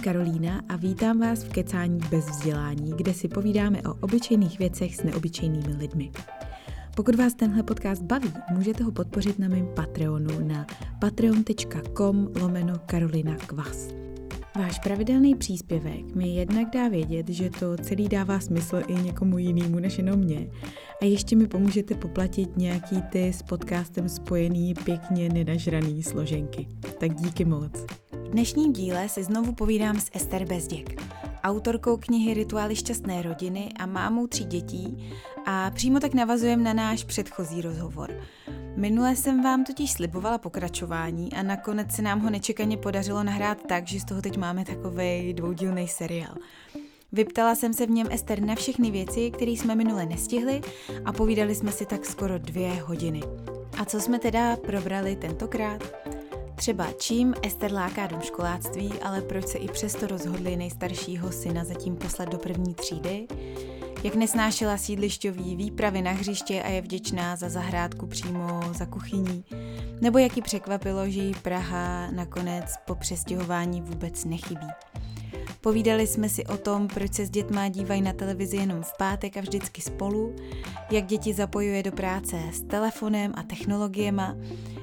Karolína a vítám vás v Kecání bez vzdělání, kde si povídáme o obyčejných věcech s neobyčejnými lidmi. Pokud vás tenhle podcast baví, můžete ho podpořit na mém Patreonu na patreon.com lomeno Karolina Kvas. Váš pravidelný příspěvek mi jednak dá vědět, že to celý dává smysl i někomu jinému než jenom mě. A ještě mi pomůžete poplatit nějaký ty s podcastem spojený pěkně nenažraný složenky. Tak díky moc. V dnešním díle si znovu povídám s Ester Bezděk, autorkou knihy Rituály šťastné rodiny a mámou tří dětí a přímo tak navazujeme na náš předchozí rozhovor. Minule jsem vám totiž slibovala pokračování a nakonec se nám ho nečekaně podařilo nahrát tak, že z toho teď máme takový dvoudílný seriál. Vyptala jsem se v něm Ester na všechny věci, které jsme minule nestihli a povídali jsme si tak skoro dvě hodiny. A co jsme teda probrali tentokrát? Třeba čím Ester láká do školáctví, ale proč se i přesto rozhodli nejstaršího syna zatím poslat do první třídy? Jak nesnášela sídlišťový výpravy na hřiště a je vděčná za zahrádku přímo za kuchyní? Nebo jak ji překvapilo, že jí Praha nakonec po přestěhování vůbec nechybí? Povídali jsme si o tom, proč se s dětma dívají na televizi jenom v pátek a vždycky spolu, jak děti zapojuje do práce s telefonem a technologiema,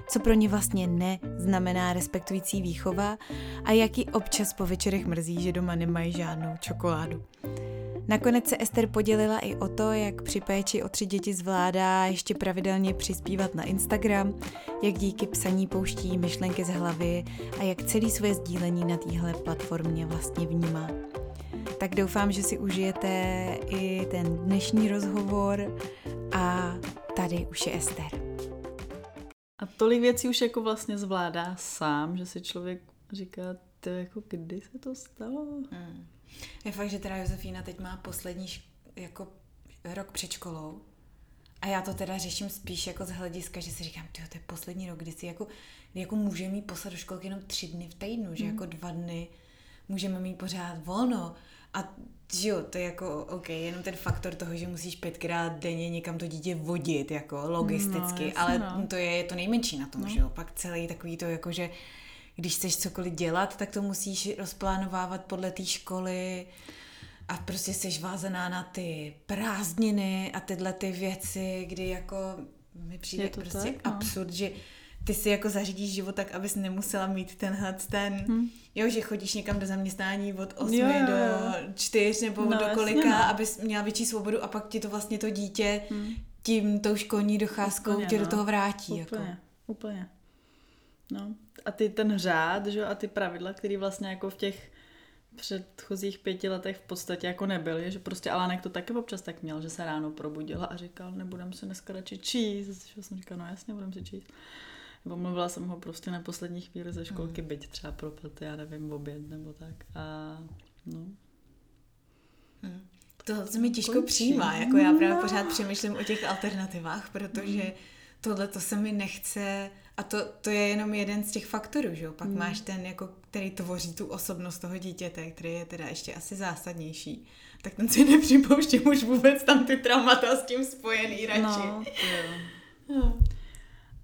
co pro ně vlastně ne znamená respektující výchova a jaký občas po večerech mrzí, že doma nemají žádnou čokoládu. Nakonec se Ester podělila i o to, jak při péči o tři děti zvládá ještě pravidelně přispívat na Instagram, jak díky psaní pouští myšlenky z hlavy a jak celý svoje sdílení na téhle platformě vlastně vnímá. Tak doufám, že si užijete i ten dnešní rozhovor a tady už je Ester. A tolik věcí už jako vlastně zvládá sám, že si člověk říká, to jako kdy se to stalo? Hmm. Je fakt, že teda Josefína teď má poslední šk- jako rok před školou a já to teda řeším spíš jako z hlediska, že si říkám, to je poslední rok, kdy si jako, kdy jako můžeme mít poslat do školky jenom tři dny v týdnu, že mm. jako dva dny můžeme mít pořád volno a že jo, to je jako OK, jenom ten faktor toho, že musíš pětkrát denně někam to dítě vodit, jako logisticky, no, jasně, ale no. to je to nejmenší na tom, no. že jo, pak celý takový to jako, že když chceš cokoliv dělat, tak to musíš rozplánovávat podle té školy a prostě jsi vázaná na ty prázdniny a tyhle ty věci, kdy jako mi přijde prostě tak, no. absurd, že ty si jako zařídíš život tak, abys nemusela mít tenhle ten, hmm. jo, že chodíš někam do zaměstnání od 8 jo, jo, jo. do 4 nebo no, do kolika, jasně, no. abys měla větší svobodu a pak ti to vlastně to dítě hmm. tím tou školní docházkou úplně, tě no. do toho vrátí. Úplně, jako. úplně. No, a ty ten řád, že a ty pravidla, které vlastně jako v těch předchozích pěti letech v podstatě jako nebyly, že prostě Alánek to taky občas tak měl, že se ráno probudila a říkal, nebudem se dneska radši číst. Že jsem říkal, no jasně, budem si číst. Nebo mluvila jsem ho prostě na poslední chvíli ze školky, mm. byť třeba propad, já nevím, v oběd nebo tak. A no. Mm. To se mi těžko končí. přijímá, jako já právě no. pořád přemýšlím o těch alternativách, protože mm. tohle to se mi nechce a to, to je jenom jeden z těch faktorů, že jo? Pak hmm. máš ten, jako, který tvoří tu osobnost toho dítěte, který je teda ještě asi zásadnější. Tak ten si nepřipouštím už vůbec tam ty traumata s tím spojený radši. No, to jo. no.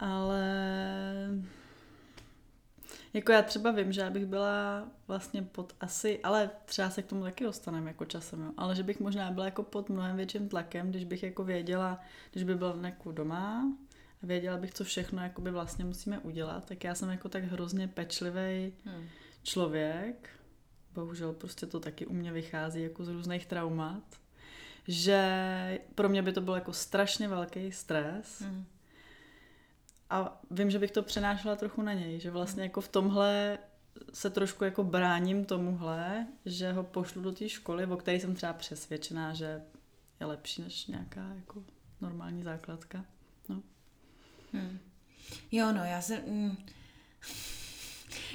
Ale jako já třeba vím, že já bych byla vlastně pod asi, ale třeba se k tomu taky dostaneme jako časem, jo. ale že bych možná byla jako pod mnohem větším tlakem, když bych jako věděla, když by byla jako doma, věděla bych, co všechno jakoby vlastně musíme udělat, tak já jsem jako tak hrozně pečlivý hmm. člověk, bohužel prostě to taky u mě vychází jako z různých traumat, že pro mě by to byl jako strašně velký stres hmm. A vím, že bych to přenášela trochu na něj, že vlastně jako v tomhle se trošku jako bráním tomuhle, že ho pošlu do té školy, o které jsem třeba přesvědčená, že je lepší než nějaká jako normální základka. Hmm. Jo, no, já jsem... Mm,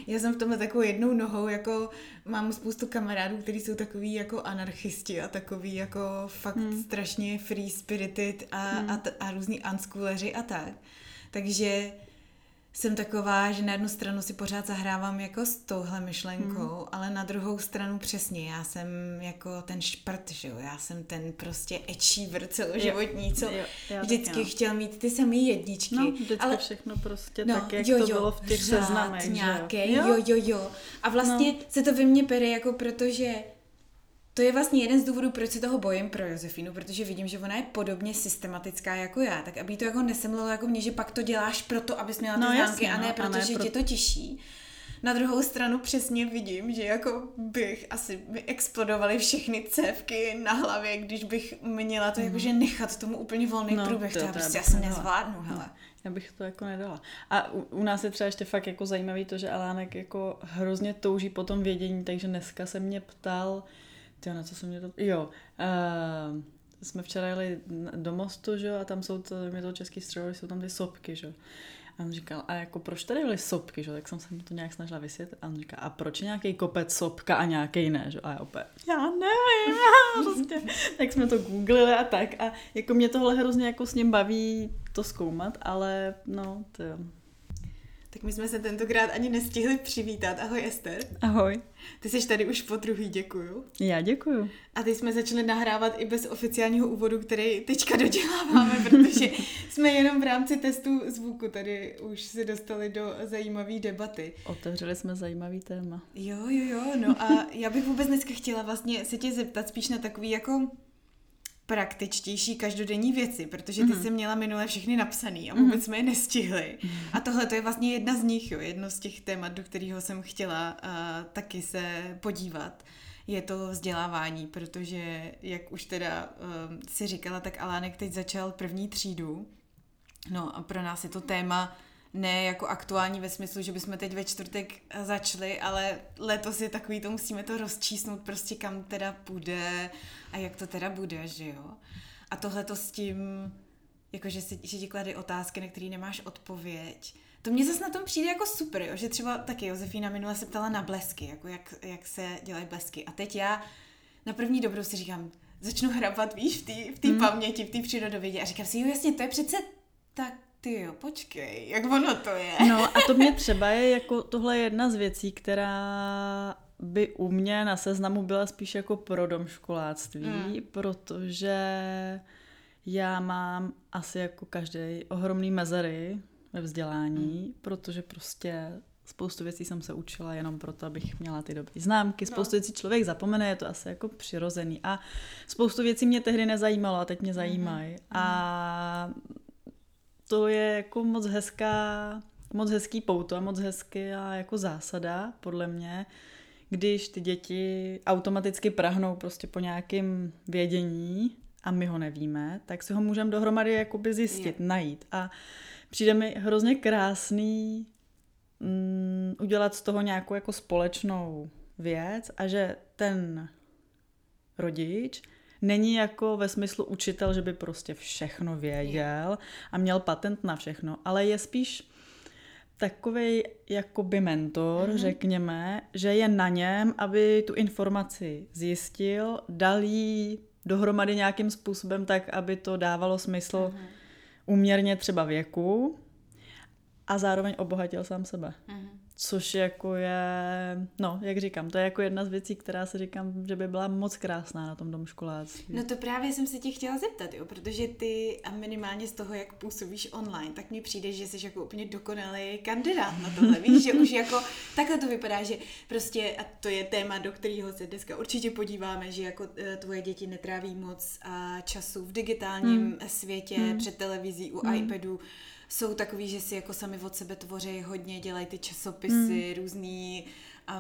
já jsem v tomhle takovou jednou nohou, jako mám spoustu kamarádů, kteří jsou takový jako anarchisti a takový jako fakt hmm. strašně free spirited a, hmm. a, a různí unschooleři a tak. Takže jsem taková, že na jednu stranu si pořád zahrávám jako s touhle myšlenkou, hmm. ale na druhou stranu přesně, já jsem jako ten šprt, že jo, já jsem ten prostě achiever celoživotní, co jo, jo, vždycky tak, chtěl mít ty samé jedničky. No, vždycky ale, všechno prostě no, tak, jak jo, jo, to bylo v těch seznamech, nějaké, jo? jo, jo, jo. A vlastně no. se to ve mně pere jako protože to je vlastně jeden z důvodů, proč se toho bojím pro Josefínu, protože vidím, že ona je podobně systematická jako já, tak aby to jako nesemlilo jako mě, že pak to děláš proto, abys měla ty no, známky jasně, a ne no, protože a ne, tě to těší. Na druhou stranu přesně vidím, že jako bych asi by explodovaly všechny cévky na hlavě, když bych měla to mm. jakože nechat tomu úplně volný no, průběh. To, to, to prostě asi nezvládnu, hele. No, já bych to jako nedala. A u, u nás je třeba ještě fakt jako zajímavý to, že Alánek jako hrozně touží po tom vědění, takže dneska se mě ptal, ty na co se mě to... Jo. Uh, jsme včera jeli do mostu, že a tam jsou to, je to český stroj, jsou tam ty sopky, že a on říkal, a jako proč tady byly sopky, že? tak jsem se mu to nějak snažila vysvětlit. A on říká, a proč nějaký kopec sopka a nějaký ne, že? A já opět, já nevím, prostě. tak jsme to googlili a tak. A jako mě tohle hrozně jako s ním baví to zkoumat, ale no, to jo. Tak my jsme se tentokrát ani nestihli přivítat. Ahoj Ester. Ahoj. Ty jsi tady už po druhý, děkuju. Já děkuju. A teď jsme začali nahrávat i bez oficiálního úvodu, který teďka doděláváme, protože jsme jenom v rámci testu zvuku tady už se dostali do zajímavé debaty. Otevřeli jsme zajímavý téma. Jo, jo, jo. No a já bych vůbec dneska chtěla vlastně se tě zeptat spíš na takový jako praktičtější každodenní věci, protože ty mm-hmm. jsi měla minule všechny napsaný a vůbec mm-hmm. jsme je nestihli. Mm-hmm. A tohle to je vlastně jedna z nich, jo, jedno z těch témat, do kterého jsem chtěla uh, taky se podívat. Je to vzdělávání, protože, jak už teda uh, si říkala, tak Alánek teď začal první třídu. No a pro nás je to téma ne jako aktuální ve smyslu, že bychom teď ve čtvrtek začali, ale letos je takový, to musíme to rozčísnout prostě kam teda půjde a jak to teda bude, že jo. A tohle to s tím, jakože si, že ti klady otázky, na které nemáš odpověď. To mě zase na tom přijde jako super, jo? že třeba taky Josefína minule se ptala na blesky, jako jak, jak se dělají blesky. A teď já na první dobrou si říkám, začnu hrabat, víš, v té v tý mm. paměti, v té přírodovědě a říkám si, jo jasně, to je přece tak ty jo, počkej, jak ono to je. No a to mě třeba je jako tohle jedna z věcí, která by u mě na seznamu byla spíš jako pro domškoláctví, mm. protože já mám asi jako každý ohromný mezery ve vzdělání, mm. protože prostě spoustu věcí jsem se učila jenom proto, abych měla ty dobré známky. No. Spoustu no. věcí člověk zapomene, je to asi jako přirozený. A spoustu věcí mě tehdy nezajímalo a teď mě zajímají. Mm. A to je jako moc hezká, moc hezký pouto a moc hezká jako zásada, podle mě, když ty děti automaticky prahnou prostě po nějakém vědění a my ho nevíme, tak si ho můžeme dohromady jakoby zjistit, je. najít. A přijde mi hrozně krásný mm, udělat z toho nějakou jako společnou věc a že ten rodič není jako ve smyslu učitel, že by prostě všechno věděl a měl patent na všechno, ale je spíš takový jakoby mentor, mm-hmm. řekněme, že je na něm, aby tu informaci zjistil, dal jí dohromady nějakým způsobem tak, aby to dávalo smysl mm-hmm. uměrně třeba věku a zároveň obohatil sám sebe. Mm-hmm. Což jako je, no, jak říkám, to je jako jedna z věcí, která se říkám, že by byla moc krásná na tom domškoláctví. No to právě jsem se tě chtěla zeptat, jo, protože ty a minimálně z toho, jak působíš online, tak mi přijde, že jsi jako úplně dokonalý kandidát na tohle, víš, že už jako takhle to vypadá, že prostě, a to je téma, do kterého se dneska určitě podíváme, že jako e, tvoje děti netráví moc a času v digitálním hmm. světě, hmm. před televizí, u hmm. iPadu, jsou takový, že si jako sami od sebe tvoří hodně, dělají ty časopisy, mm. různý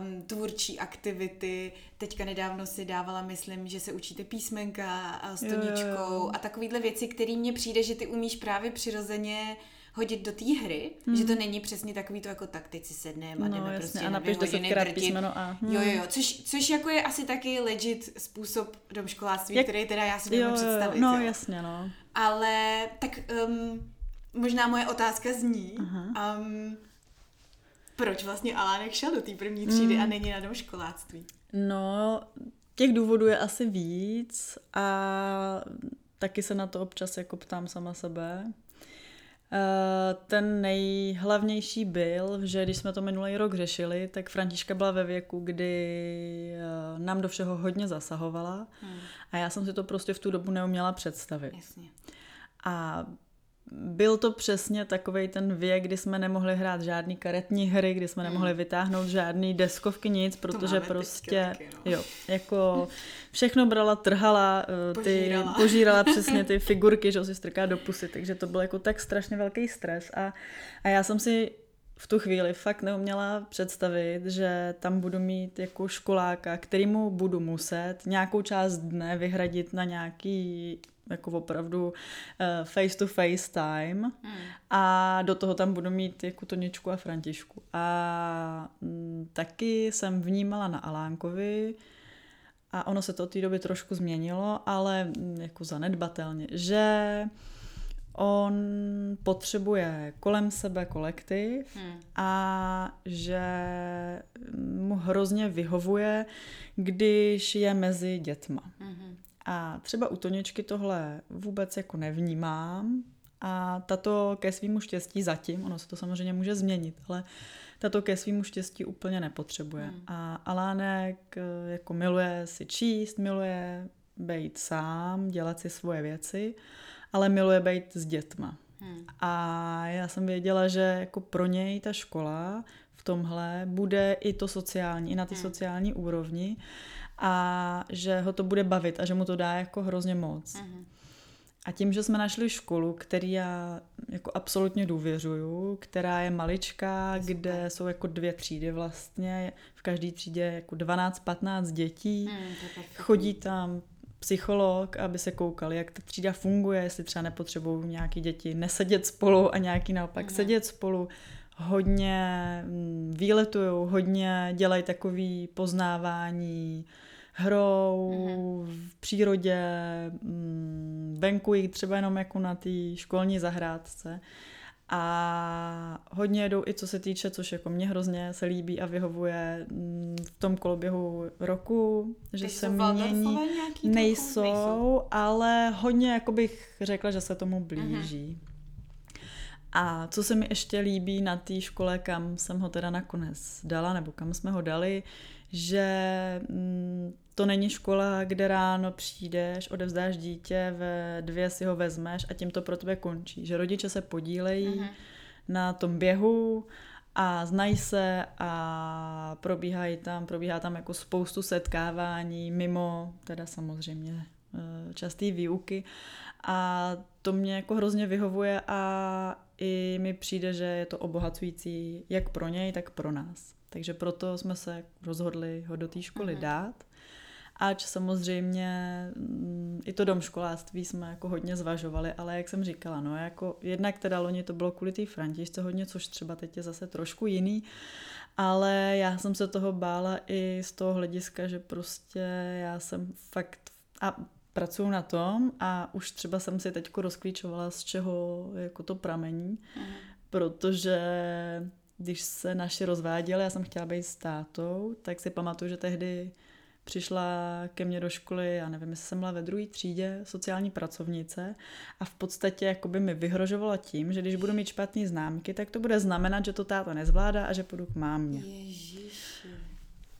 um, tvůrčí aktivity. Teďka nedávno si dávala, myslím, že se učíte písmenka jo, jo. a takovýhle věci, které mně přijde, že ty umíš právě přirozeně hodit do té hry, hmm. že to není přesně takový to jako tak, teď si sedneme a no, jdeme jasně, prostě a napiš desetkrát písmeno A. Hmm. Jo, jo, jo, což, což jako je asi taky legit způsob domškoláctví, Jak... který teda já si můžu představit. No, jo. jasně, no. Ale tak um, možná moje otázka zní, uh-huh. um, proč vlastně Alánek šel do té první třídy mm. a není na školáctví? No, těch důvodů je asi víc a taky se na to občas jako ptám sama sebe. ten nejhlavnější byl, že když jsme to minulý rok řešili, tak Františka byla ve věku, kdy uh, nám do všeho hodně zasahovala hmm. a já jsem si to prostě v tu dobu neuměla představit. Jasně. A byl to přesně takový ten věk, kdy jsme nemohli hrát žádný karetní hry, kdy jsme nemohli hmm. vytáhnout žádný deskovky, nic, protože prostě, taky, no. jo, jako všechno brala, trhala, eh, ty, požírala, požírala přesně ty figurky, že si strká do pusy, takže to byl jako tak strašně velký stres a, a já jsem si v tu chvíli fakt neuměla představit, že tam budu mít jako školáka, kterýmu budu muset nějakou část dne vyhradit na nějaký jako opravdu face to face time hmm. a do toho tam budu mít jako Toničku a Františku. A mm, taky jsem vnímala na Alánkovi, a ono se to od té doby trošku změnilo, ale mm, jako zanedbatelně, že on potřebuje kolem sebe kolektiv hmm. a že mu hrozně vyhovuje, když je mezi dětma. Hmm. A třeba u Toničky tohle vůbec jako nevnímám a tato ke svýmu štěstí zatím, ono se to samozřejmě může změnit, ale tato ke svýmu štěstí úplně nepotřebuje. Hmm. A Alánek eh, jako miluje si číst, miluje být sám, dělat si svoje věci, ale miluje být s dětma. Hmm. A já jsem věděla, že jako pro něj ta škola v tomhle bude i to sociální, i na ty hmm. sociální úrovni a že ho to bude bavit a že mu to dá jako hrozně moc. Mm-hmm. A tím, že jsme našli školu, který já jako absolutně důvěřuju, která je maličká, Super. kde jsou jako dvě třídy vlastně, v každé třídě jako 12-15 dětí, mm, chodí tam psycholog, aby se koukal, jak ta třída funguje, jestli třeba nepotřebují nějaký děti nesedět spolu a nějaký naopak mm. sedět spolu. Hodně mm, výletují, hodně dělají takový poznávání, hrou mm-hmm. v přírodě, mm, venku jich třeba jenom jako na té školní zahrádce. A hodně jedou i co se týče, což jako mě hrozně se líbí a vyhovuje mm, v tom koloběhu roku, že Teď se mění. Nejsou, nejsou, ale hodně jako bych řekla, že se tomu blíží. Mm-hmm. A co se mi ještě líbí na té škole, kam jsem ho teda nakonec dala, nebo kam jsme ho dali, že mm, to není škola, kde ráno přijdeš, odevzdáš dítě, ve dvě si ho vezmeš a tím to pro tebe končí. Že rodiče se podílejí uh-huh. na tom běhu a znají se a probíhají tam, probíhá tam jako spoustu setkávání mimo, teda samozřejmě eh, časté výuky a to mě jako hrozně vyhovuje a i mi přijde, že je to obohacující jak pro něj, tak pro nás. Takže proto jsme se rozhodli ho do té školy uh-huh. dát. Ač samozřejmě mm, i to domškoláctví jsme jako hodně zvažovali, ale jak jsem říkala, no jako jednak teda loni to bylo kvůli té františce hodně, což třeba teď je zase trošku jiný, ale já jsem se toho bála i z toho hlediska, že prostě já jsem fakt a pracuju na tom a už třeba jsem si teď rozklíčovala, z čeho jako to pramení, mm. protože když se naši rozváděli, já jsem chtěla být s tátou, tak si pamatuju, že tehdy přišla ke mně do školy, já nevím, jestli jsem byla ve druhé třídě, sociální pracovnice a v podstatě jakoby mi vyhrožovala tím, že když budu mít špatné známky, tak to bude znamenat, že to táta nezvládá a že půjdu k mámě. Ježiši.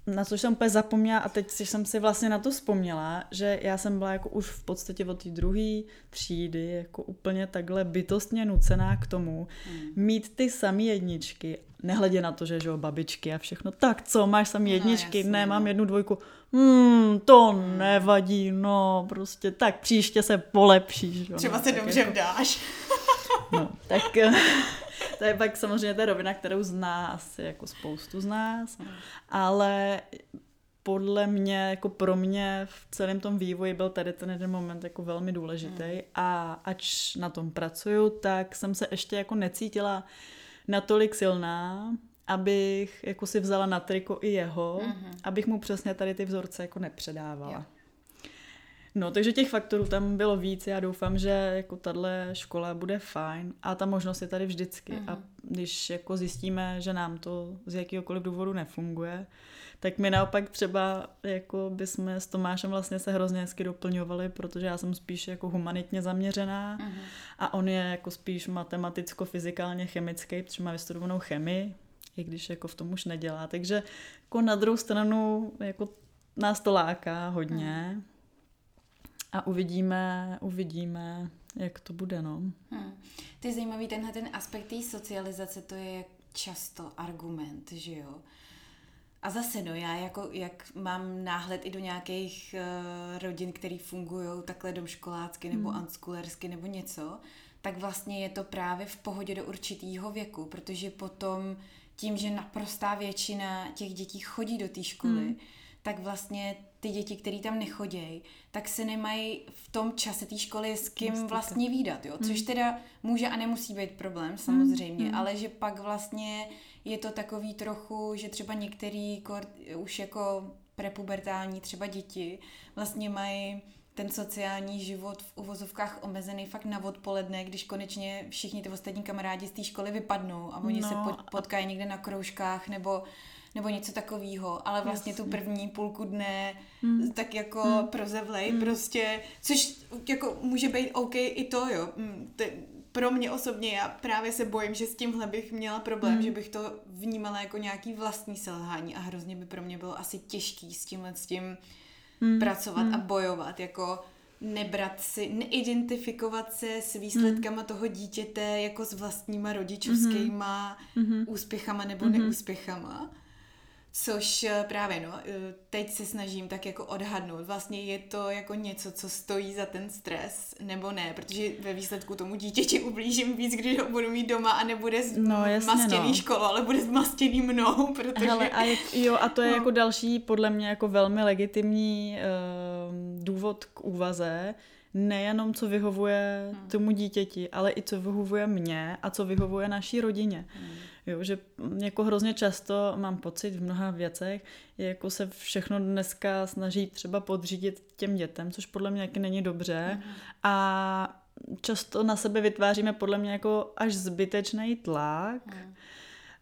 Na což jsem úplně zapomněla a teď jsem si vlastně na to vzpomněla, že já jsem byla jako už v podstatě od té druhé třídy jako úplně takhle bytostně nucená k tomu hmm. mít ty samé jedničky nehledě na to, že, že babičky a všechno, tak co, máš sami no, jedničky, no, ne, mám jednu dvojku, hmm, to nevadí, no, prostě tak příště se polepšíš. Třeba no, se dobře jako, vdáš. no, tak to je pak samozřejmě ta rovina, kterou zná asi jako spoustu z nás, hmm. ale podle mě, jako pro mě v celém tom vývoji byl tady ten jeden moment jako velmi důležitý hmm. a ač na tom pracuju, tak jsem se ještě jako necítila natolik silná, abych jako si vzala na triko i jeho, mm-hmm. abych mu přesně tady ty vzorce jako nepředávala. Jo. No, takže těch faktorů tam bylo víc. Já doufám, že jako tahle škola bude fajn a ta možnost je tady vždycky. Mm-hmm. A když jako zjistíme, že nám to z jakýhokoliv důvodu nefunguje, tak my naopak třeba jako bychom s Tomášem vlastně se hrozně hezky doplňovali, protože já jsem spíš jako humanitně zaměřená uh-huh. a on je jako spíš matematicko-fyzikálně chemický, protože má vystudovanou chemii, i když jako v tom už nedělá. Takže jako na druhou stranu jako nás to láká hodně. Uh-huh. A uvidíme, uvidíme, jak to bude, no. Hmm. To je zajímavý, tenhle ten aspekt té socializace, to je často argument, že jo. A zase, no, já jako, jak mám náhled i do nějakých uh, rodin, které fungují takhle domškolácky nebo hmm. unschoolersky nebo něco, tak vlastně je to právě v pohodě do určitého věku, protože potom tím, že naprostá většina těch dětí chodí do té školy, hmm. tak vlastně ty děti, které tam nechodějí, tak se nemají v tom čase té školy s kým vlastně výdat, jo? což hmm. teda může a nemusí být problém samozřejmě, mm. ale že pak vlastně je to takový trochu, že třeba některý už jako prepubertální třeba děti vlastně mají ten sociální život v uvozovkách omezený fakt na odpoledne, když konečně všichni ty ostatní kamarádi z té školy vypadnou a oni no, se potkají někde na kroužkách nebo nebo něco takového, ale vlastně Jasně. tu první půlku dne hmm. tak jako hmm. prozevlej hmm. prostě, což jako může být OK i to, jo. Hmm, Te, pro mě osobně, já právě se bojím, že s tímhle bych měla problém, hmm. že bych to vnímala jako nějaký vlastní selhání a hrozně by pro mě bylo asi těžký s tímhle s tím hmm. pracovat hmm. a bojovat, jako nebrat si, neidentifikovat se s výsledkama hmm. toho dítěte jako s vlastníma rodičovskýma hmm. úspěchama nebo hmm. neúspěchama Což eh, právě, no, eh, teď se snažím tak jako odhadnout. Vlastně je to jako něco, co stojí za ten stres, nebo ne, protože ve výsledku tomu dítěti ublížím víc, když ho budu mít doma a nebude z no, jasně, mastěný no. školu, ale bude zmastěný mnou, protože... Hele, a je, jo, a to je no. jako další, podle mě, jako velmi legitimní uh, důvod k úvaze, nejenom co vyhovuje hmm. tomu dítěti, ale i co vyhovuje mně a co vyhovuje naší rodině. Hmm. Jo, že jako hrozně často mám pocit v mnoha věcech, jako se všechno dneska snaží třeba podřídit těm dětem, což podle mě taky není dobře. Mm. A často na sebe vytváříme podle mě jako až zbytečný tlak. Mm.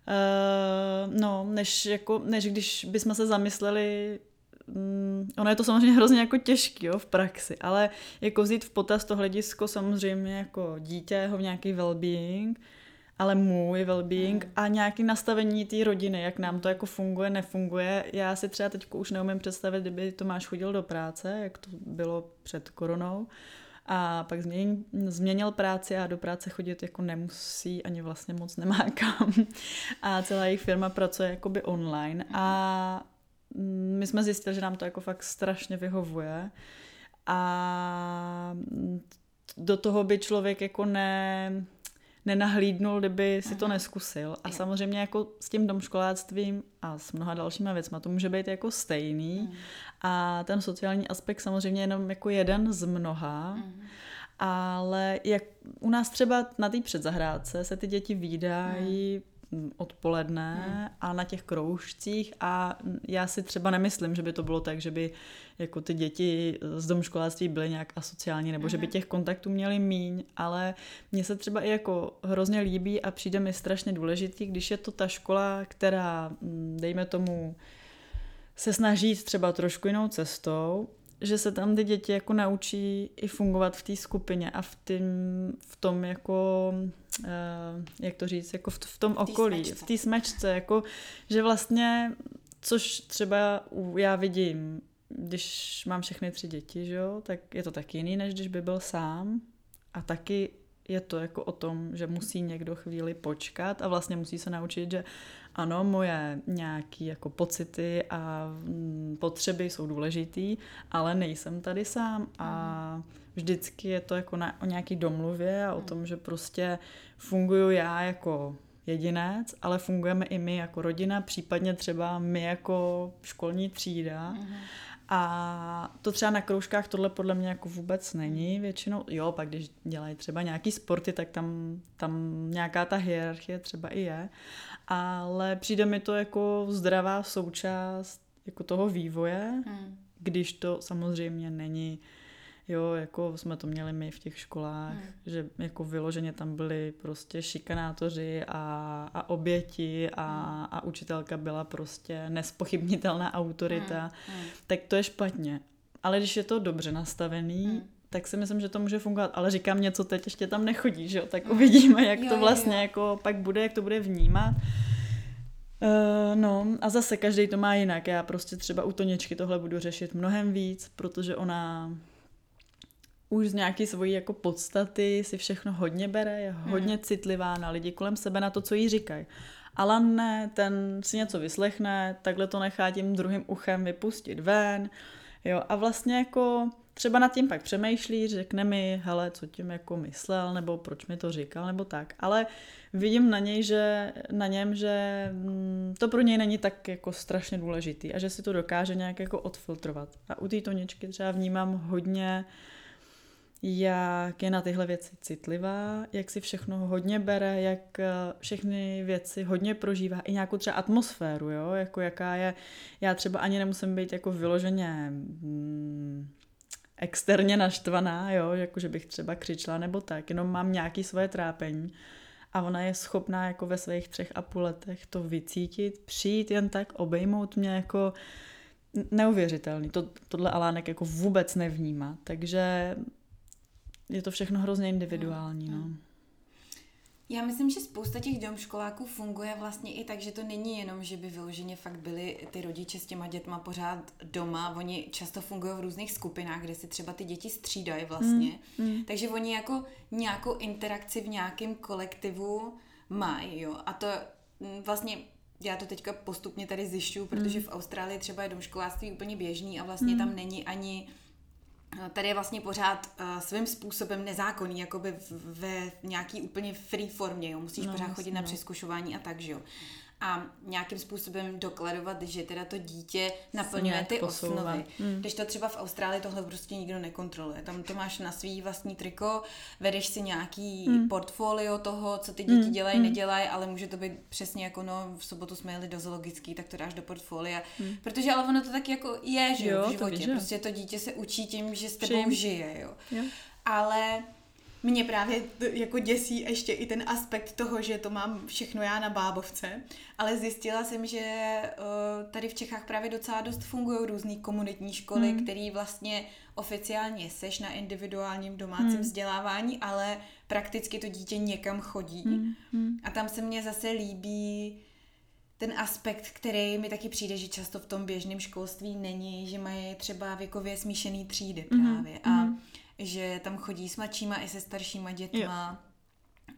Uh, no, než, jako, než když bychom se zamysleli um, ono je to samozřejmě hrozně jako těžký jo, v praxi, ale jako vzít v potaz to hledisko samozřejmě jako dítě, jeho nějaký well-being, ale můj well-being mm. a nějaké nastavení té rodiny, jak nám to jako funguje, nefunguje. Já si třeba teď už neumím představit, kdyby Tomáš chodil do práce, jak to bylo před koronou, a pak změnil, změnil práci a do práce chodit jako nemusí, ani vlastně moc nemá kam. A celá jejich firma pracuje jakoby online a my jsme zjistili, že nám to jako fakt strašně vyhovuje a do toho by člověk jako ne, nenahlídnul, kdyby si to neskusil. A samozřejmě jako s tím domškoláctvím a s mnoha dalšíma věcma to může být jako stejný. A ten sociální aspekt samozřejmě jenom jako jeden z mnoha. Ale jak u nás třeba na té předzahrádce se ty děti výdají odpoledne hmm. a na těch kroužcích a já si třeba nemyslím, že by to bylo tak, že by jako ty děti z domškoláctví byly nějak asociální nebo hmm. že by těch kontaktů měly míň, ale mně se třeba i jako hrozně líbí a přijde mi strašně důležitý, když je to ta škola, která, dejme tomu, se snaží třeba trošku jinou cestou, že se tam ty děti jako naučí i fungovat v té skupině a v, tým, v tom jako, uh, jak to říct, jako v, v tom v okolí, smečce. v té smečce, jako, že vlastně, což třeba já vidím, když mám všechny tři děti, že jo, tak je to taky jiný, než když by byl sám a taky je to jako o tom, že musí někdo chvíli počkat a vlastně musí se naučit, že ano, moje nějaké jako pocity a mm, potřeby jsou důležitý, ale nejsem tady sám a vždycky je to jako na, o nějaký domluvě a o tom, že prostě funguju já jako jedinec, ale fungujeme i my jako rodina, případně třeba my jako školní třída. Uh-huh. A to třeba na kroužkách tohle podle mě jako vůbec není většinou. Jo, pak když dělají třeba nějaký sporty, tak tam, tam nějaká ta hierarchie třeba i je. Ale přijde mi to jako zdravá součást jako toho vývoje, hmm. když to samozřejmě není Jo, jako jsme to měli my v těch školách, Hmm. že jako vyloženě tam byli prostě šikanátoři a, a oběti a, a učitelka byla prostě nespochybnitelná autorita, Hmm. tak to je špatně. Ale když je to dobře nastavený, Hmm. tak si myslím, že to může fungovat. Ale říkám něco teď, ještě tam nechodí, že jo? Tak uvidíme, jak Jo, to vlastně jo. jako pak bude, jak to bude vnímat. Uh, no a zase každý to má jinak. Já prostě třeba u Toničky tohle budu řešit mnohem víc, protože ona už z nějaký svojí jako podstaty si všechno hodně bere, je hodně citlivá na lidi kolem sebe, na to, co jí říkají. Alan ne, ten si něco vyslechne, takhle to nechá tím druhým uchem vypustit ven, jo, a vlastně jako třeba nad tím pak přemýšlí, řekne mi, hele, co tím jako myslel, nebo proč mi to říkal, nebo tak, ale vidím na něj, že, na něm, že mm, to pro něj není tak jako strašně důležitý a že si to dokáže nějak jako odfiltrovat. A u té Toničky třeba vnímám hodně, jak je na tyhle věci citlivá, jak si všechno hodně bere, jak eh, všechny věci hodně prožívá, i nějakou třeba atmosféru, jo, jako jaká je, já třeba ani nemusím být jako vyloženě mm, externě naštvaná, jo, jako že bych třeba křičela nebo tak, jenom mám nějaký svoje trápení a ona je schopná jako ve svých třech a půl letech to vycítit, přijít jen tak, obejmout mě jako neuvěřitelný. To, tohle Alánek jako vůbec nevnímá, takže je to všechno hrozně individuální, no. Já myslím, že spousta těch domškoláků funguje vlastně i tak, že to není jenom, že by vyloženě fakt byli ty rodiče s těma dětma pořád doma. Oni často fungují v různých skupinách, kde si třeba ty děti střídají vlastně. Mm, mm. Takže oni jako nějakou interakci v nějakém kolektivu mají, jo. A to mm, vlastně já to teďka postupně tady zjišťuju, protože v Austrálii třeba je domškoláctví úplně běžný a vlastně tam není ani Tady je vlastně pořád uh, svým způsobem nezákonný, jakoby v- ve nějaký úplně free formě, jo. Musíš No, pořád chodit na no. přeskušování a tak, že jo. A nějakým způsobem dokladovat, že teda to dítě naplňuje ty posouvá. osnovy. Mm. Když to třeba v Austrálii tohle prostě nikdo nekontroluje. Tam to máš na svý vlastní triko, vedeš si nějaký Mm. portfolio toho, co ty děti Mm, dělají, mm. nedělají, ale může to být přesně jako no, v sobotu jsme jeli do zoologický, tak to dáš do portfolia. Mm. Protože ale ono to tak jako je, že jo, v to životě. víš, jo. Prostě to dítě se učí tím, že s tebou Vším. žije, jo. Jo. Ale mě právě jako děsí ještě i ten aspekt toho, že to mám všechno já na bábovce, ale zjistila jsem, že eh, tady v Čechách právě docela dost fungují různé komunitní školy, Hmm. které vlastně oficiálně seš na individuálním domácím Hmm. vzdělávání, ale prakticky to dítě někam chodí. Mm, mm. A tam se mně zase líbí ten aspekt, který mi taky přijde, že často v tom běžném školství není, že mají třeba věkově smíšený třídy Mhm, právě a že tam chodí s mladšíma i se staršíma dětma.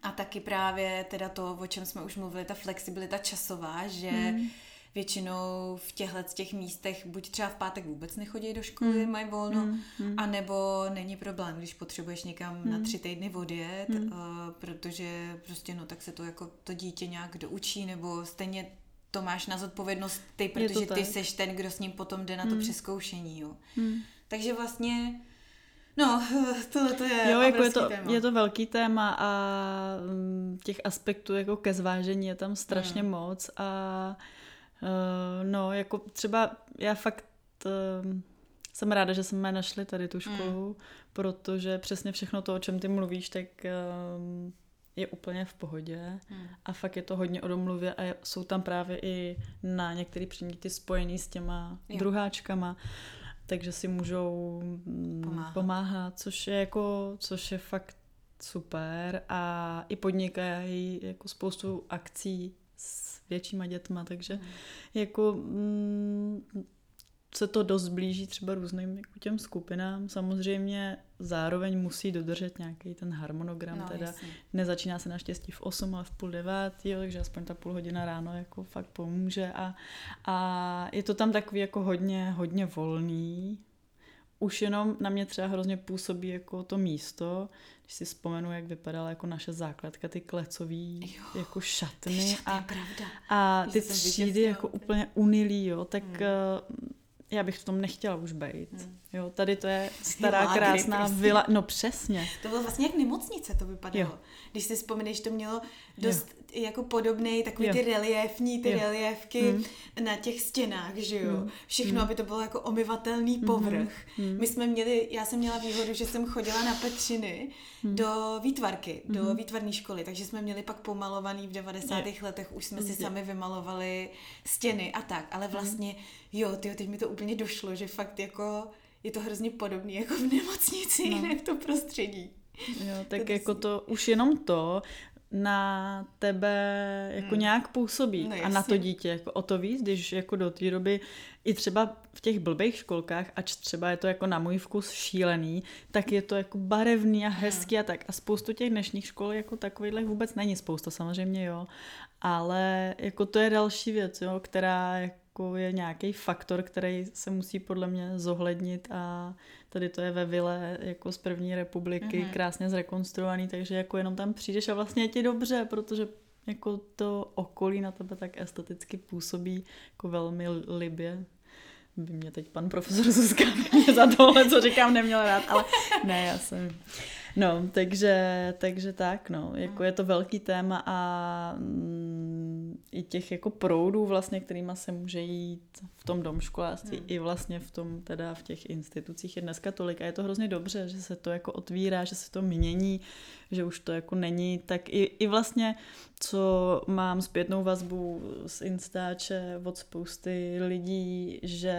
A taky právě teda to, o čem jsme už mluvili, ta flexibilita časová, že Mhm. většinou v těchto z těch místech buď třeba v pátek vůbec nechodí do školy, Mm. mají volno, Mm, mm. a nebo není problém, když potřebuješ někam na Hmm. tři týdny odjet, Hmm. uh, protože prostě no tak se to jako to dítě nějak doučí, nebo stejně to máš na zodpovědnost ty, protože ty seš ten, kdo s ním potom jde na to Hmm. přeskoušení, jo. Mm. Takže vlastně, no, tohle to je Jo, jako je to, téma. je to velký téma a mm, těch aspektů jako ke zvážení je tam strašně Mm. moc a uh, no, jako třeba já fakt uh, jsem ráda, že jsme našli tady tu školu, protože přesně všechno to, o čem ty mluvíš, tak um, je úplně v pohodě Hmm. a fakt je to hodně o domluvě a jsou tam právě i na některé předměty spojený s těma Jo. druháčkama, takže si můžou mm, Pomáhat. pomáhat, což je jako, což je fakt super a i podnikají jako spoustu akcí s většíma dětma, takže Hmm. jako mm, se to dost blíží třeba různým jako těm skupinám. Samozřejmě zároveň musí dodržet nějaký ten harmonogram, No, teda jasně. nezačíná se naštěstí v 8, ale v půl devátý, jo, takže aspoň ta půl hodina ráno jako fakt pomůže a, a je to tam takový jako hodně, hodně volný. Už jenom na mě třeba hrozně působí jako to místo, když si vzpomenu, jak vypadala jako naše základka, ty klecový Jo. jako Ty šatny a, pravda. a ty třídy jako úplně. úplně unilý, jo, tak Hmm. Já bych v tom nechtěla už být. Hmm. Jo, tady to je stará, Lágry krásná prostě. vila. No přesně. To bylo vlastně jak nemocnice to vypadalo. Jo. Když si vzpomeneš, to mělo dost jo. Jako podobný, takový Jo. ty reliefní, ty Jo. reliefky Mm. na těch stěnách, že jo. Mm. Všechno, Mm. aby to bylo jako omyvatelný povrch. Mm. My jsme měli, já jsem měla výhodu, že jsem chodila na Petřiny Mm. do výtvarky, do Mhm. výtvarné školy, takže jsme měli pak pomalovaný v 90. letech, už jsme si sami vymalovali stěny a tak, ale vlastně, jo, tyjo, teď mi to úplně došlo, že fakt jako je to hrozně podobný jako v nemocnici, No. v tom prostředí. Jo, tak To jako to, už jenom to na tebe jako Hmm. nějak působí. No a na to dítě jako o to víc, když jako do té doby i třeba v těch blbých školkách, ač třeba je to jako na můj vkus šílený, tak je to jako barevný a hezký a tak. A spoustu těch dnešních škol jako takovýchhle vůbec není spousta, samozřejmě jo, ale jako to je další věc, jo, která jako je nějaký faktor, který se musí podle mě zohlednit a tady to je ve vile jako z první republiky, Mhm. krásně zrekonstruovaný, takže jako jenom tam přijdeš a vlastně je ti dobře, protože jako to okolí na tebe tak esteticky působí jako velmi libě. By mě teď pan profesor Zuzka za tohle, co říkám, neměl rád, ale ne, já jsem... No, takže, takže tak, no, jako je to velký téma a mm, i těch jako proudů vlastně, kterýma se může jít v tom domškoláctví Hmm. i vlastně v tom teda v těch institucích je dneska tolik a je to hrozně dobře, že se to jako otvírá, že se to mění, že už to jako není, tak i, i vlastně, co mám zpětnou vazbu z Instače od spousty lidí, že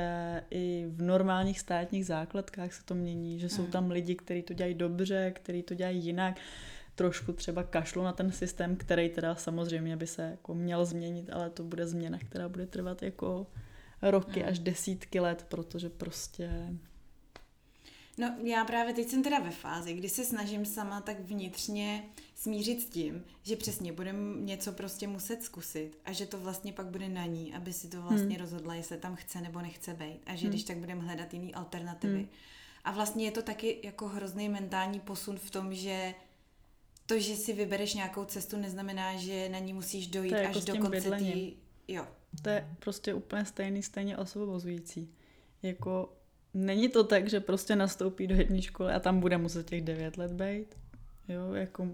i v normálních státních základkách se to mění, že jsou Hmm. tam lidi, kteří to dělají dobře, kteří to dělají jinak, trošku třeba kašlu na ten systém, který teda samozřejmě by se jako měl změnit, ale to bude změna, která bude trvat jako roky Hmm. až desítky let, protože prostě No já právě teď jsem teda ve fázi, kdy se snažím sama tak vnitřně smířit s tím, že přesně budem něco prostě muset zkusit a že to vlastně pak bude na ní, aby si to vlastně Hmm. rozhodla, jestli tam chce nebo nechce být a že Hmm. když tak budeme hledat jiný alternativy. Hmm. A vlastně je to taky jako hrozný mentální posun v tom, že to, že si vybereš nějakou cestu, neznamená, že na ní musíš dojít To až jako do konce tý... Jo. to je prostě úplně stejný, stejně osvobozující. Jako není to tak, že prostě nastoupí do jedné školy a tam bude muset těch devět let být. Jo, jako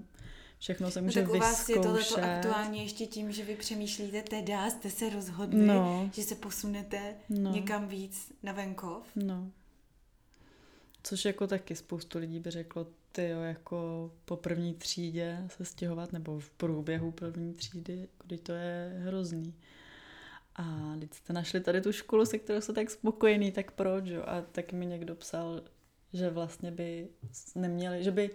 všechno se No může tak u vás je tohleto vyzkoušet. aktuálně ještě tím, že vy přemýšlíte teda, jste se rozhodli, No. že se posunete No. někam víc na venkov. No. Což jako taky spoustu lidí by řeklo, ty jo, jako po první třídě se stěhovat, nebo v průběhu první třídy, když to je hrozný. A když jste našli tady tu školu, se kterou jste tak spokojený, tak proč, jo? A tak mi někdo psal, že vlastně by neměli, že by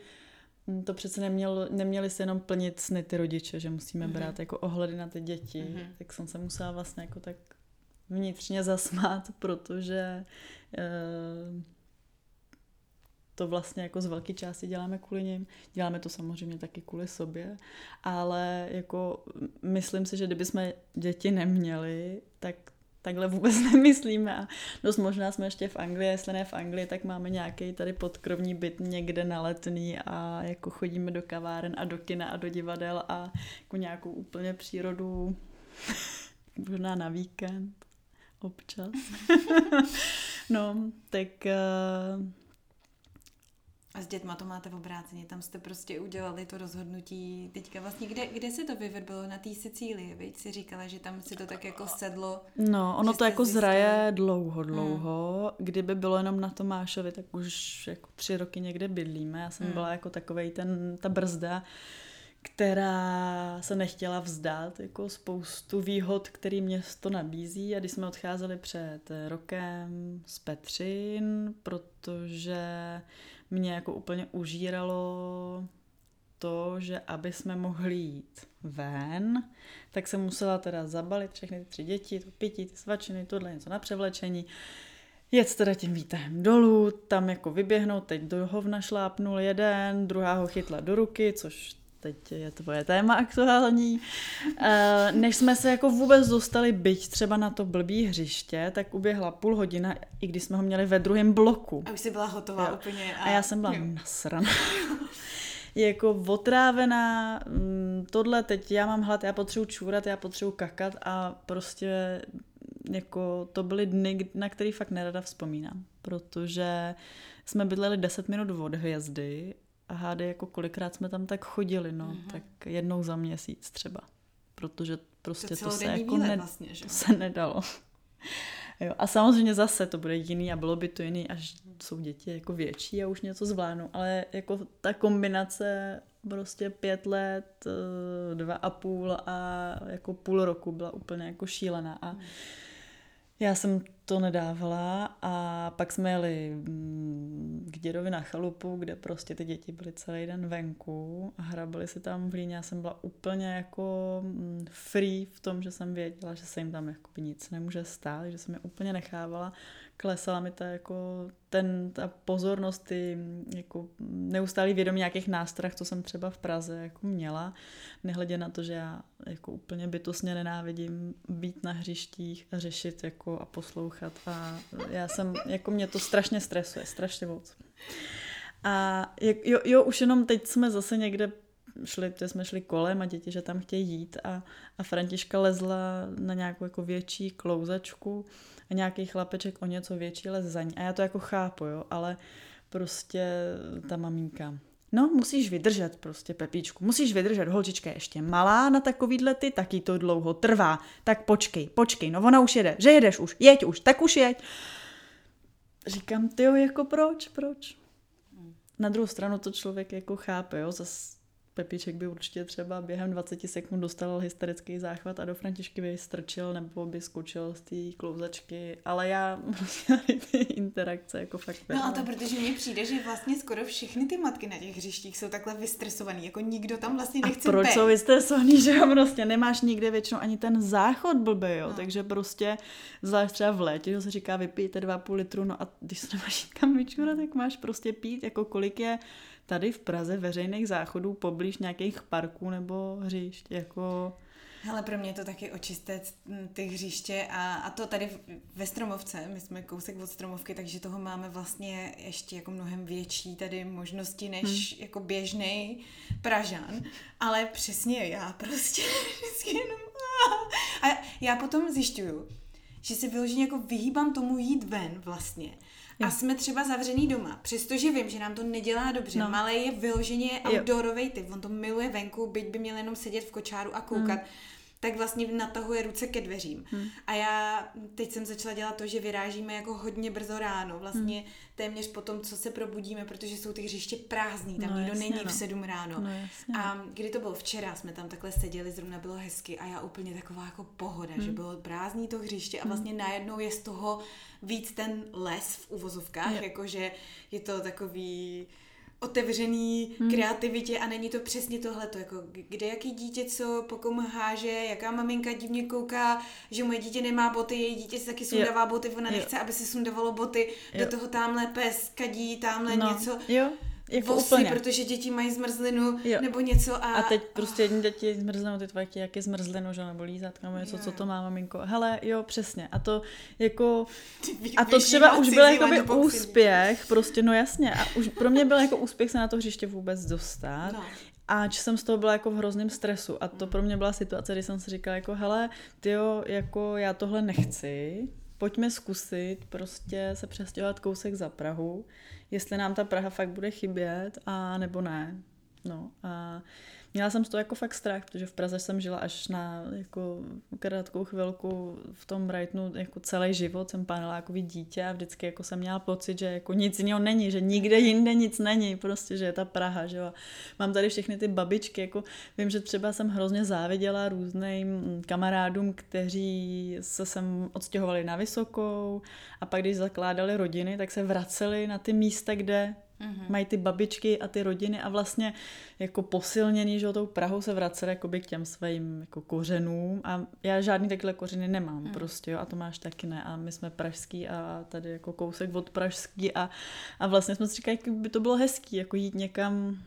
to přece nemělo, neměli se jenom plnit sny ty rodiče, že musíme Mhm. brát jako ohledy na ty děti. Mhm. Tak jsem se musela vlastně jako tak vnitřně zasmát, protože eh, to vlastně jako z velké části děláme kvůli nim. Děláme to samozřejmě taky kvůli sobě, ale jako myslím si, že kdyby jsme děti neměli, tak takhle vůbec nemyslíme a dost možná jsme ještě v Anglii, jestli ne v Anglii, tak máme nějaký tady podkrovní byt někde na letný a jako chodíme do kaváren a do kina a do divadel a jako nějakou úplně přírodu možná na víkend občas. no, tak uh, A s dětma to máte v obráceně, tam jste prostě udělali to rozhodnutí. Teďka vlastně, kde, kde se to vyvedlo? Na té Sicílii, veď si říkala, že tam si to tak jako sedlo. No, ono to jako zjistila- zraje dlouho, dlouho. Kdyby bylo jenom na Tomášovi, tak už jako tři roky někde bydlíme. Já jsem Hmm. byla jako takovej ten, ta brzda, která se nechtěla vzdát, jako spoustu výhod, který město nabízí. A když jsme odcházeli před rokem z Petřin, protože mě jako úplně užíralo to, že aby jsme mohli jít ven, tak jsem musela teda zabalit všechny ty tři děti, to pití, ty svačiny, tohle něco na převlečení, jet teda tím výtahem dolů, tam jako vyběhnout, teď do hovna šlápnul jeden, druhá ho chytla do ruky, což teď je tvoje téma aktuální. Eh, Než jsme se jako vůbec dostali byť třeba na to blbý hřiště, tak uběhla půl hodina, i když jsme ho měli ve druhém bloku. A už jsi byla hotová Jo. úplně. A já jsem byla jo. nasraná. Jako otrávená, mm, tohle teď já mám hlad, já potřebuji čůrat, já potřebuji kakat a prostě jako to byly dny, na který fakt nerada vzpomínám, protože jsme bydleli 10 minut od hvězdy a hády jako kolikrát jsme tam tak chodili, no, mm-hmm. tak jednou za měsíc třeba, protože prostě to, to se jako ne, vlastně, že? To se nedalo. Jo, a samozřejmě zase to bude jiný a bylo by to jiný, až jsou děti jako větší a už něco zvládnou, ale jako ta kombinace prostě pět let, eh, dva a půl a jako půl roku byla úplně jako šílená a hmm. Já jsem to nedávala a pak jsme jeli mm, k dědovi na chalupu, kde prostě ty děti byly celý den venku a hrabali si tam v líně. Já jsem byla úplně jako mm, free v tom, že jsem věděla, že se jim tam jako nic nemůže stát, že jsem je úplně nechávala klesala mi ta jako ten, ta pozornost, ty jako neustálý vědomí nějakých nástrah, co jsem třeba v Praze jako měla, nehledě na to, že já jako úplně bytostně nenávidím být na hřištích a řešit jako a poslouchat a já jsem, jako mě to strašně stresuje, strašně moc. A jo, jo, už jenom teď jsme zase někde šli, to jsme šli kolem a děti, že tam chtějí jít a, a Františka lezla na nějakou jako větší klouzačku a nějaký chlapeček o něco větší les za ní. A já to jako chápu, jo, ale prostě ta maminka. No, musíš vydržet prostě, Pepíčku. Musíš vydržet, holčička je ještě malá na takovýhle ty, taky to dlouho trvá. Tak počkej, počkej, no ona už jede. Že jedeš už, jeď už, tak už jeď. Říkám, ty jako proč, proč? Na druhou stranu to člověk jako chápe, jo, zase Pepíček by určitě třeba během 20 sekund dostal hysterický záchvat a do Františky by strčil nebo by skočil z té klouzačky, ale já prostě ty interakce jako fakt No a to protože mně přijde, že vlastně skoro všechny ty matky na těch hřištích jsou takhle vystresovaný, jako nikdo tam vlastně nechce A proč být. jsou vystresovaný, že jo, prostě nemáš nikde většinou ani ten záchod blbý, jo, no. takže prostě zvlášť třeba v létě, že se říká vypijte 2,5 litru, no a když se nemáš kam vyčurat, tak máš prostě pít, jako kolik je tady v Praze veřejných záchodů poblíž nějakých parků nebo hřišť, jako... Hele, pro mě je to taky očistet ty hřiště a, a to tady ve Stromovce, my jsme kousek od Stromovky, takže toho máme vlastně ještě jako mnohem větší tady možnosti než hmm. jako běžný Pražan, ale přesně já prostě vždycky jenom a já potom zjišťuju, že se vyloženě jako vyhýbám tomu jít ven vlastně a jsme třeba zavřený doma, přestože vím, že nám to nedělá dobře. No. Malé je vyloženě outdoorový typ, on to miluje venku, byť by měl jenom sedět v kočáru a koukat. Mm tak vlastně natahuje ruce ke dveřím. Hmm. A já teď jsem začala dělat to, že vyrážíme jako hodně brzo ráno, vlastně hmm. téměř po tom, co se probudíme, protože jsou ty hřiště prázdný, tam no, nikdo jasně, není no. v sedm ráno. No, jasně. A kdy to bylo včera, jsme tam takhle seděli, zrovna bylo hezky a já úplně taková jako pohoda, hmm. že bylo prázdný to hřiště a hmm. vlastně hmm. najednou je z toho víc ten les v uvozovkách, jakože je to takový otevřený hmm. kreativitě a není to přesně tohleto, jako kde jaký dítě co po komu háže, jaká maminka divně kouká, že moje dítě nemá boty, její dítě si taky sundává boty, ona nechce, aby si sundavalo boty, jo. do toho tamhle pes kadí, tamhle no. něco. Jo. Jako vosy, úplně. protože děti mají zmrzlinu jo. nebo něco a... A teď prostě jedni děti zmrzlinu, ty tvoje jak je zmrzlinu, že nebo lízat, nebo něco, jo. co to má maminko. Hele, jo, přesně. A to jako... A to třeba už byl jako úspěch, prostě, no jasně. A už pro mě byl jako úspěch se na to hřiště vůbec dostat. No. A jsem z toho byla jako v hrozném stresu. A to pro mě byla situace, kdy jsem si říkala jako, hele, tyjo, jako já tohle nechci, pojďme zkusit prostě se přestěhovat kousek za Prahu jestli nám ta Praha fakt bude chybět a nebo ne. No a Měla jsem z toho jako fakt strach, protože v Praze jsem žila až na jako krátkou chvilku v tom Brightonu jako celý život, jsem panelákový dítě a vždycky jako jsem měla pocit, že jako nic jiného není, že nikde jinde nic není, prostě, že je ta Praha, že jo. Mám tady všechny ty babičky, jako vím, že třeba jsem hrozně záviděla různým kamarádům, kteří se sem odstěhovali na Vysokou a pak když zakládali rodiny, tak se vraceli na ty místa, kde Mm-hmm. Mají ty babičky a ty rodiny a vlastně jako posilněný, že tou Prahou se vraceli jakoby k těm svým jako kořenům a já žádný takhle kořeny nemám mm. prostě jo, a to máš taky ne a my jsme pražský a tady jako kousek od pražský a, a vlastně jsme si říkali, jak by to bylo hezký, jako jít někam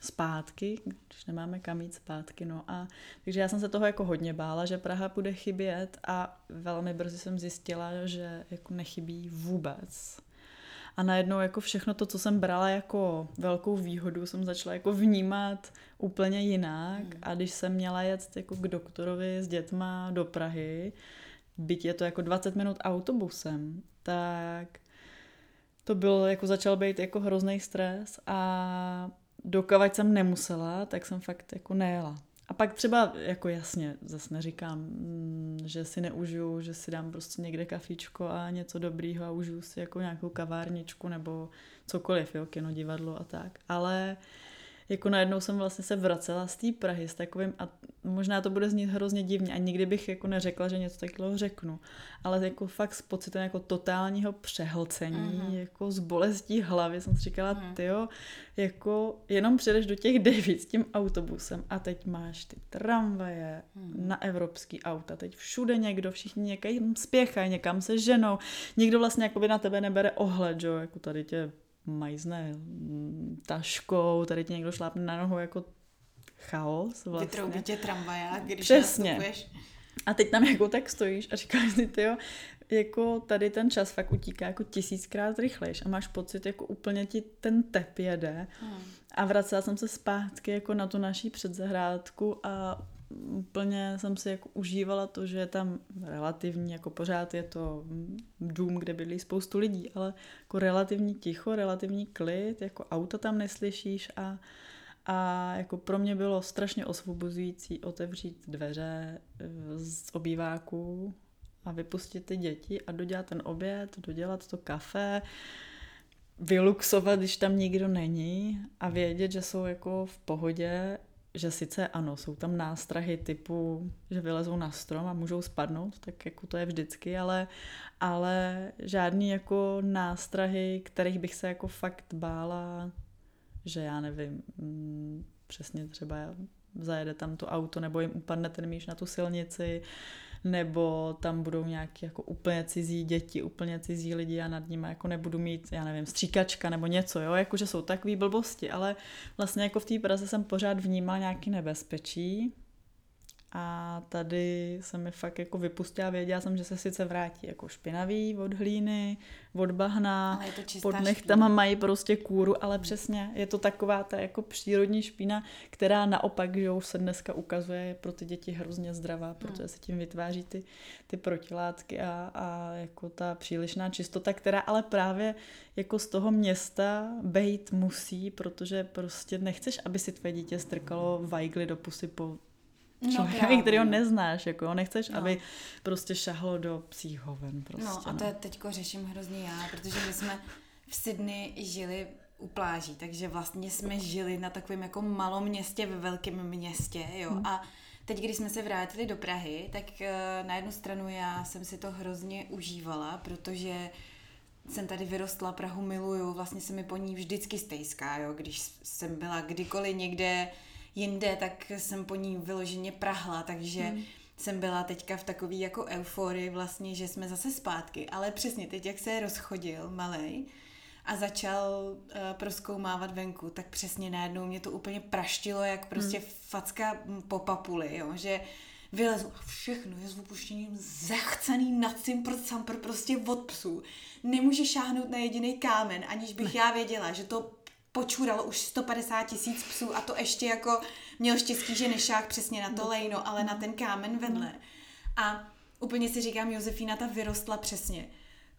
zpátky, když nemáme kam jít zpátky, no a takže já jsem se toho jako hodně bála, že Praha bude chybět a velmi brzy jsem zjistila, že jako nechybí vůbec a najednou jako všechno to, co jsem brala jako velkou výhodu, jsem začala jako vnímat úplně jinak hmm. a když jsem měla jet jako k doktorovi s dětma do Prahy, byť je to jako 20 minut autobusem, tak to bylo, jako začal být jako hrozný stres a dokavať jsem nemusela, tak jsem fakt jako nejela. A pak třeba, jako jasně, zase neříkám, mm, že si neužiju, že si dám prostě někde kafíčko a něco dobrýho a užiju si jako nějakou kavárničku nebo cokoliv, jo, kino, divadlo a tak. Ale uh, jako najednou jsem vlastně se vracela z té Prahy s takovým, a možná to bude znít hrozně divně a nikdy bych jako neřekla, že něco takového řeknu, ale jako fakt s pocitem jako totálního přehlcení, mm-hmm. jako z bolestí hlavy jsem si říkala, mm. tyjo, jako jenom přijdeš do těch devíc s tím autobusem a teď máš ty tramvaje mm. na evropský auta, teď všude někdo, všichni někam spěchají, někam se ženou, nikdo vlastně jakoby na tebe nebere ohled, že jo, jako tady tě majzne taškou, tady ti někdo šlápne na nohu jako chaos vlastně. Vytroubí tě tramvaja, když Přesně. Nastupuješ. A teď tam jako tak stojíš a říkáš si, ty jo, jako tady ten čas fakt utíká jako tisíckrát rychlejš a máš pocit, jako úplně ti ten tep jede. Hmm. A vracela jsem se zpátky jako na tu naší předzahrádku a úplně jsem si jako užívala to, že je tam relativní, jako pořád je to dům, kde bydlí spoustu lidí, ale jako relativní ticho, relativní klid, jako auta tam neslyšíš a, a jako pro mě bylo strašně osvobozující otevřít dveře eh, z obýváku a vypustit ty děti a dodělat ten oběd, dodělat to kafe, vyluxovat, když tam nikdo není a vědět, že jsou jako v pohodě že sice ano, jsou tam nástrahy typu, že vylezou na strom a můžou spadnout, tak jako to je vždycky, ale, ale žádný jako nástrahy, kterých bych se jako fakt bála, že já nevím, mm, přesně třeba zajede tam to auto nebo jim upadne ten míš na tu silnici, nebo tam budou nějaký jako úplně cizí děti, úplně cizí lidi a nad nimi jako nebudu mít, já nevím, stříkačka nebo něco, jo, jakože jsou takové blbosti, ale vlastně jako v té Praze jsem pořád vnímal nějaký nebezpečí, a tady se mi fakt jako vypustila, věděla jsem, že se sice vrátí jako špinavý od hlíny, od bahna, pod nechtama mají prostě kůru, ale přesně je to taková ta jako přírodní špína, která naopak, že už se dneska ukazuje, je pro ty děti hrozně zdravá, hmm. protože se tím vytváří ty, ty protilátky a, a jako ta přílišná čistota, která ale právě jako z toho města bejt musí, protože prostě nechceš, aby si tvoje dítě strkalo vajgly do pusy po no, člověka, který ho neznáš, jako jo, nechceš, no. aby prostě šahlo do psích hoven. Prostě, no a to no. teďko řeším hrozně já, protože my jsme v Sydney žili u pláží, takže vlastně jsme žili na takovém jako malom městě ve velkém městě, jo, hmm. a teď, když jsme se vrátili do Prahy, tak uh, na jednu stranu já jsem si to hrozně užívala, protože jsem tady vyrostla, Prahu miluju, vlastně se mi po ní vždycky stejská, jo, když jsem byla kdykoliv někde jinde, tak jsem po ní vyloženě prahla, takže hmm. jsem byla teďka v takový jako euforii vlastně, že jsme zase zpátky, ale přesně teď, jak se rozchodil malej a začal uh, proskoumávat venku, tak přesně najednou mě to úplně praštilo, jak prostě hmm. facka po papuli, jo, že vylezu a všechno je s opuštěním zachcený nad cimpr sampr prostě od psů. Nemůže šáhnout na jediný kámen, aniž bych já věděla, že to počuralo už 150 tisíc psů a to ještě jako měl štěstí, že nešák přesně na to lejno, ale na ten kámen vedle. A úplně si říkám, Josefína ta vyrostla přesně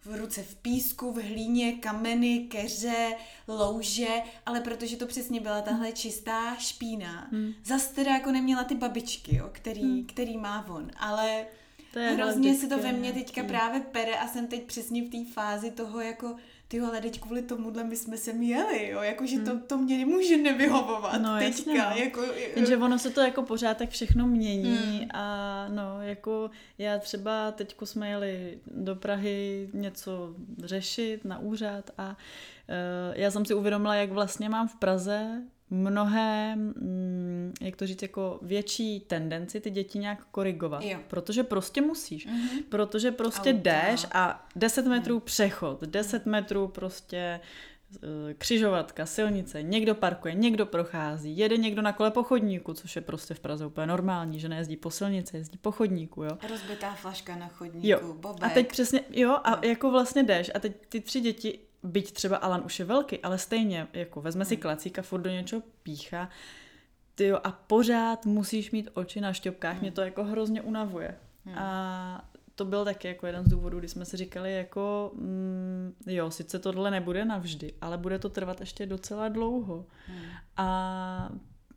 v ruce v písku, v hlíně, kameny, keře, louže, ale protože to přesně byla tahle čistá špína. Hmm. Zase teda jako neměla ty babičky, jo, který, hmm. který má on, ale to je hrozně se to ve mně teďka hmm. právě pere a jsem teď přesně v té fázi toho jako ty ale teď kvůli tomuhle my jsme se měli, jo, jakože to, hmm. to mě nemůže nevyhovovat no, teďka. Jasně, no. jako, Jenže ono se to jako pořád tak všechno mění hmm. a no, jako já třeba teďko jsme jeli do Prahy něco řešit na úřad a uh, já jsem si uvědomila, jak vlastně mám v Praze mnohé, mm, jak to říct, jako větší tendenci ty děti nějak korigovat. Jo. Protože prostě musíš. Mm-hmm. Protože prostě Auta. jdeš a 10 metrů mm. přechod, 10 metrů prostě eh, křižovatka, silnice, někdo parkuje, někdo prochází, jede někdo na kole po chodníku, což je prostě v Praze úplně normální, že nejezdí po silnici, jezdí po chodníku, jo. Rozbitá flaška na chodníku, jo. bobek. A teď přesně, jo, a jo. jako vlastně jdeš a teď ty tři děti byť třeba Alan už je velký, ale stejně, jako vezme si hmm. klacík a furt do něčeho pícha, ty jo, a pořád musíš mít oči na šťopkách, mě hmm. to jako hrozně unavuje. Hmm. A to byl taky jako jeden z důvodů, kdy jsme si říkali jako, mm, jo, sice tohle nebude navždy, ale bude to trvat ještě docela dlouho. Hmm. A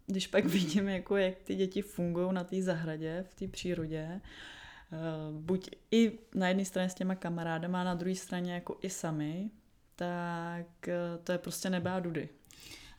když pak vidím, jako jak ty děti fungují na té zahradě, v té přírodě, eh, buď i na jedné straně s těma kamarádama, a na druhé straně jako i sami, tak eh, to je prostě nebe a dudy.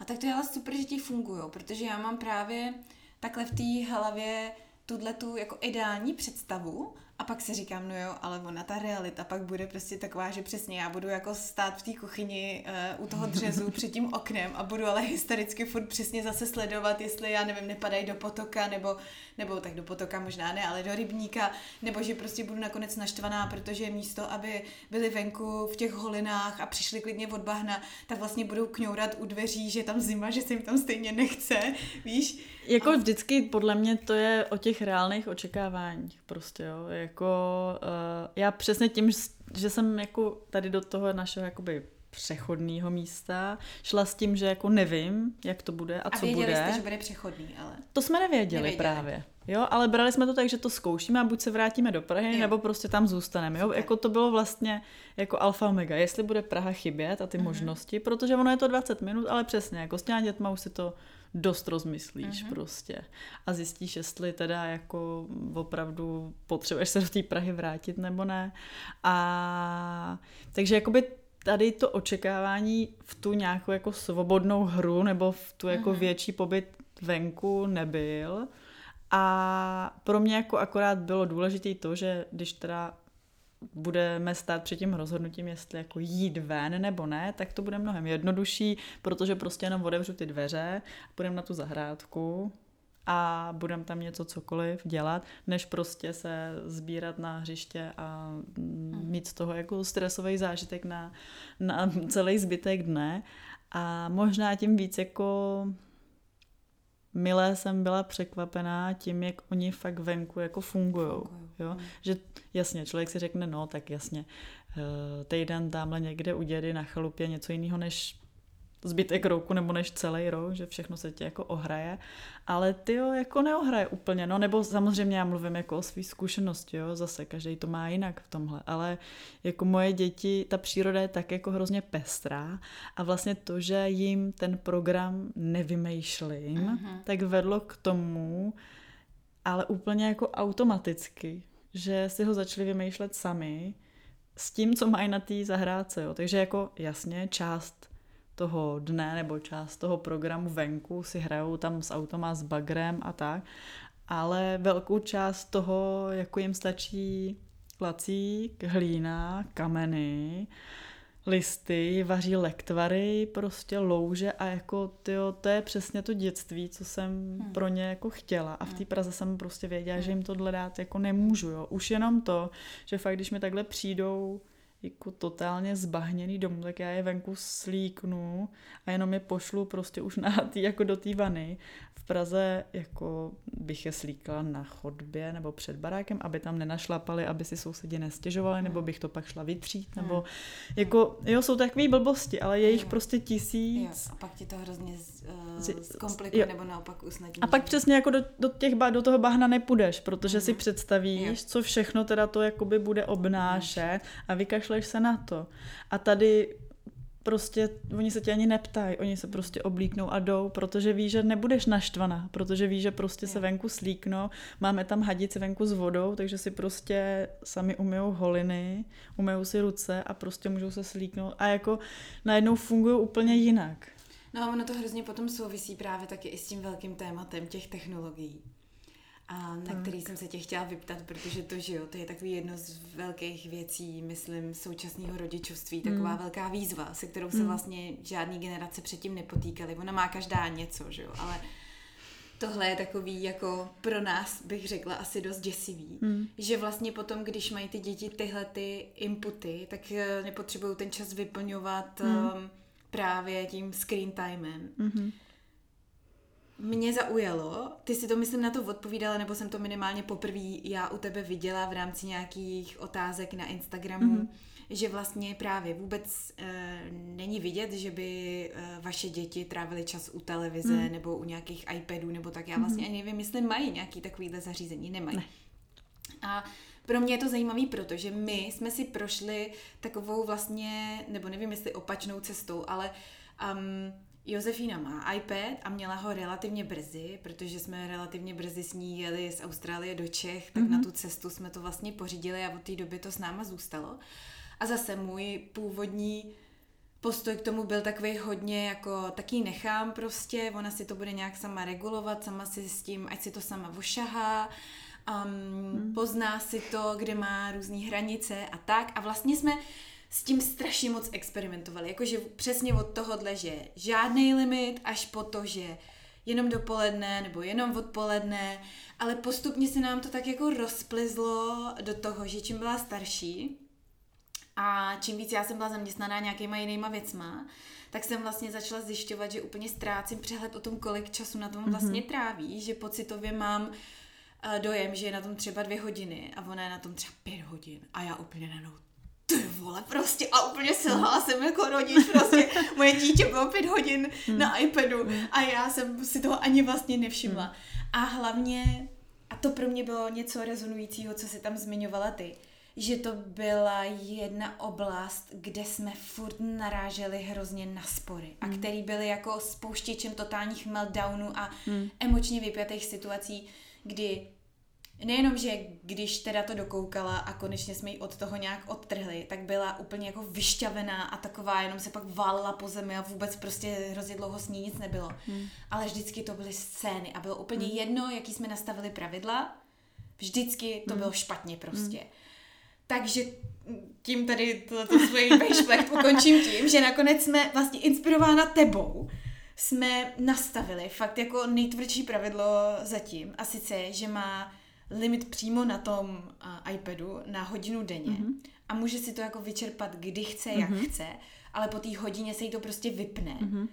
A tak to je ale super, že ti fungují, protože já mám právě takhle v té hlavě tuhle tu jako ideální představu a pak si říkám, no jo, ale ona ta realita pak bude prostě taková, že přesně já budu jako stát v té kuchyni uh, u toho dřezu před tím oknem a budu ale hystericky furt přesně zase sledovat, jestli já nevím, nepadají do potoka nebo, nebo tak do potoka možná ne, ale do rybníka, nebo že prostě budu nakonec naštvaná, protože místo, aby byli venku v těch holinách a přišli klidně od bahna, tak vlastně budou kňourat u dveří, že tam zima, že se jim tam stejně nechce, víš? Jako a... vždycky podle mě to je o těch reálných očekáváních prostě, jo, jako uh, já přesně tím, že jsem jako tady do toho našeho jakoby přechodného místa. Šla s tím, že jako nevím, jak to bude a, a co bude. A jste, že bude přechodný, ale... To jsme nevěděli, nevěděli. právě. Jo, ale brali jsme to tak, že to zkoušíme a buď se vrátíme do Prahy, jo. nebo prostě tam zůstaneme. Jo? Jako to bylo vlastně jako alfa omega. Jestli bude Praha chybět a ty uh-huh. možnosti, protože ono je to 20 minut, ale přesně, jako s těma dětma už si to dost rozmyslíš uh-huh. prostě. A zjistíš, jestli teda jako opravdu potřebuješ se do té Prahy vrátit nebo ne. A takže jakoby tady to očekávání v tu nějakou jako svobodnou hru nebo v tu jako uh-huh. větší pobyt venku nebyl. A pro mě jako akorát bylo důležité to, že když teda budeme stát před tím rozhodnutím, jestli jako jít ven nebo ne, tak to bude mnohem jednodušší, protože prostě jenom otevřu ty dveře, půjdeme na tu zahrádku a budeme tam něco cokoliv dělat, než prostě se sbírat na hřiště a hmm. mít z toho jako stresový zážitek na, na celý zbytek dne. A možná tím víc jako milé jsem byla překvapená tím, jak oni fakt venku jako fungují. Jo? Že jasně, člověk si řekne, no tak jasně, eh, týden tamhle někde u dědy na chalupě něco jiného než zbytek roku nebo než celý rok, že všechno se tě jako ohraje, ale ty jo, jako neohraje úplně, no nebo samozřejmě já mluvím jako o své zkušenosti, jo, zase každý to má jinak v tomhle, ale jako moje děti, ta příroda je tak jako hrozně pestrá a vlastně to, že jim ten program nevymýšlím, uh-huh. tak vedlo k tomu, ale úplně jako automaticky, že si ho začali vymýšlet sami s tím, co mají na té zahrádce, jo. Takže jako jasně, část toho dne nebo část toho programu venku si hrajou tam s automa, s bagrem a tak, ale velkou část toho, jako jim stačí lacík, hlína, kameny, listy, vaří lektvary, prostě louže a jako tyjo, to je přesně to dětství, co jsem hmm. pro ně jako chtěla a v té hmm. Praze jsem prostě věděla, hmm. že jim tohle dát jako nemůžu, jo. Už jenom to, že fakt, když mi takhle přijdou jako totálně zbahněný domů, tak já je venku slíknu a jenom je pošlu prostě už na tý, jako do té vany. V Praze jako bych je slíkla na chodbě nebo před barákem, aby tam nenašlapali, aby si sousedi nestěžovali, nebo bych to pak šla vytřít, nebo jako, jo, jsou takové blbosti, ale je jich prostě tisíc. Jo, a pak ti to hrozně uh, zkomplikuje, nebo naopak usnadní. A pak přesně jako do, do, těch, do toho bahna nepůjdeš, protože mm. si představíš, jo. co všechno teda to jakoby bude obnášet a vykašle vykašleš se na to. A tady prostě oni se tě ani neptají, oni se prostě oblíknou a jdou, protože ví, že nebudeš naštvaná, protože ví, že prostě se venku slíknou, máme tam hadici venku s vodou, takže si prostě sami umyjou holiny, umyjou si ruce a prostě můžou se slíknout a jako najednou fungují úplně jinak. No a ono to hrozně potom souvisí právě taky i s tím velkým tématem těch technologií a na tak. který jsem se tě chtěla vyptat, protože to, že jo, to je takový jedno z velkých věcí, myslím, současného rodičovství, taková mm. velká výzva, se kterou se mm. vlastně žádný generace předtím nepotýkaly. Ona má každá něco, že jo, ale tohle je takový jako pro nás, bych řekla, asi dost děsivý. Mm. Že vlastně potom, když mají ty děti tyhle ty inputy, tak eh, nepotřebují ten čas vyplňovat mm. Právě tím screen timem. Mm-hmm mě zaujalo, ty si to myslím na to odpovídala, nebo jsem to minimálně poprvé já u tebe viděla v rámci nějakých otázek na Instagramu, mm-hmm. že vlastně právě vůbec e, není vidět, že by e, vaše děti trávily čas u televize mm. nebo u nějakých iPadů nebo tak. Já vlastně mm-hmm. ani nevím, jestli mají nějaký takovýhle zařízení. Nemají. Ne. A pro mě je to zajímavé, protože my jsme si prošli takovou vlastně, nebo nevím jestli opačnou cestou, ale um, Josefína má iPad a měla ho relativně brzy, protože jsme relativně brzy s ní jeli z Austrálie do Čech, tak mm-hmm. na tu cestu jsme to vlastně pořídili a od té doby to s náma zůstalo. A zase můj původní postoj k tomu byl takový hodně jako taky nechám prostě, ona si to bude nějak sama regulovat, sama si s tím, ať si to sama vošahá, um, pozná si to, kde má různé hranice a tak. A vlastně jsme s tím strašně moc experimentovali. Jakože přesně od tohohle, že žádný limit, až po to, že jenom dopoledne nebo jenom odpoledne, ale postupně se nám to tak jako rozplizlo do toho, že čím byla starší a čím víc já jsem byla zaměstnaná nějakýma jinýma věcma, tak jsem vlastně začala zjišťovat, že úplně ztrácím přehled o tom, kolik času na tom mhm. vlastně tráví, že pocitově mám dojem, že je na tom třeba dvě hodiny a ona je na tom třeba pět hodin a já úplně najednou ty vole, prostě a úplně selhala jsem jako rodič, prostě moje dítě bylo pět hodin hmm. na iPadu hmm. a já jsem si toho ani vlastně nevšimla. Hmm. A hlavně, a to pro mě bylo něco rezonujícího, co si tam zmiňovala ty, že to byla jedna oblast, kde jsme furt naráželi hrozně na spory a který byly jako spouštěčem totálních meltdownů a emočně vypjatých situací, kdy nejenom, že když teda to dokoukala a konečně jsme ji od toho nějak odtrhli, tak byla úplně jako vyšťavená a taková, jenom se pak válila po zemi a vůbec prostě hrozně dlouho s ní nic nebylo. Hmm. Ale vždycky to byly scény a bylo úplně hmm. jedno, jaký jsme nastavili pravidla, vždycky to hmm. bylo špatně prostě. Hmm. Takže tím tady toto svoji vejšplech ukončím tím, že nakonec jsme vlastně inspirována tebou, jsme nastavili fakt jako nejtvrdší pravidlo zatím a sice, že má limit přímo na tom uh, iPadu na hodinu denně mm-hmm. a může si to jako vyčerpat kdy chce, jak mm-hmm. chce, ale po té hodině se jí to prostě vypne. Mm-hmm.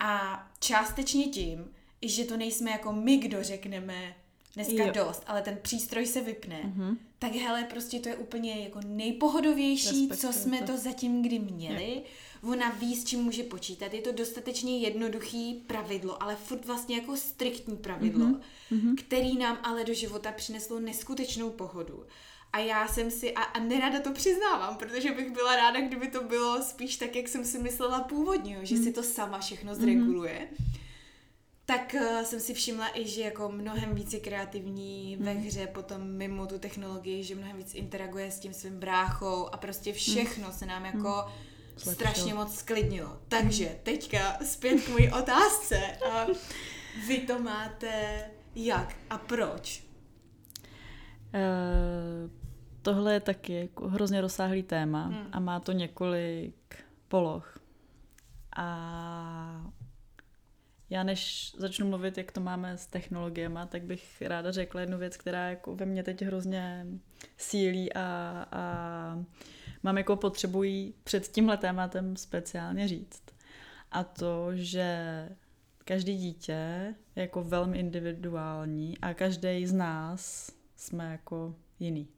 A částečně tím, že to nejsme jako my, kdo řekneme dneska jo. dost, ale ten přístroj se vypne, mm-hmm. tak hele, prostě to je úplně jako nejpohodovější, Respektuju co jsme to. to zatím kdy měli. Jo ona ví, s čím může počítat. Je to dostatečně jednoduchý pravidlo, ale furt vlastně jako striktní pravidlo, mm-hmm. který nám ale do života přineslo neskutečnou pohodu. A já jsem si, a, a nerada to přiznávám, protože bych byla ráda, kdyby to bylo spíš tak, jak jsem si myslela původně, že mm. si to sama všechno mhm. zreguluje. Mm. Tak uh, jsem si všimla i, že jako mnohem víc je kreativní mm. ve mhm. hře, potom mimo tu technologii, že mnohem víc interaguje s tím svým bráchou a prostě všechno mm. se nám jako mm Zlepšil. strašně moc sklidnilo. Takže teďka zpět k mojí otázce. A vy to máte jak a proč? Uh, tohle je taky jako hrozně rozsáhlý téma hmm. a má to několik poloh. A já než začnu mluvit, jak to máme s technologiemi, tak bych ráda řekla jednu věc, která jako ve mně teď hrozně sílí a, a mám jako potřebují před tímhle tématem speciálně říct. A to, že každý dítě je jako velmi individuální a každý z nás jsme jako jiný.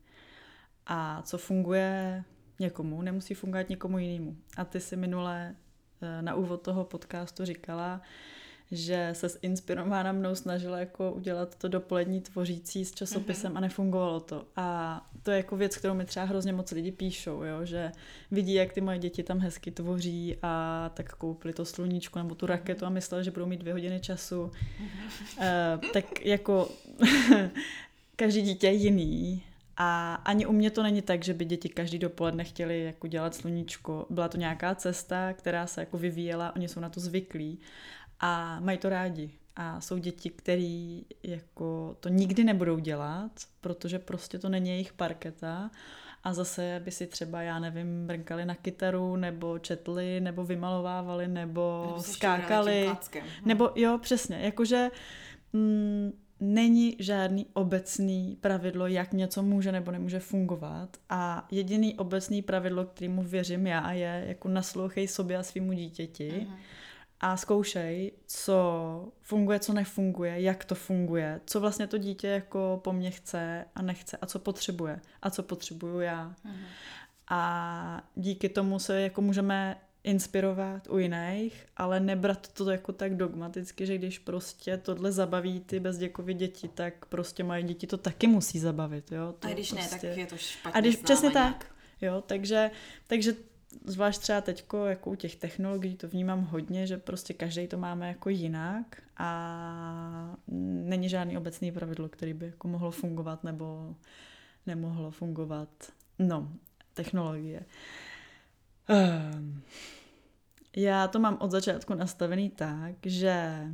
A co funguje někomu, nemusí fungovat někomu jinému. A ty si minule eh, na úvod toho podcastu říkala, že se inspirována mnou snažila jako udělat to dopolední tvořící s časopisem mm-hmm. a nefungovalo to. A to je jako věc, kterou mi třeba hrozně moc lidi píšou, jo? že vidí, jak ty moje děti tam hezky tvoří a tak koupili to sluníčko nebo tu raketu a mysleli, že budou mít dvě hodiny času. Mm-hmm. Uh, tak jako každý dítě je jiný a ani u mě to není tak, že by děti každý dopoledne chtěli jako dělat sluníčko. Byla to nějaká cesta, která se jako vyvíjela, oni jsou na to zvyklí a mají to rádi. A jsou děti, které jako to nikdy nebudou dělat, protože prostě to není jejich parketa a zase by si třeba, já nevím, brnkali na kytaru, nebo četli, nebo vymalovávali, nebo, nebo skákali. Nebo jo, přesně, jakože mm, není žádný obecný pravidlo, jak něco může nebo nemůže fungovat a jediný obecný pravidlo, kterému věřím já, je jako naslouchej sobě a svýmu dítěti. Uh-huh a zkoušej, co funguje, co nefunguje, jak to funguje, co vlastně to dítě jako po mně chce a nechce a co potřebuje a co potřebuju já. Mhm. A díky tomu se jako můžeme inspirovat u jiných, ale nebrat to jako tak dogmaticky, že když prostě tohle zabaví ty bezděkovy děti, tak prostě moje děti to taky musí zabavit, jo. To a když prostě... ne, tak je to špatně A když přesně tak, jo, takže, takže zvlášť třeba teďko, jako u těch technologií, to vnímám hodně, že prostě každý to máme jako jinak a není žádný obecný pravidlo, který by jako mohlo fungovat nebo nemohlo fungovat. No, technologie. Um, já to mám od začátku nastavený tak, že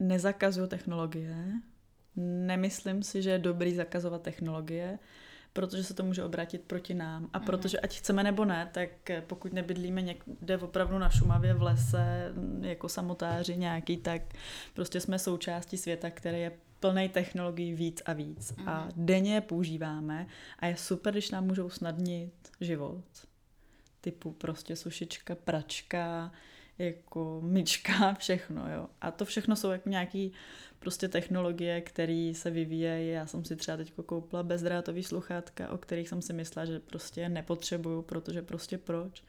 nezakazuju technologie, nemyslím si, že je dobrý zakazovat technologie, protože se to může obrátit proti nám. A mhm. protože ať chceme nebo ne, tak pokud nebydlíme někde opravdu na Šumavě v lese, jako samotáři nějaký, tak prostě jsme součástí světa, který je plný technologií víc a víc. Mm. A mhm. denně je používáme a je super, když nám můžou snadnit život. Typu prostě sušička, pračka, jako myčka, všechno, jo. A to všechno jsou jako nějaký prostě technologie, které se vyvíjejí. Já jsem si třeba teď koupila bezdrátový sluchátka, o kterých jsem si myslela, že prostě nepotřebuju, protože prostě proč.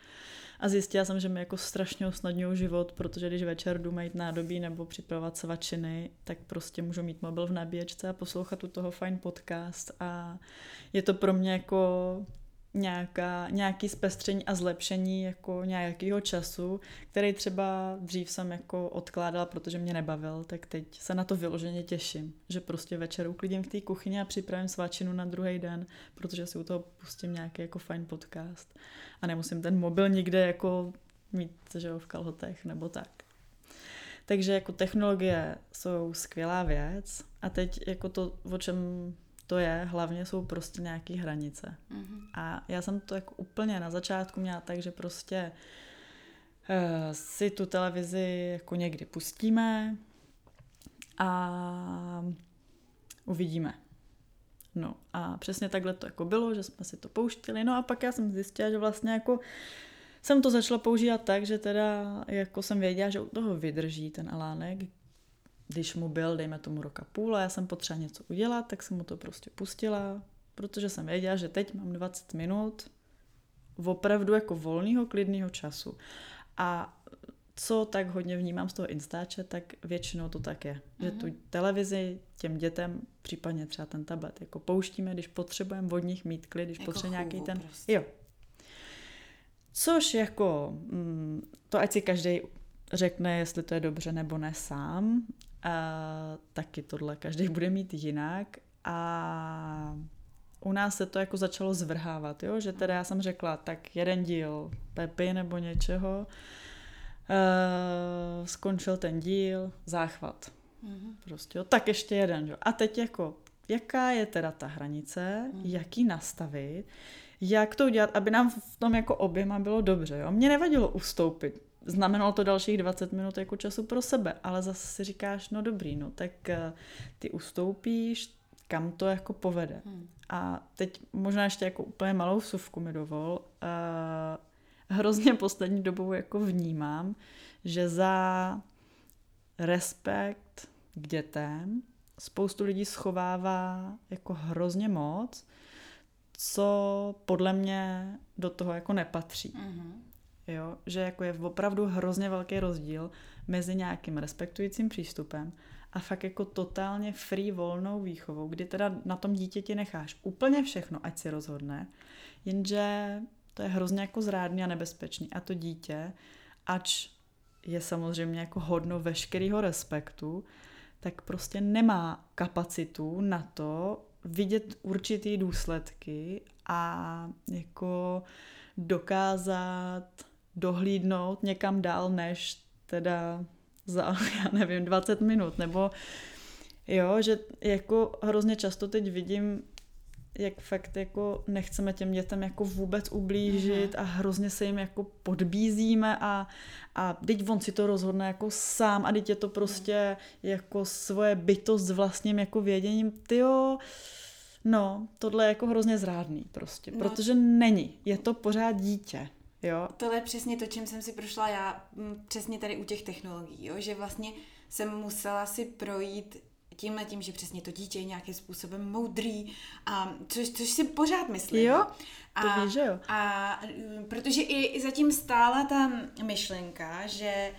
A zjistila jsem, že mi jako strašně usnadňují život, protože když večer jdu mít nádobí nebo připravovat svačiny, tak prostě můžu mít mobil v nabíječce a poslouchat u toho fajn podcast a je to pro mě jako nějaká, nějaký zpestření a zlepšení jako nějakého času, který třeba dřív jsem jako odkládala, protože mě nebavil, tak teď se na to vyloženě těším, že prostě večer uklidím v té kuchyni a připravím svačinu na druhý den, protože si u toho pustím nějaký jako fajn podcast a nemusím ten mobil nikde jako mít že jo, v kalhotech nebo tak. Takže jako technologie jsou skvělá věc a teď jako to, o čem to je, hlavně jsou prostě nějaké hranice. Mm-hmm. A já jsem to jako úplně na začátku měla tak, že prostě uh, si tu televizi jako někdy pustíme a uvidíme. No a přesně takhle to jako bylo, že jsme si to pouštili. No a pak já jsem zjistila, že vlastně jako jsem to začala používat tak, že teda jako jsem věděla, že u toho vydrží ten alánek, když mu byl, dejme tomu roka půl a já jsem potřeba něco udělat, tak jsem mu to prostě pustila, protože jsem věděla, že teď mám 20 minut opravdu jako volného, klidného času. A co tak hodně vnímám z toho Instače, tak většinou to tak je. Mm-hmm. Že tu mhm. televizi těm dětem, případně třeba ten tablet, jako pouštíme, když potřebujeme od nich mít klid, když jako potřebujeme nějaký ten... Prostě. Jo. Což jako, mm, to ať si každý řekne, jestli to je dobře nebo ne sám, a taky tohle každý bude mít jinak a u nás se to jako začalo zvrhávat, jo? že teda já jsem řekla, tak jeden díl Pepy nebo něčeho, uh, skončil ten díl, záchvat. Mm-hmm. Prostě, jo? tak ještě jeden. Jo? A teď jako, jaká je teda ta hranice, mm-hmm. jak ji nastavit, jak to udělat, aby nám v tom jako oběma bylo dobře. Jo? Mně nevadilo ustoupit znamenalo to dalších 20 minut jako času pro sebe, ale zase si říkáš, no dobrý, no tak eh, ty ustoupíš, kam to jako povede. Hmm. A teď možná ještě jako úplně malou vsuvku mi dovol. Uh, hrozně poslední dobou jako vnímám, že za respekt k dětem spoustu lidí schovává jako hrozně moc, co podle mě do toho jako nepatří. Mm-hmm. Jo? Že jako je opravdu hrozně velký rozdíl mezi nějakým respektujícím přístupem a fakt jako totálně free volnou výchovou, kdy teda na tom dítěti necháš úplně všechno, ať si rozhodne, jenže to je hrozně jako zrádný a nebezpečný a to dítě, ač je samozřejmě jako hodno veškerého respektu, tak prostě nemá kapacitu na to vidět určitý důsledky a jako dokázat dohlídnout někam dál, než teda za, já nevím, 20 minut, nebo jo, že jako hrozně často teď vidím, jak fakt jako nechceme těm dětem jako vůbec ublížit mm-hmm. a hrozně se jim jako podbízíme a, a teď on si to rozhodne jako sám a teď je to prostě mm. jako svoje bytost s vlastním jako věděním, tyjo, no, tohle je jako hrozně zrádný prostě, no. protože není, je to pořád dítě. Jo. Tohle je přesně to, čím jsem si prošla já, přesně tady u těch technologií, jo? že vlastně jsem musela si projít tímhle tím, že přesně to dítě je nějakým způsobem moudrý, a což, což si pořád myslím. Jo, to a, víš, že jo. A mm, protože i, i zatím stála ta myšlenka, že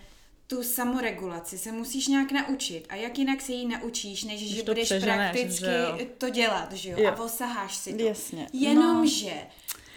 tu samoregulaci se musíš nějak naučit. A jak jinak se jí naučíš, než že budeš přeženeš, prakticky že jo. to dělat, že jo? Jo. A posaháš si to. Jasně. Jenomže,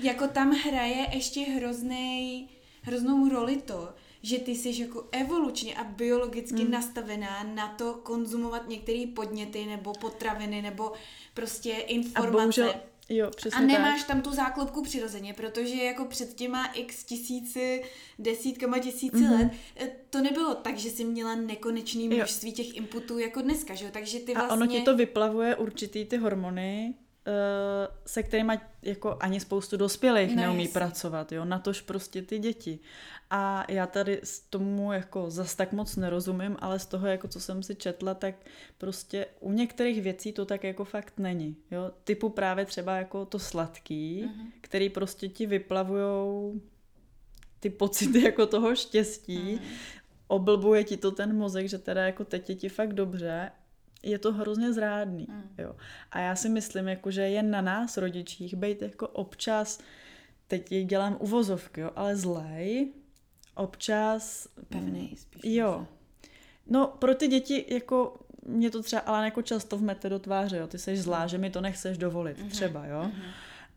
jako tam hraje ještě hroznej, hroznou roli to, že ty jsi jako evolučně a biologicky mm. nastavená na to konzumovat některé podněty nebo potraviny nebo prostě A informace. bohužel, jo, přesně A nemáš tak. tam tu záklopku přirozeně, protože jako před těma x tisíci, desítkama tisíci Mhm. mm-hmm. let, eh, to nebylo tak, že jsi měla nekonečný množství těch inputů jako dneska, že jo? Takže ty vlastně... A ono ti to vyplavuje určitý ty hormony, se kterými jako ani spoustu dospělých No, neumí pracovat, jo, natož prostě ty děti. A já tady s tomu jako zas tak moc nerozumím, ale z toho, jako co jsem si četla, tak prostě u některých věcí to tak jako fakt není, jo. Typu právě třeba jako to sladký, Mhm. který prostě ti vyplavujou ty pocity jako toho štěstí, Mhm. oblbuje ti to ten mozek, že teda jako teď je ti fakt dobře, je to hrozně zrádný. Mm. Jo. A já si myslím, jako, že je na nás, rodičích, být jako občas, teď dělám uvozovky, jo, ale zlej, občas... Pevnej spíš. Jo. No, pro ty děti, jako mě to třeba, ale jako často v mete do tváře, jo, ty jsi zlá, že mi to nechceš dovolit, Mhm. třeba, jo. Mhm.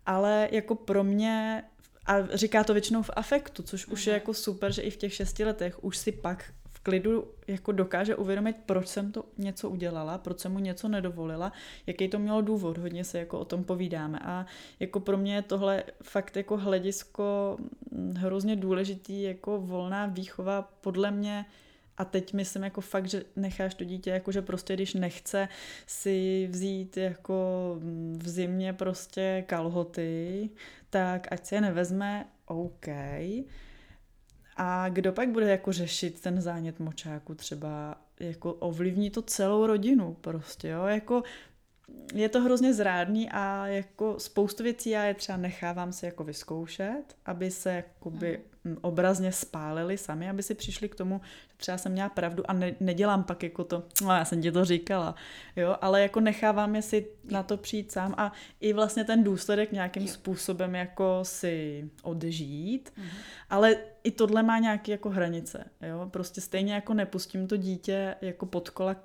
Ale jako pro mě, a říká to většinou v afektu, což už je Mhm. jako super, že i v těch šesti letech už si pak klidu jako dokáže uvědomit, proč jsem to něco udělala, proč jsem mu něco nedovolila, jaký to mělo důvod, hodně se jako o tom povídáme a jako pro mě je tohle fakt jako hledisko mm, hrozně důležitý, jako volná výchova podle mě a teď myslím jako fakt, že necháš to dítě, jako že prostě když nechce si vzít jako mm, v zimě prostě kalhoty, tak ať si je nevezme, OK. A kdo pak bude jako řešit ten zánět močáku třeba, jako ovlivní to celou rodinu prostě, jo, jako je to hrozně zrádný a jako spoustu věcí já je třeba nechávám si jako vyzkoušet, aby se jakoby mm, obrazně spálili sami, aby si přišli k tomu, že třeba jsem měla pravdu a ne, nedělám pak jako to, no já jsem ti to říkala, jo, ale jako nechávám je si na to přijít sám a i vlastně ten důsledek nějakým Jo. způsobem jako si odžít, Mhm. ale i tohle má nějaké jako hranice, jo, prostě stejně jako nepustím to dítě jako pod kola.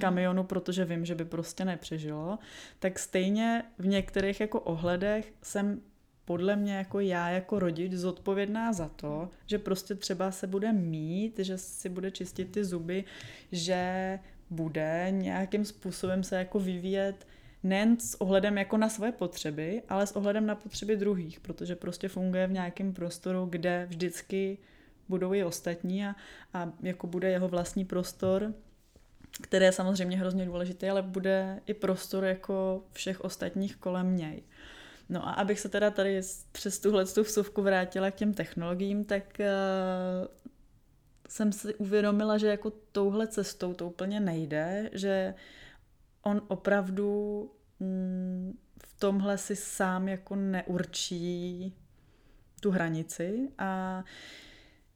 Kamionu, protože vím, že by prostě nepřežilo, tak stejně v některých jako ohledech jsem podle mě jako já jako rodič zodpovědná za to, že prostě třeba se bude mít, že si bude čistit ty zuby, že bude nějakým způsobem se jako vyvíjet nejen s ohledem jako na svoje potřeby, ale s ohledem na potřeby druhých, protože prostě funguje v nějakém prostoru, kde vždycky budou i ostatní a, a jako bude jeho vlastní prostor, který je samozřejmě hrozně důležitý, ale bude i prostor jako všech ostatních kolem něj. No a abych se teda tady přes tuhle tu vsuvku vrátila k těm technologiím, tak uh, jsem si uvědomila, že jako touhle cestou to úplně nejde, že on opravdu mm, v tomhle si sám jako neurčí tu hranici a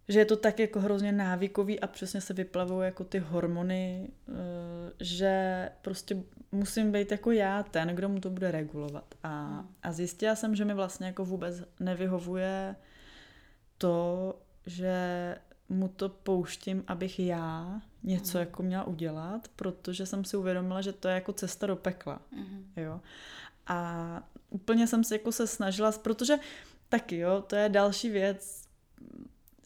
že je to tak jako hrozně návykový a přesně se vyplavují jako ty hormony, eh, že prostě musím být jako já ten, kdo mu to bude regulovat. A, Hmm. a zjistila jsem, že mi vlastně jako vůbec nevyhovuje to, že mu to pouštím, abych já něco Mhm. jako měla udělat, protože jsem si uvědomila, že to je jako cesta do pekla. Mhm. Jo. A úplně jsem se jako se snažila, protože taky jo, to je další věc,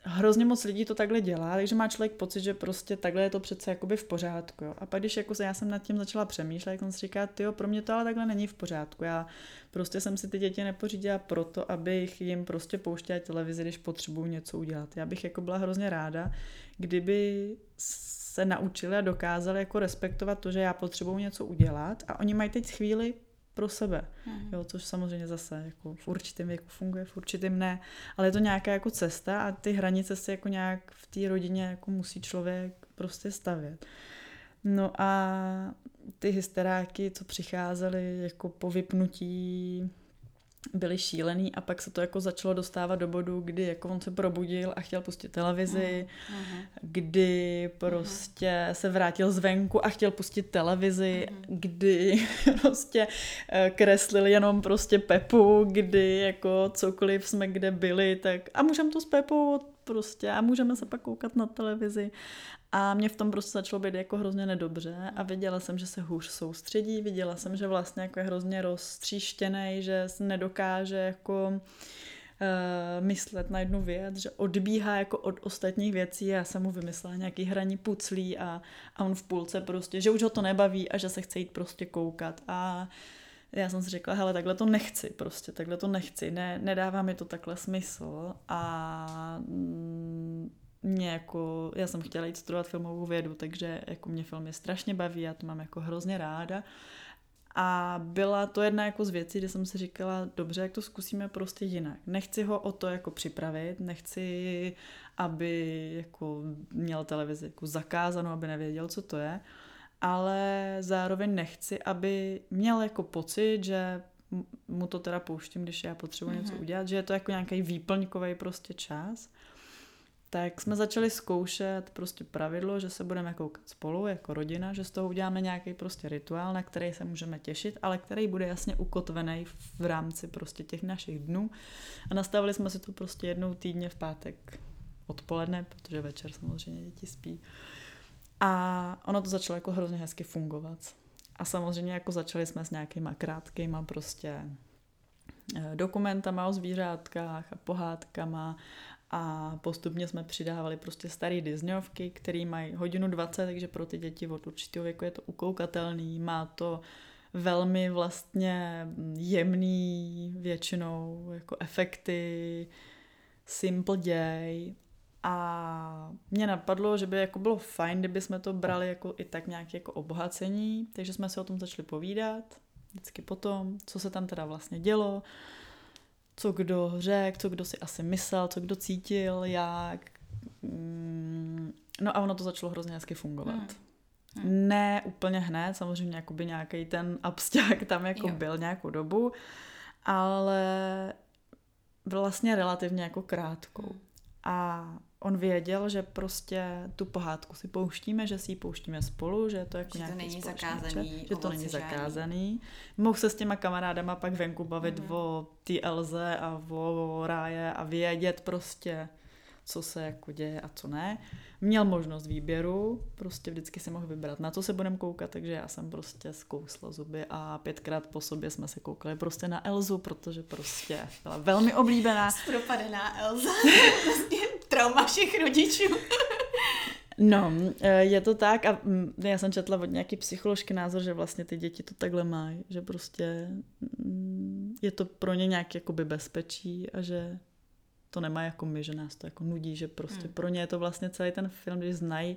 hrozně moc lidí to takhle dělá, takže má člověk pocit, že prostě takhle je to přece jakoby v pořádku. Jo. A pak když jako se, já jsem nad tím začala přemýšlet, jak jsem si říká, jo, pro mě to ale takhle není v pořádku. Já prostě jsem si ty děti nepořídila proto, abych jim prostě pouštěla televizi, když potřebuju něco udělat. Já bych jako byla hrozně ráda, kdyby se naučili a dokázali jako respektovat to, že já potřebuju něco udělat a oni mají teď chvíli pro sebe. Mhm. Jo, což samozřejmě zase jako v určitém věku funguje, v určitém ne, ale je to nějaká jako cesta a ty hranice se jako nějak v té rodině jako musí člověk prostě stavět. No a ty hysteráky, co přicházely jako po vypnutí byli šílený a pak se to jako začalo dostávat do bodu, kdy jako on se probudil a chtěl pustit televizi, uh-huh. kdy prostě uh-huh. se vrátil zvenku a chtěl pustit televizi, uh-huh. kdy prostě eh, kreslil jenom prostě Pepu, kdy jako cokoliv jsme kde byli, tak a můžeme to s Pepou prostě a můžeme se pak koukat na televizi a mě v tom prostě začalo být jako hrozně nedobře a viděla jsem, že se hůř soustředí, viděla jsem, že vlastně jako je hrozně roztříštěný, že nedokáže jako uh, myslet na jednu věc, že odbíhá jako od ostatních věcí. Já jsem mu vymyslela nějaký hraní puclí a, a on v půlce prostě, že už ho to nebaví a že se chce jít prostě koukat. A já jsem si řekla, hele, takhle to nechci prostě, takhle to nechci, ne, nedává mi to takhle smysl a mm, mě jako, já jsem chtěla jít studovat filmovou vědu, takže jako mě filmy strašně baví, já to mám jako hrozně ráda. A byla to jedna jako z věcí, kde jsem si říkala, dobře, jak to zkusíme prostě jinak. Nechci ho o to jako připravit, nechci, aby jako měl televizi jako zakázanou, aby nevěděl, co to je, ale zároveň nechci, aby měl jako pocit, že mu to teda pouštím, když já potřebuji mm-hmm. něco mhm. udělat, že je to jako nějaký výplňkový prostě čas tak jsme začali zkoušet prostě pravidlo, že se budeme koukat spolu jako rodina, že z toho uděláme nějaký prostě rituál, na který se můžeme těšit, ale který bude jasně ukotvený v rámci prostě těch našich dnů. A nastavili jsme si to prostě jednou týdně v pátek odpoledne, protože večer samozřejmě děti spí. A ono to začalo jako hrozně hezky fungovat. A samozřejmě jako začali jsme s nějakýma krátkýma prostě eh, dokumentama o zvířátkách a pohádkama a postupně jsme přidávali prostě staré Disneyovky, které mají hodinu 20, takže pro ty děti od určitého věku je to ukoukatelný, má to velmi vlastně jemný většinou jako efekty, simple děj a mě napadlo, že by jako bylo fajn, kdyby jsme to brali jako i tak nějaké jako obohacení, takže jsme se o tom začali povídat, vždycky potom, co se tam teda vlastně dělo, co kdo řekl, co kdo si asi myslel, co kdo cítil, jak. Mm, no a ono to začalo hrozně hezky fungovat. Hmm. Hmm. Ne úplně hned, samozřejmě jakoby nějaký ten absťák tam jako jo. byl nějakou dobu, ale vlastně relativně jako krátkou. Hmm. A on věděl, že prostě tu pohádku si pouštíme, že si ji pouštíme spolu, že je to jako že to není zakázaný. Že to není zakázaný. Mohl se s těma kamarádama pak venku bavit mm-hmm. o té Elze a o Ráje a vědět prostě, co se jako děje a co ne. Měl možnost výběru, prostě vždycky si mohl vybrat, na co se budeme koukat, takže já jsem prostě zkousla zuby a pětkrát po sobě jsme se koukali prostě na Elzu, protože prostě byla velmi oblíbená. Spropadená Elza. Vlastně trauma všech rodičů. No, eh, je to tak a mm, já jsem četla od nějaký psycholožky názor, že vlastně ty děti to takhle mají, že prostě mm, je to pro ně nějak jakoby bezpečí a že to nemá jako my, že nás to jako nudí, že prostě hmm. pro ně je to vlastně celý ten film, když znají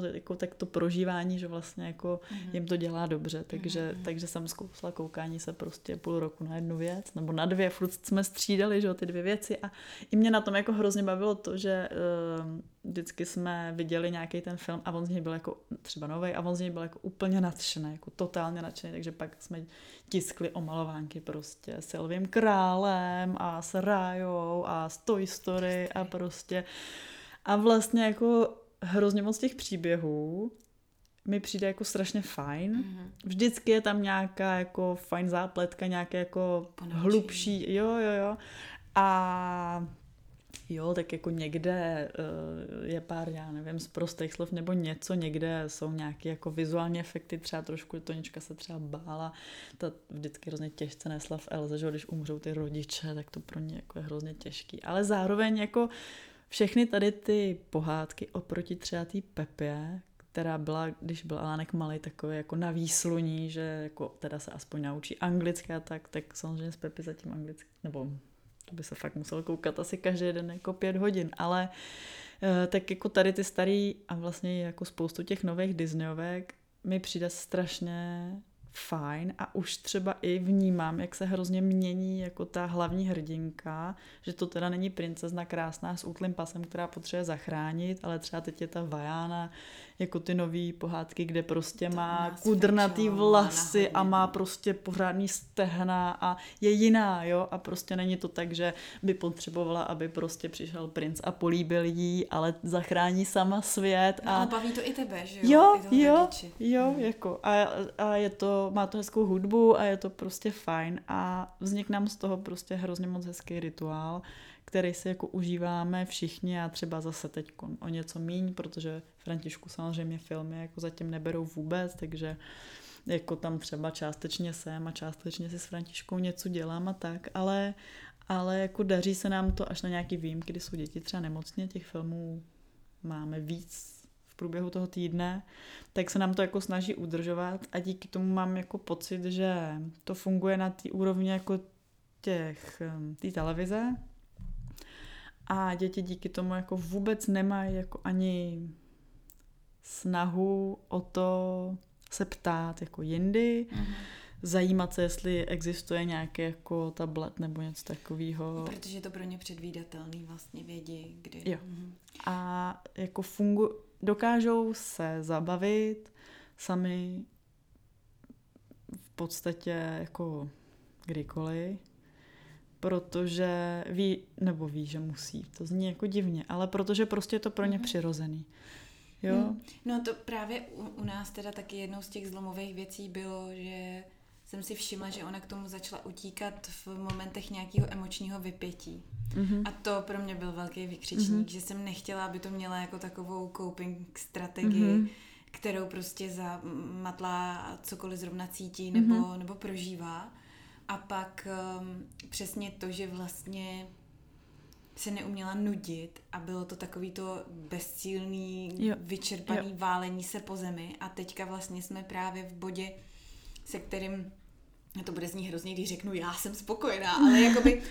to, jako, tak to prožívání, že vlastně jako hmm. jim to dělá dobře, takže, hmm. takže jsem zkousla koukání se prostě půl roku na jednu věc, nebo na dvě, furt jsme střídali, že ty dvě věci. A i mě na tom jako hrozně bavilo to, že uh, vždycky jsme viděli nějaký ten film a on z něj byl jako třeba nový a on z něj byl jako úplně nadšený, jako totálně nadšený, takže pak jsme tiskli omalovánky prostě s Elvím králem a s Rájou a s Toy Story a prostě. A vlastně jako hrozně moc těch příběhů mi přijde jako strašně fajn. Mm-hmm. Vždycky je tam nějaká jako fajn zápletka, nějaké jako Ponočí. hlubší, jo, jo, jo. A Jo, tak jako někde uh, je pár, já nevím, z prostých slov nebo něco, někde jsou nějaké jako vizuální efekty, třeba trošku Tonička se třeba bála, ta vždycky hrozně těžce nesla v Elze, že když umřou ty rodiče, tak to pro ně jako je hrozně těžký. Ale zároveň jako všechny tady ty pohádky oproti třeba té Pepě, která byla, když byl Alánek malý, takový jako na výsluní, že jako teda se aspoň naučí anglicky a tak, tak samozřejmě z Pepy zatím anglicky, nebo to by se fakt musel koukat asi každý den jako pět hodin, ale eh, tak jako tady ty starý a vlastně jako spoustu těch nových Disneyovek mi přijde strašně fajn a už třeba i vnímám, jak se hrozně mění jako ta hlavní hrdinka, že to teda není princezna krásná s útlým pasem, která potřebuje zachránit, ale třeba teď je ta Vajána jako ty nový pohádky, kde prostě To má kudrnatý vlasy a má prostě pořádný stehna a je jiná, jo, a prostě není to tak, že by potřebovala, aby prostě přišel princ a políbil jí, ale zachrání sama svět No, a ale baví to i tebe, že jo? Jo, jo, rodiče. jo, Hmm. jako a, a je to, má to hezkou hudbu a je to prostě fajn a vznikne nám z toho prostě hrozně moc hezký rituál, který si jako užíváme všichni a třeba zase teď o něco míň, protože Františku samozřejmě filmy jako zatím neberou vůbec, takže jako tam třeba částečně jsem a částečně si s Františkou něco dělám a tak, ale, ale jako daří se nám to až na nějaký výjimky, kdy jsou děti třeba nemocně, těch filmů máme víc v průběhu toho týdne, tak se nám to jako snaží udržovat a díky tomu mám jako pocit, že to funguje na té úrovni jako těch, té televize a děti díky tomu jako vůbec nemají jako ani snahu o to se ptát jako jindy, Mhm. zajímat se, jestli existuje nějaký jako tablet nebo něco takového. Protože je to pro ně předvídatelný, vlastně vědí, kdy. Jo. Mhm. a jako fungu, dokážou se zabavit sami v podstatě jako kdykoliv, protože ví, nebo ví, že musí, to zní jako divně, ale protože prostě je to pro ně Mhm. přirozený. Jo? Hmm. No to právě u, u nás teda taky jednou z těch zlomových věcí bylo, že jsem si všimla, že ona k tomu začala utíkat v momentech nějakého emočního vypětí. Mhm. A to pro mě byl velký vykřičník, Mhm. že jsem nechtěla, aby to měla jako takovou coping strategii, Mhm. kterou prostě zamatlá cokoliv zrovna cítí nebo, Mhm. nebo prožívá. A pak um, přesně to, že vlastně se neuměla nudit a bylo to takový to bezcílný, Jo, vyčerpaný jo. válení se po zemi a teďka vlastně jsme právě v bodě, se kterým, to bude znít hrozně, když řeknu, já jsem spokojená, ale jakoby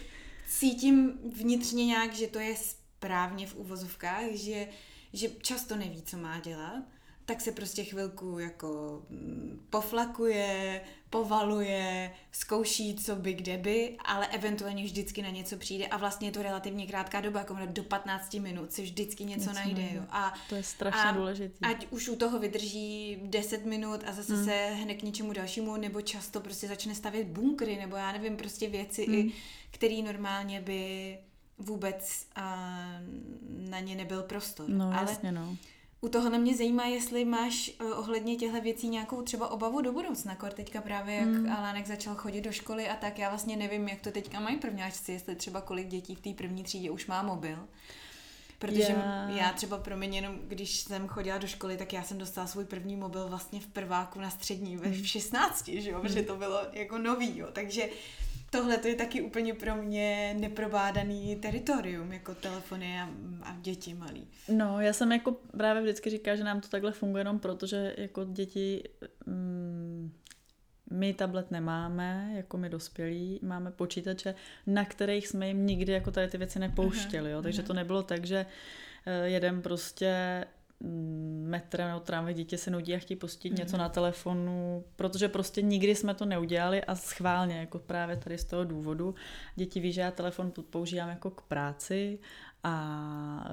cítím vnitřně nějak, že to je správně v uvozovkách, že, že často neví, co má dělat, tak se prostě chvilku jako mm, poflakuje, povaluje, zkouší, co by kde by, ale eventuálně vždycky na něco přijde a vlastně je to relativně krátká doba, jako do 15 minut si vždycky něco, Něco najde. Jo. A To je strašně a důležitý. Ať už u toho vydrží 10 minut a zase Hmm. hmm. se hne k něčemu dalšímu, nebo často prostě začne stavět bunkry, nebo já nevím, prostě věci, Hmm. i, které normálně by vůbec a, na ně nebyl prostor. No Ale jasně, no. U toho na mě zajímá, jestli máš eh, ohledně těchto věcí nějakou třeba obavu do budoucna, kor teďka právě jak Hmm. hmm. Alánek začal chodit do školy a tak, já vlastně nevím, jak to teďka mají prvňáčci, jestli třeba kolik dětí v té první třídě už má mobil. Protože Já- já... třeba pro mě jenom, když jsem chodila do školy, tak já jsem dostala svůj první mobil vlastně v prváku na střední ve v 16, že jo, protože to bylo jako nový, jo, takže tohle to je taky úplně pro mě neprobádaný teritorium, jako telefony a, a děti malí. No, já jsem jako právě vždycky říkala, že nám to takhle funguje jenom proto, že jako děti, mm, my tablet nemáme, jako my dospělí, máme počítače, na kterých jsme jim nikdy jako tady ty věci nepouštěli, jo? takže aha. to nebylo tak, že eh, jedem prostě mm, metrem nebo tramvaj dítě se nudí a chtějí pustit něco Mhm. na telefonu, protože prostě nikdy jsme to neudělali a schválně, jako právě tady z toho důvodu. Děti ví, že já telefon používám jako k práci a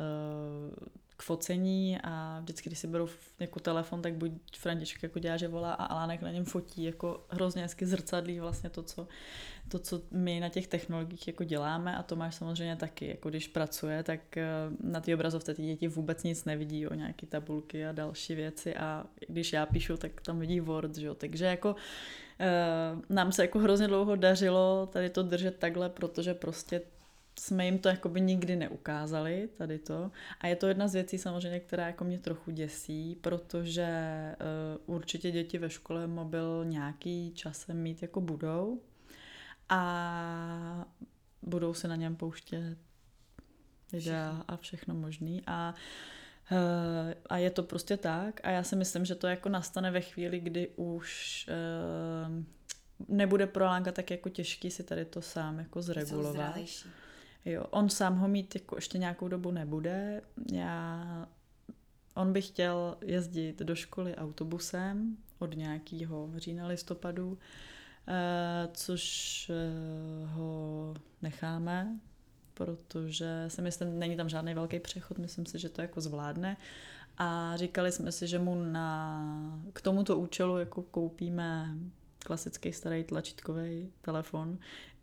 k focení a vždycky, když si berou f- jako telefon, tak buď František jako dělá, že volá a Alánek na něm fotí, jako hrozně hezky zrcadlí vlastně to, co, to, co my na těch technologiích jako děláme. A to máš samozřejmě taky, jako když pracuje, tak eh, na té obrazovce ty děti vůbec nic nevidí o nějaké tabulky a další věci. A když já píšu, tak tam vidí Word, že jo, takže jako eh, nám se jako hrozně dlouho dařilo tady to držet takhle, protože prostě jsme jim to jakoby nikdy neukázali, tady to. A je to jedna z věcí samozřejmě, která jako mě trochu děsí, protože uh, určitě děti ve škole mobil nějaký časem mít jako budou a budou se na něm pouštět videa a všechno možný a eh, a je to prostě tak a já si myslím, že to jako nastane ve chvíli, kdy už eh, nebude pro Lánka tak jako těžký si tady to sám jako Jsou zregulovat. zralejší. Jo, on sám ho mít jako ještě nějakou dobu nebude. Já, on by chtěl jezdit do školy autobusem od nějakého října, listopadu, eh, což eh, ho necháme, protože si myslím, není tam žádný velký přechod, myslím si, že to jako zvládne. a říkali jsme si, že mu na, k tomuto účelu jako koupíme klasický starý tlačítkový telefon.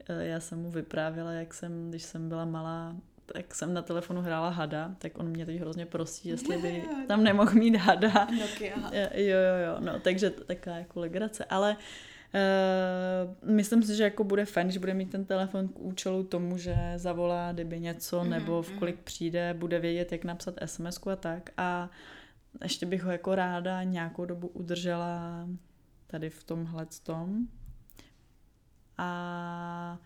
Eh, já jsem mu vyprávěla, jak jsem, když jsem byla malá, tak jsem na telefonu hrála hada, tak on mě teď hrozně prosí, jestli by tam nemohl mít hada. Nokia. Jo, jo, jo, no, takže taková jako legrace, ale Uh, myslím si, že jako bude fajn, když bude mít ten telefon k účelu tomu, že zavolá, kdyby něco, mm-hmm, nebo v kolik mm-hmm. přijde, bude vědět, jak napsat sms a tak. A ještě bych ho jako ráda nějakou dobu udržela tady v tomhle tom. A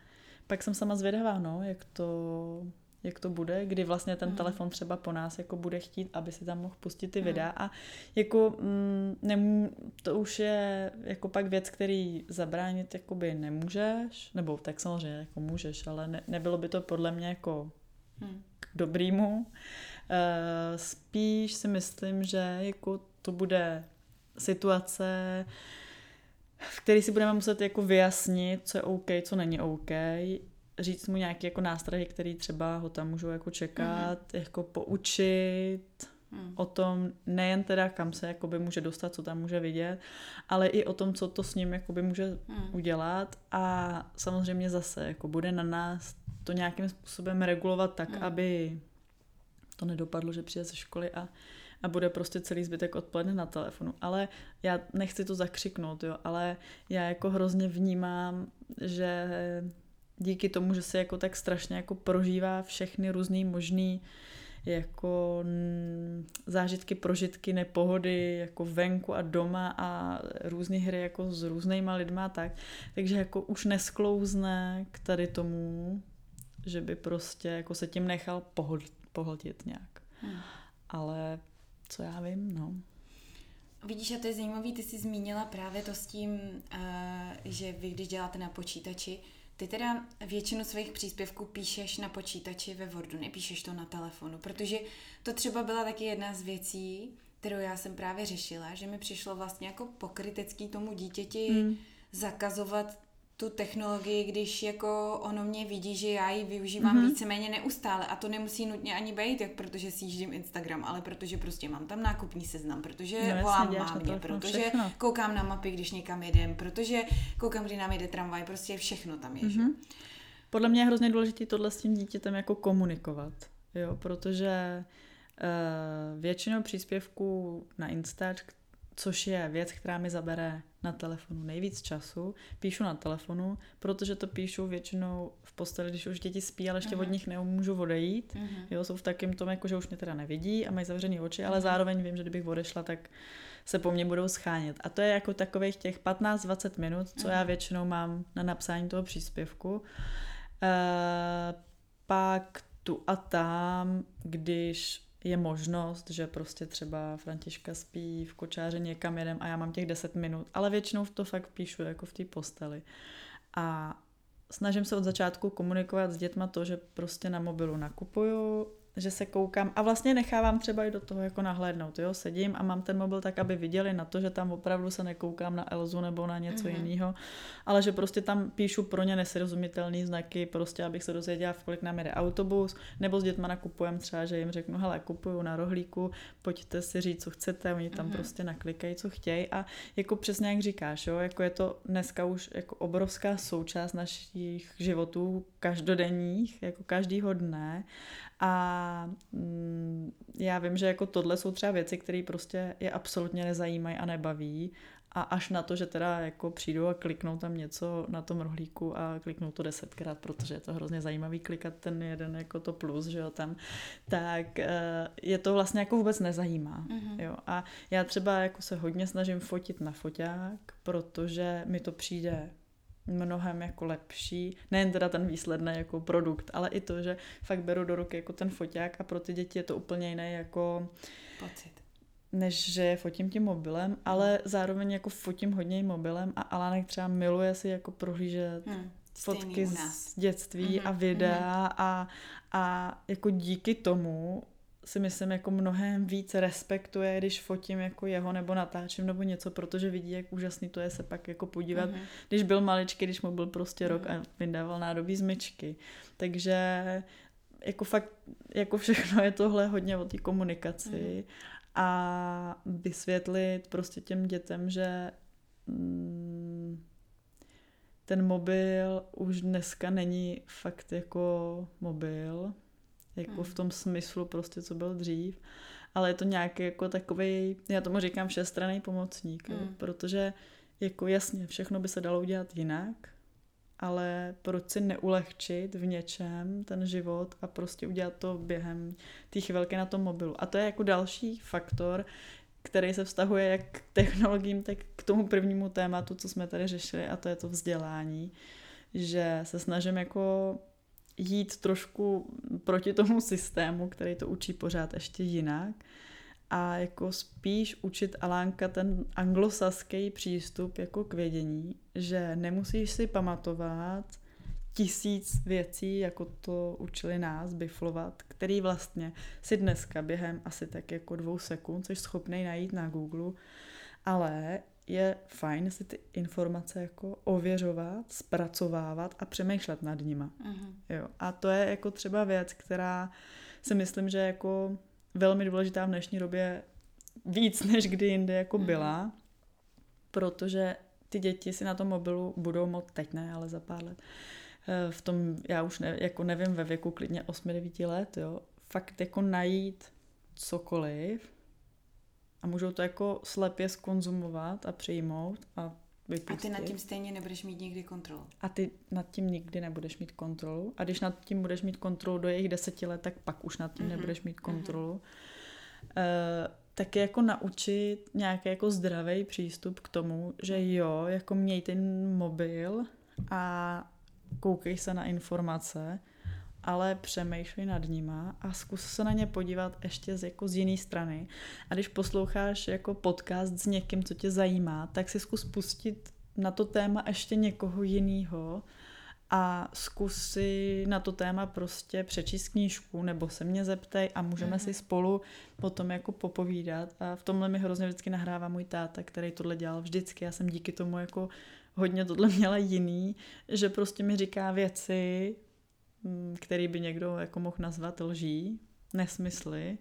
pak jsem sama zvědavá, no, jak to, jak to bude, kdy vlastně ten mm. telefon třeba po nás jako bude chtít, aby si tam mohl pustit ty mm. videa a jako mm, nemů, to už je jako pak věc, který zabránit jakoby nemůžeš, nebo tak samozřejmě jako můžeš, ale ne, nebylo by to podle mě jako mm. k dobrýmu. Uh, spíš si myslím, že jako to bude situace, v který si budeme muset jako vyjasnit, co je OK, co není OK, říct mu nějaké jako nástrahy, které třeba ho tam můžou jako čekat, mm-hmm. jako poučit mm. o tom nejen teda kam se jakoby může dostat, co tam může vidět, ale i o tom, co to s ním jakoby může mm. udělat a samozřejmě zase jako bude na nás to nějakým způsobem regulovat tak, mm. aby to nedopadlo, že přijde ze školy a a bude prostě celý zbytek odpoledne na telefonu. Ale já nechci to zakřiknout, jo, ale já jako hrozně vnímám, že díky tomu, že se jako tak strašně jako prožívá všechny různý možný jako zážitky, prožitky, nepohody jako venku a doma a různé hry jako s různýma lidma a tak. Takže jako už nesklouzne k tady tomu, že by prostě jako se tím nechal pohltit nějak. Hmm. Ale co já vím, no. Vidíš, a to je zajímavé, ty jsi zmínila právě to s tím, uh, že vy, když děláte na počítači, ty teda většinu svých příspěvků píšeš na počítači ve Wordu, nepíšeš to na telefonu, protože to třeba byla taky jedna z věcí, kterou já jsem právě řešila, že mi přišlo vlastně jako pokrytecký tomu dítěti mm. zakazovat tu technologii, když jako ono mě vidí, že já ji využívám mm-hmm. víceméně neustále a to nemusí nutně ani být, jak protože si jíždím Instagram, ale protože prostě mám tam nákupní seznam, protože no, volám mámě, protože všechno. koukám na mapy, když někam jedem, protože koukám, kdy nám jede tramvaj, prostě všechno tam je, mm-hmm. Podle mě je hrozně důležité tohle s tím dítětem jako komunikovat, jo, protože uh, většinou příspěvků na Instač, což je věc, která mi zabere na telefonu nejvíc času, píšu na telefonu, protože to píšu většinou v posteli, když už děti spí, ale ještě uh-huh. od nich nemůžu odejít. Uh-huh. Jo, jsou v takém tom, jako že už mě teda nevidí a mají zavřený oči, ale uh-huh. zároveň vím, že kdybych odešla, tak se po mně budou schánět. A to je jako takových těch 15-20 minut, co uh-huh. já většinou mám na napsání toho příspěvku. E, pak tu a tam, když je možnost, že prostě třeba Františka spí v kočáře někam jedem a já mám těch 10 minut, ale většinou to fakt píšu jako v té posteli. A snažím se od začátku komunikovat s dětma to, že prostě na mobilu nakupuju, že se koukám a vlastně nechávám třeba i do toho jako nahlédnout, jo, sedím a mám ten mobil tak, aby viděli na to, že tam opravdu se nekoukám na Elzu nebo na něco mm-hmm. jiného, ale že prostě tam píšu pro ně nesrozumitelné znaky, prostě abych se dozvěděla, v kolik nám jede autobus, nebo s dětma nakupujem třeba, že jim řeknu, hele, kupuju na rohlíku, pojďte si říct, co chcete, oni tam mm-hmm. prostě naklikají, co chtějí a jako přesně jak říkáš, jo, jako je to dneska už jako obrovská součást našich životů každodenních, jako každýho dne a mm, já vím, že jako tohle jsou třeba věci, které prostě je absolutně nezajímají a nebaví. A až na to, že teda jako přijdou a kliknou tam něco na tom rohlíku a kliknou to desetkrát, protože je to hrozně zajímavý klikat ten jeden jako to plus, že jo, tam, tak eh, je to vlastně jako vůbec nezajímá. Mm-hmm. Jo. A já třeba jako se hodně snažím fotit na foťák, protože mi to přijde mnohem jako lepší, nejen teda ten výsledný jako produkt, ale i to, že fakt beru do ruky jako ten foťák a pro ty děti je to úplně jiný jako pocit. Než že je fotím tím mobilem, ale hmm. zároveň jako fotím hodně mobilem a Alanek třeba miluje si jako prohlížet hmm. fotky z dětství mm-hmm. a videa mm-hmm. a, a jako díky tomu si myslím jako mnohem víc respektuje, když fotím jako jeho nebo natáčím nebo něco, protože vidí, jak úžasný to je se pak jako podívat, mm-hmm. když byl maličký, když mu byl prostě mm-hmm. rok a vydával nádobí z myčky. Takže jako fakt, jako všechno je tohle hodně o té komunikaci mm-hmm. a vysvětlit prostě těm dětem, že mm, ten mobil už dneska není fakt jako mobil, jako hmm. v tom smyslu prostě, co byl dřív, ale je to nějaký jako takový, já tomu říkám všestranný pomocník, hmm. jo, protože jako jasně, všechno by se dalo udělat jinak, ale proč si neulehčit v něčem ten život a prostě udělat to během té chvilky na tom mobilu. A to je jako další faktor, který se vztahuje jak k technologiím, tak k tomu prvnímu tématu, co jsme tady řešili, a to je to vzdělání, že se snažím jako jít trošku proti tomu systému, který to učí pořád ještě jinak a jako spíš učit Alánka ten anglosaský přístup jako k vědění, že nemusíš si pamatovat tisíc věcí, jako to učili nás, biflovat, který vlastně si dneska během asi tak jako dvou sekund jsi schopný najít na Google, ale je fajn si ty informace jako ověřovat, zpracovávat a přemýšlet nad nima. Uh-huh. Jo. A to je jako třeba věc, která si myslím, že jako velmi důležitá v dnešní době víc, než kdy jinde jako mhm. byla, protože ty děti si na tom mobilu budou moct, teď ne, ale za pár let, eh, v tom, já už ne, jako nevím, ve věku klidně 8-9 let, jo, fakt jako najít cokoliv a můžou to jako slepě skonzumovat a přijmout a vypustit. A ty nad tím stejně nebudeš mít nikdy kontrolu. A ty nad tím nikdy nebudeš mít kontrolu. A když nad tím budeš mít kontrolu do jejich deseti let, tak pak už nad tím mm-hmm. nebudeš mít mhm. kontrolu. Mm-hmm. Uh, taky jako naučit nějaký jako zdravý přístup k tomu, že jo, jako měj ten mobil a koukej se na informace, ale přemýšlej nad nima a zkus se na ně podívat ještě z, jako z jiné strany. A když posloucháš jako podcast s někým, co tě zajímá, tak si zkus pustit na to téma ještě někoho jiného a zkus si na to téma prostě přečíst knížku nebo se mě zeptej a můžeme mm-hmm. si spolu potom jako popovídat a v tomhle mi hrozně vždycky nahrává můj táta, který tohle dělal vždycky. Já jsem díky tomu jako hodně tohle měla jiný, že prostě mi říká věci, který by někdo jako mohl nazvat lží, nesmysly,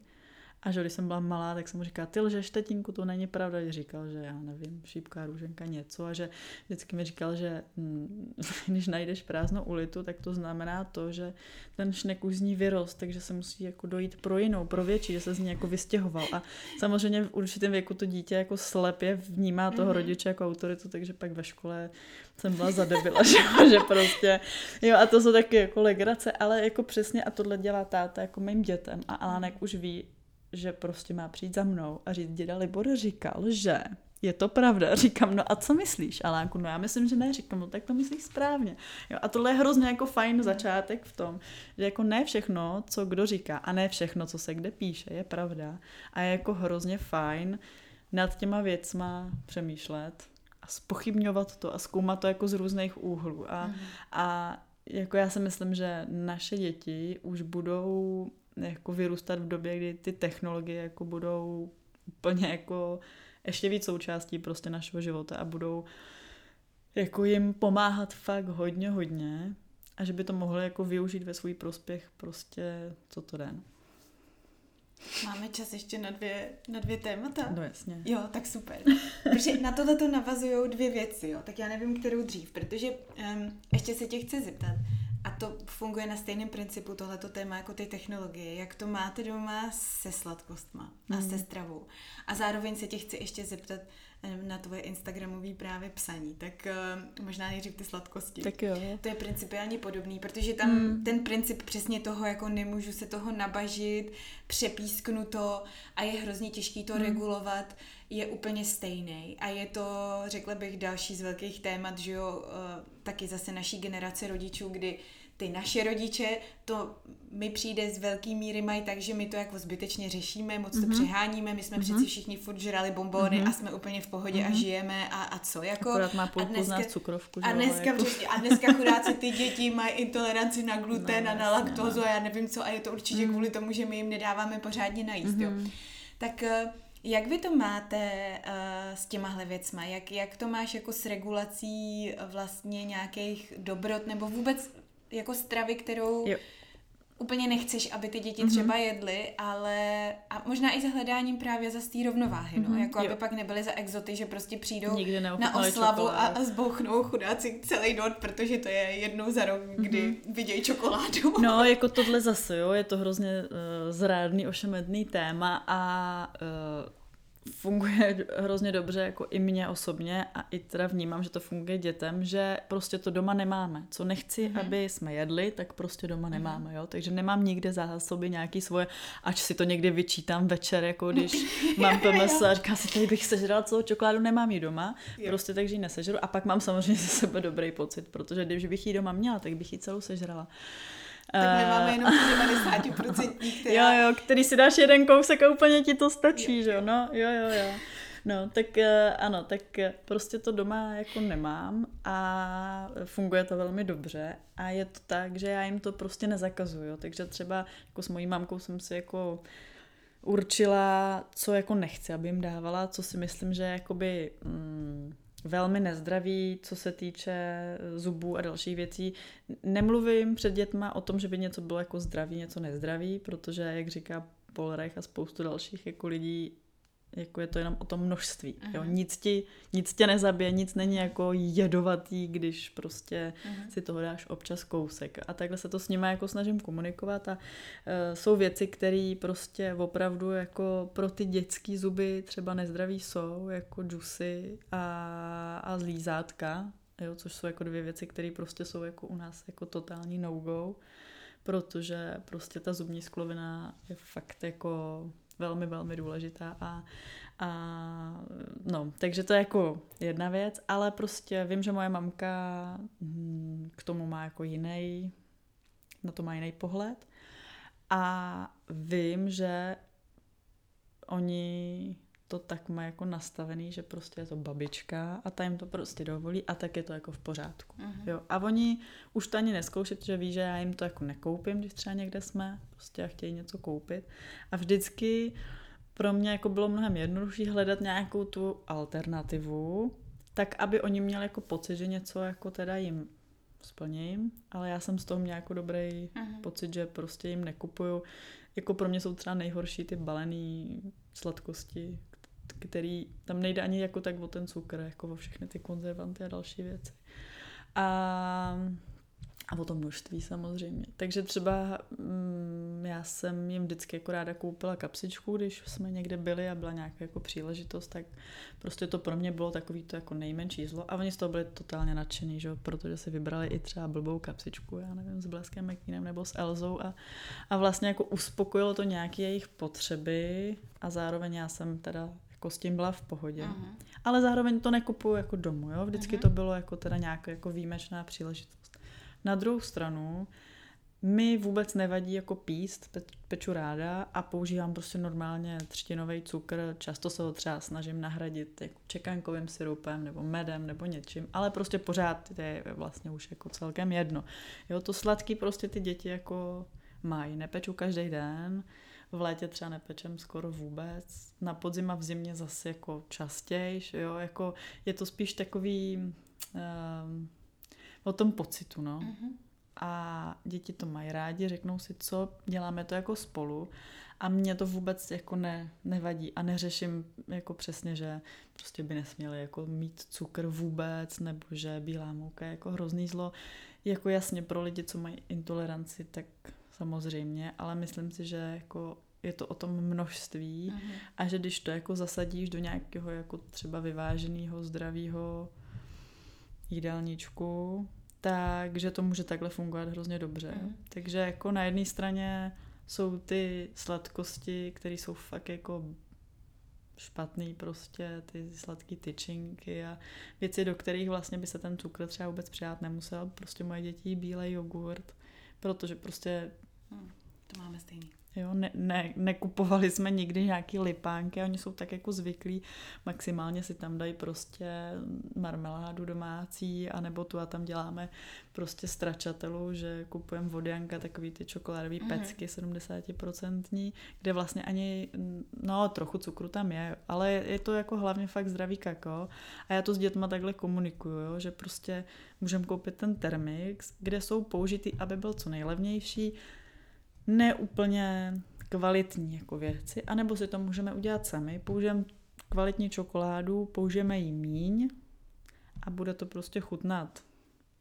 a že když jsem byla malá, tak jsem mu říkala, ty lžeš, tetínku, to není pravda. Že říkal, že já nevím, šípka, růženka, něco. A že vždycky mi říkal, že hm, když najdeš prázdnou ulitu, tak to znamená to, že ten šnek už z ní vyrost, takže se musí jako dojít pro jinou, pro větší, že se z ní jako vystěhoval. A samozřejmě v určitém věku to dítě jako slepě vnímá toho mm-hmm. rodiče jako autoritu, takže pak ve škole jsem byla zadebila, že, že prostě, jo, a to jsou taky jako legrace, ale jako přesně a tohle dělá táta jako mým dětem a Alánek už ví, že prostě má přijít za mnou a říct, děda Libor říkal, že je to pravda. Říkám, no a co myslíš, Alánku? No já myslím, že ne. Říkám, no tak to myslíš správně. Jo, a tohle je hrozně jako fajn začátek v tom, že jako ne všechno, co kdo říká a ne všechno, co se kde píše, je pravda. A je jako hrozně fajn nad těma věcma přemýšlet a spochybňovat to a zkoumat to jako z různých úhlů. A, mm. a jako já si myslím, že naše děti už budou jako vyrůstat v době, kdy ty technologie jako budou úplně jako ještě víc součástí prostě našeho života a budou jako jim pomáhat fakt hodně, hodně a že by to mohli jako využít ve svůj prospěch prostě co to den. Máme čas ještě na dvě, na dvě témata? No jasně. Jo, tak super. Protože na tohle to navazují dvě věci, jo. Tak já nevím, kterou dřív, protože um, ještě se tě chci zeptat. To funguje na stejném principu, tohleto téma, jako ty technologie. Jak to máte doma se sladkostma a mm. se stravou? A zároveň se tě chci ještě zeptat na tvoje Instagramové právě psaní. Tak uh, možná nejdřív ty sladkosti. Tak jo. To je principiálně podobný, protože tam mm. ten princip přesně toho, jako nemůžu se toho nabažit, přepísknu to a je hrozně těžký to mm. regulovat, je úplně stejný. A je to, řekla bych, další z velkých témat, že jo, uh, taky zase naší generace rodičů, kdy ty naše rodiče, to mi přijde z velký míry mají tak, že my to jako zbytečně řešíme, moc mm-hmm. to mhm. přeháníme, my jsme mm-hmm. přeci všichni furt žrali bombony mm-hmm. a jsme úplně v pohodě mm-hmm. a mhm. žijeme a, a co jako. Akorát má půlku a dneska, cukrovku. A dneska, jako. přesně, a dneska chudáci ty děti mají intoleranci na gluten no, a na laktózu no. a já nevím co a je to určitě mm. kvůli tomu, že my jim nedáváme pořádně najíst, mm-hmm. jo. Mhm. Tak eh, jak vy to máte uh, s těmahle věcma? Jak, jak to máš jako s regulací vlastně nějakých dobrot nebo vůbec jako stravy, kterou... Jo. úplně nechceš, aby ty děti třeba jedly, ale a možná i za hledáním právě za té rovnováhy, no, jako aby jo. pak nebyly za exoty, že prostě přijdou na oslavu a, čokoládu. a zbouchnou chudáci celý dort, protože to je jednou za rok, kdy vidějí čokoládu. No, jako tohle zase, jo, je to hrozně uh, zrádný, ošemetný téma a uh, funguje hrozně dobře jako i mně osobně a i teda vnímám, že to funguje dětem, že prostě to doma nemáme. Co nechci, mm-hmm. aby jsme jedli, tak prostě doma nemáme, jo. Takže nemám nikde zásoby nějaký svoje, ač si to někdy vyčítám večer, jako když mám PMS a říká si, tady bych sežrala celou čokoládu, nemám ji doma, Jo. prostě takže ji nesežru a pak mám samozřejmě ze sebe dobrý pocit, protože když bych ji doma měla, tak bych ji celou sežrala. Tak my Eh, jenom 90% která... Jo, jo, který si dáš jeden kousek a úplně ti to stačí, že jo, no, jo, jo, jo. No, tak eh, ano, tak eh, prostě to doma jako nemám a funguje to velmi dobře a je to tak, že já jim to prostě nezakazuju, takže třeba jako s mojí mamkou jsem si jako určila, co jako nechci, aby jim dávala, co si myslím, že jakoby mm, velmi nezdravý, co se týče zubů a dalších věcí. Nemluvím před dětma o tom, že by něco bylo jako zdravý, něco nezdravý, protože, jak říká Paul Reich a spoustu dalších jako lidí, jako je to jenom o tom množství. Jo? Nic, ti, nic tě nezabije, nic není jako jedovatý, když prostě Mhm. si toho dáš občas kousek. A takhle se to s nimi jako snažím komunikovat a uh, jsou věci, které prostě opravdu jako pro ty dětský zuby třeba nezdraví jsou, jako džusy a, a zlízátka, jo, což jsou jako dvě věci, které prostě jsou jako u nás jako totální no-go, protože prostě ta zubní sklovina je fakt jako velmi, velmi důležitá a, a no, takže to je jako jedna věc, ale prostě vím, že moje mamka hm, k tomu má jako jiný, na to má jiný pohled a vím, že oni to tak má jako nastavený, že prostě je to babička a ta jim to prostě dovolí a tak je to jako v pořádku. Mhm. Jo. A oni už to ani neskouší, že ví, že já jim to jako nekoupím, když třeba někde jsme, prostě a chtějí něco koupit. A vždycky pro mě jako bylo mnohem jednodušší hledat nějakou tu alternativu, tak aby oni měli jako pocit, že něco jako teda jim splním, ale já jsem z toho měla jako dobrý Mhm. pocit, že prostě jim nekupuju. Jako pro mě jsou třeba nejhorší ty balený sladkosti, který tam nejde ani jako tak o ten cukr, jako o všechny ty konzervanty a další věci. A, a o to množství samozřejmě. Takže třeba mm, já jsem jim vždycky jako ráda koupila kapsičku, když jsme někde byli a byla nějaká jako příležitost, tak prostě to pro mě bylo takový to jako nejmenší zlo a oni z toho byli totálně nadšení, že? protože si vybrali i třeba blbou kapsičku, já nevím, s Bleskem McQueenem nebo s Elzou a, a vlastně jako uspokojilo to nějaké jejich potřeby a zároveň já jsem teda jako s tím byla v pohodě. Mhm. Ale zároveň to nekupuju jako domů, jo? Vždycky Mhm. to bylo jako teda nějaká jako výjimečná příležitost. Na druhou stranu, mi vůbec nevadí jako píst, pe- peču ráda a používám prostě normálně třtinový cukr, často se ho třeba snažím nahradit jako čekankovým syrupem nebo medem nebo něčím, ale prostě pořád to je vlastně už jako celkem jedno. Jo, to sladký prostě ty děti jako mají, nepeču každý den, v létě třeba nepečem skoro vůbec, na podzim a v zimě zase jako častěji, jo, jako je to spíš takový um, o tom pocitu, no. Mhm. A děti to mají rádi, řeknou si, co, děláme to jako spolu a mě to vůbec jako ne, nevadí a neřeším jako přesně, že prostě by nesměli jako mít cukr vůbec, nebo že bílá mouka je jako hrozný zlo. Jako jasně pro lidi, co mají intoleranci, tak samozřejmě, ale myslím si, že jako je to o tom množství Mhm. a že když to jako zasadíš do nějakého jako třeba vyváženého, zdravého jídelníčku, takže to může takhle fungovat hrozně dobře. Mhm. Takže jako na jedné straně jsou ty sladkosti, které jsou fakt jako špatný prostě, ty sladké tyčinky a věci, do kterých vlastně by se ten cukr třeba vůbec přiját nemusel. Prostě moje děti bílej jogurt, protože prostě Hm, To máme stejný. Jo, ne, ne, nekupovali jsme nikdy nějaký lipánky, oni jsou tak jako zvyklí, maximálně si tam dají prostě marmeládu domácí, anebo tu a tam děláme prostě stračatelu, že kupujeme vodianka, takový ty čokoládové Mhm. pecky 70%, kde vlastně ani, no trochu cukru tam je, ale je to jako hlavně fakt zdravý kakao a já to s dětma takhle komunikuju, jo, že prostě můžeme koupit ten Termix, kde jsou použitý, aby byl co nejlevnější, neúplně kvalitní jako věci, anebo si to můžeme udělat sami. Použijeme kvalitní čokoládu, použijeme ji míň a bude to prostě chutnat.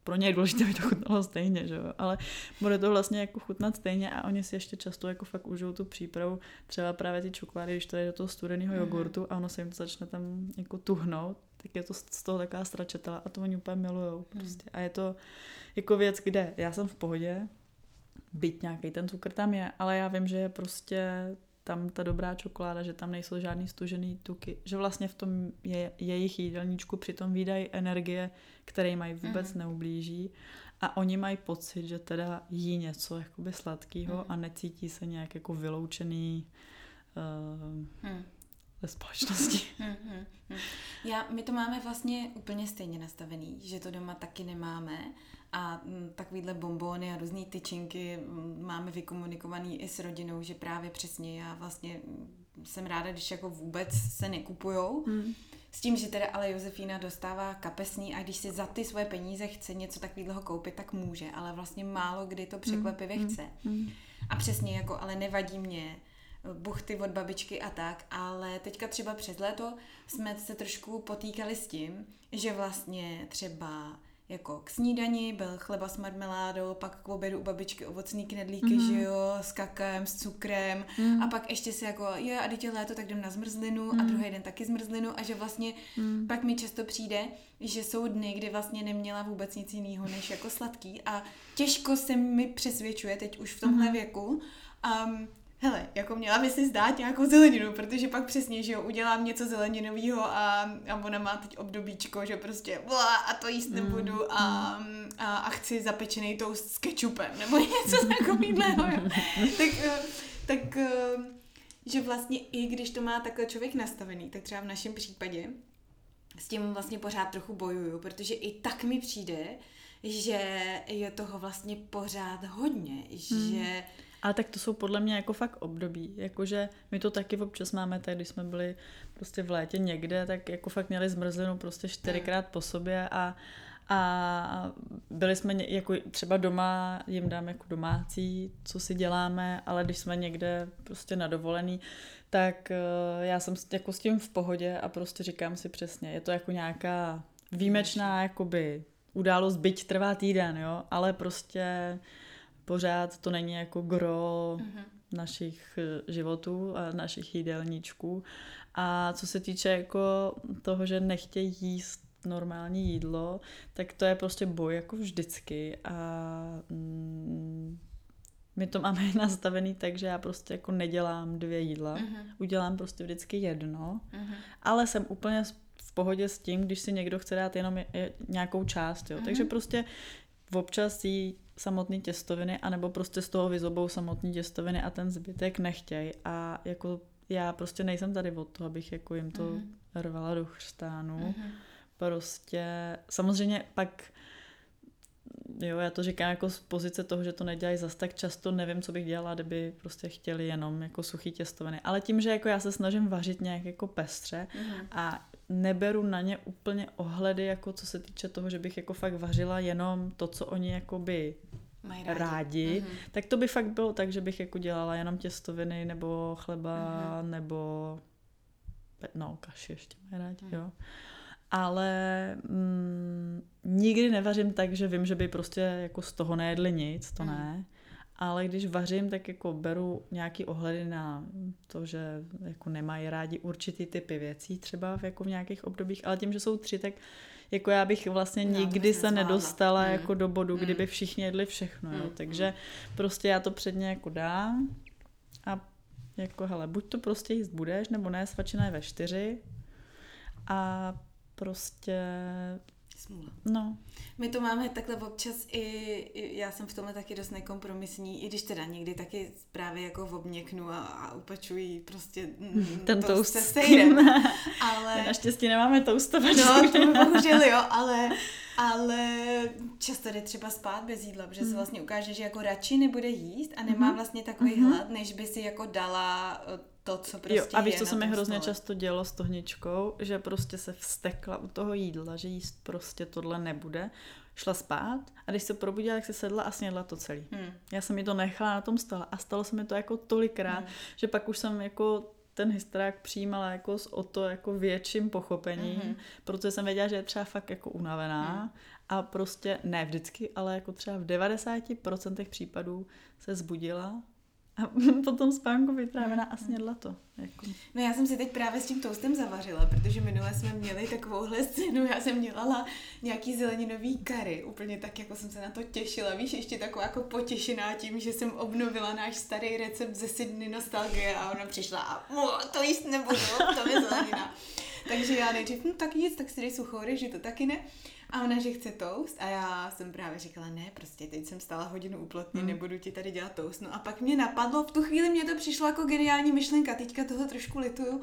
Pro ně je důležité, aby to chutnalo stejně, že jo? ale bude to vlastně jako chutnat stejně a oni si ještě často jako fakt užijou tu přípravu, třeba právě ty čokolády, když to je do toho studeného mm-hmm. jogurtu a ono se jim to začne tam jako tuhnout, tak je to z toho taková stračetela a to oni úplně milujou prostě. Mm. A je to jako věc, kde já jsem v pohodě, byť nějaký ten cukr tam je, ale já vím, že je prostě tam ta dobrá čokoláda, že tam nejsou žádný stužený tuky, že vlastně v tom je, jejich jídelníčku přitom výdají energie, které mají vůbec mm. neublíží a oni mají pocit, že teda jí něco jakoby sladkého mm. a necítí se nějak jako vyloučený uh, mm ve společnosti. Hmm, hmm, hmm. Já, my to máme vlastně úplně stejně nastavený, že to doma taky nemáme a mm, takovýhle bombóny a různé tyčinky mm, máme vykomunikovaný i s rodinou, že právě přesně já vlastně mm, jsem ráda, když jako vůbec se nekupujou. Hmm. S tím, že teda ale Josefína dostává kapesní a když si za ty svoje peníze chce něco takového koupit, tak může, ale vlastně málo kdy to překvapivě hmm. chce. Hmm. A přesně jako, ale nevadí mě buchty od babičky a tak, ale teďka třeba přes léto jsme se trošku potýkali s tím, že vlastně třeba jako k snídani byl chleba s marmeládou, pak k obědu u babičky ovocný knedlíky, mm-hmm. že jo, s kakem, s cukrem mm. a pak ještě si jako, je a teď je léto, tak jdem na zmrzlinu mm. a druhý den taky zmrzlinu a že vlastně mm. pak mi často přijde, že jsou dny, kdy vlastně neměla vůbec nic jiného než jako sladký a těžko se mi přesvědčuje teď už v tomhle mm. věku, um, hele, jako měla by si zdát nějakou zeleninu, protože pak přesně, že jo, udělám něco zeleninového a, a ona má teď obdobíčko, že prostě bla, a to jíst nebudu mm, a, mm. a, a chci zapečený toast s kečupem, nebo něco takového, tak, eh, tak eh, že vlastně i když to má takhle člověk nastavený, tak třeba v našem případě s tím vlastně pořád trochu bojuju, protože i tak mi přijde, že je toho vlastně pořád hodně, hmm. Ale tak to jsou podle mě jako fakt období. Jakože my to taky občas máme, tak když jsme byli prostě v létě někde, tak jako fakt měli zmrzlinu prostě čtyřikrát po sobě a, a byli jsme jako třeba doma, jim dám jako domácí, co si děláme, ale když jsme někde prostě na dovolený, tak eh, já jsem jako s tím v pohodě a prostě říkám si přesně, je to jako nějaká výjimečná jakoby událost, byť trvá týden, jo, ale prostě pořád to není jako gro mm-hmm. našich eh, životů a našich jídelníčků. A co se týče jako toho, že nechtějí jíst normální jídlo, tak to je prostě boj jako vždycky a mm, my to máme nastavený tak, že já prostě jako nedělám dvě jídla, uh-huh. udělám prostě vždycky jedno, uh-huh. ale jsem úplně v pohodě s tím, když si někdo chce dát jenom je, je, nějakou část, jo. Uh-huh. Takže prostě občas jí samotné těstoviny, anebo prostě z toho vyzobou samotné těstoviny a ten zbytek nechtěj. A jako já prostě nejsem tady od toho, abych jako jim to mm-hmm. rvala do chřtánu. Mm-hmm. Prostě samozřejmě pak jo, já to říkám jako z pozice toho, že to nedělají zas tak často, nevím, co bych dělala, kdyby prostě chtěli jenom jako suchý těstoviny. Ale tím, že jako já se snažím vařit nějak jako pestře mm-hmm. a neberu na ně úplně ohledy, jako co se týče toho, že bych jako fakt vařila jenom to, co oni jakoby Mají rádi, rádi mm-hmm. tak to by fakt bylo tak, že bych jako dělala jenom těstoviny nebo chleba mm-hmm. nebo no kaši ještě mají rádi, mm. jo. Ale mm, nikdy nevařím tak, že vím, že by prostě jako z toho nejedli nic, to mm. ne ale když vařím, tak jako beru nějaký ohledy na to, že jako nemají rádi určitý typy věcí třeba v, jako v nějakých obdobích, ale tím, že jsou tři, tak jako já bych vlastně no, nikdy se nedostala mm. jako do bodu, mm. kdyby všichni jedli všechno, jo. Mm. takže prostě já to předně jako dám a jako hele, buď to prostě jíst budeš, nebo ne, svačina je ve čtyři a prostě Smůla. No. My to máme takhle občas i, i, já jsem v tomhle taky dost nekompromisní, i když teda někdy taky právě jako obměknu a, a upačuji prostě mm, ten toast se sejrem. ale... Naštěstí nemáme toastovač. No, to bohužel jo, ale, ale často jde třeba spát bez jídla, protože mm. se vlastně ukáže, že jako radši nebude jíst a nemá mm-hmm. vlastně takový mm-hmm. hlad, než by si jako dala to, co prostě Jo, a víš, co se mi hrozně stole. často dělo s tohničkou, že prostě se vstekla u toho jídla, že jíst prostě tohle nebude. Šla spát a když se probudila, tak se sedla a snědla to celý. Hmm. Já jsem mi to nechala na tom stole a stalo se mi to jako tolikrát, Hmm. že pak už jsem jako ten hysterák přijímala jako s o to jako větším pochopením, Mhm. protože jsem věděla, že je třeba fakt jako unavená Hmm. a prostě ne vždycky, ale jako třeba v 90% případů se zbudila a potom spánku vytrávená a snědla to. Jako. No já jsem si teď právě s tím toastem zavařila, protože minule jsme měli takovouhle scénu, já jsem dělala nějaký zeleninový kary, úplně tak, jako jsem se na to těšila, víš, ještě taková jako potěšená tím, že jsem obnovila náš starý recept ze Sydney nostalgie a ona přišla a "Mo, to jíst nebudu, to je zelenina. Takže já nejdřív, no tak nic, tak si dej suchou ryži, to taky ne. A ona, že chce toast a já jsem právě říkala, ne, prostě teď jsem stála hodinu u plotny, Hmm. nebudu ti tady dělat toast. No a pak mě napadlo, v tu chvíli mě to přišlo jako geniální myšlenka, teďka toho trošku lituju,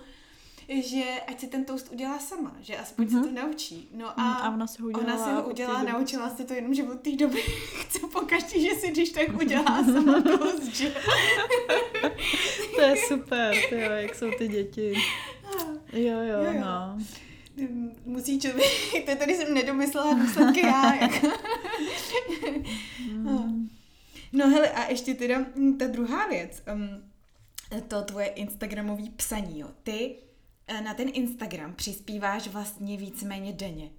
že ať si ten toast udělá sama, že aspoň Mhm. se to naučí. No a, a ona si ho udělala ona si ho udělala, naučila se to jenom, že od té doby chce pokaždé, že si když tak udělá sama toast, že? To je super, ty jo, jak jsou ty děti. Jo, jo, Jo, jo. no. Musí člověk, to tady jsem nedomyslela důsledky já. Jako. Mm. No hele, a ještě teda mm, ta druhá věc, um, to tvoje Instagramový psaní, jo. Ty eh, na ten Instagram přispíváš vlastně víceméně denně.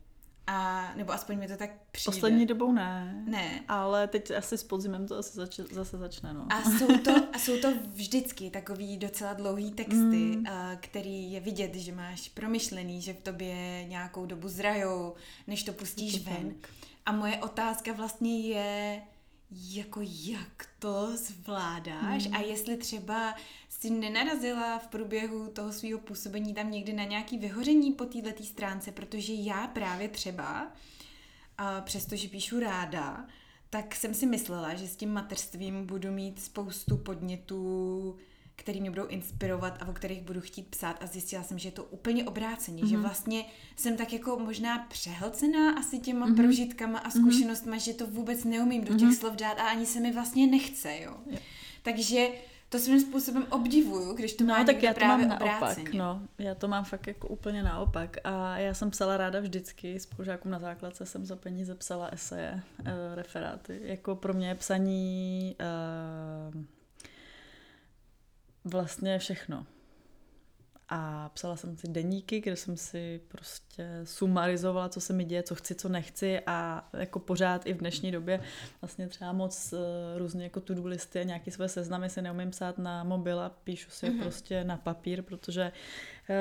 A, nebo aspoň mi to tak přijde. Poslední dobou ne. Ne. Ale teď asi s podzimem to asi zač- zase začne, no. A jsou to, a jsou to vždycky takový docela dlouhý texty, Mm. který je vidět, že máš promyšlený, že v tobě nějakou dobu zrajou, než to pustíš to ven. tak. A moje otázka vlastně je, jako jak to zvládáš Mm. a jestli třeba si nenarazila v průběhu toho svého působení tam někdy na nějaký vyhoření po této stránce, protože já právě třeba, a přestože píšu ráda, tak jsem si myslela, že s tím mateřstvím budu mít spoustu podnětů, který mě budou inspirovat a o kterých budu chtít psát a zjistila jsem, že je to úplně obráceně, mm-hmm. že vlastně jsem tak jako možná přehlcená asi těma mm-hmm. prožitkama a zkušenostma, mm-hmm. že to vůbec neumím do těch mm-hmm. slov dát a ani se mi vlastně nechce, jo. Jo. Takže to svým způsobem obdivuju, když to má No, tak já to právě mám obráceně. naopak, no. Já to mám fakt jako úplně naopak a já jsem psala ráda vždycky, spolužákům na základce jsem za peníze psala eseje, uh, referáty. Jako pro mě psaní uh, vlastně všechno. A psala jsem si deníky, kde jsem si prostě sumarizovala, co se mi děje, co chci, co nechci a jako pořád i v dnešní době vlastně třeba moc uh, různě jako to-do listy a nějaké své seznamy si neumím psát na mobil a píšu si Mhm. prostě na papír, protože uh,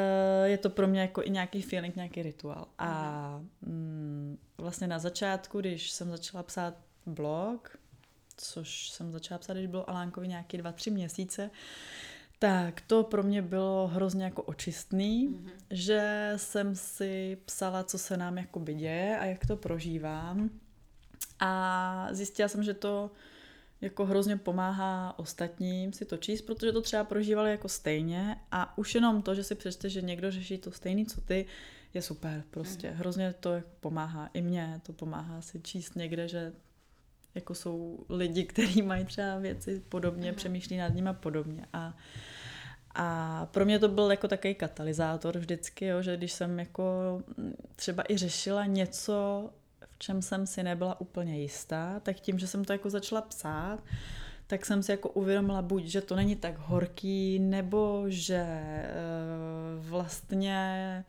je to pro mě jako i nějaký feeling, nějaký rituál. A mm, vlastně na začátku, když jsem začala psát blog, což jsem začala psát, když bylo Alánkovi nějaký dva, tři měsíce, tak to pro mě bylo hrozně jako očistný, Mhm. že jsem si psala, co se nám jako děje a jak to prožívám. A zjistila jsem, že to jako hrozně pomáhá ostatním si to číst, protože to třeba prožívali jako stejně a už jenom to, že si přečteš, že někdo řeší to stejný, co ty, je super prostě. Mhm. Hrozně to jako pomáhá. I mně to pomáhá si číst někde, že jako jsou lidi, kteří mají třeba věci podobně, Mhm. přemýšlí nad nimi podobně. A, a pro mě to byl jako takový katalyzátor vždycky, jo, že když jsem jako mm, třeba i řešila něco, v čem jsem si nebyla úplně jistá, tak tím, že jsem to jako začala psát, tak jsem si jako uvědomila buď, že to není tak horký, nebo že e, vlastně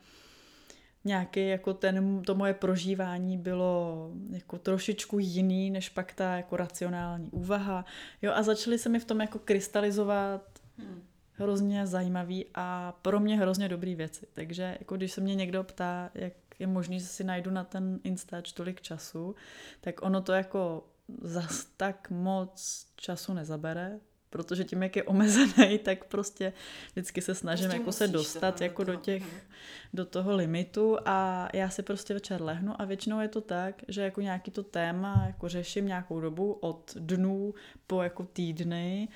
nějaký jako ten, to moje prožívání bylo jako trošičku jiný, než pak ta jako racionální úvaha. Jo, a začaly se mi v tom jako krystalizovat Hmm. Hrozně zajímavý a pro mě hrozně dobrý věci. Takže jako když se mě někdo ptá, jak je možný, že si najdu na ten Instač tolik času, tak ono to jako zas tak moc času nezabere, protože tím, jak je omezený, tak prostě vždycky se snažím Prostě jako se dostat do jako do toho, těch, mhm. do toho limitu a já si prostě večer lehnu a většinou je to tak, že jako nějaký to téma jako řeším nějakou dobu od dnů po jako týdny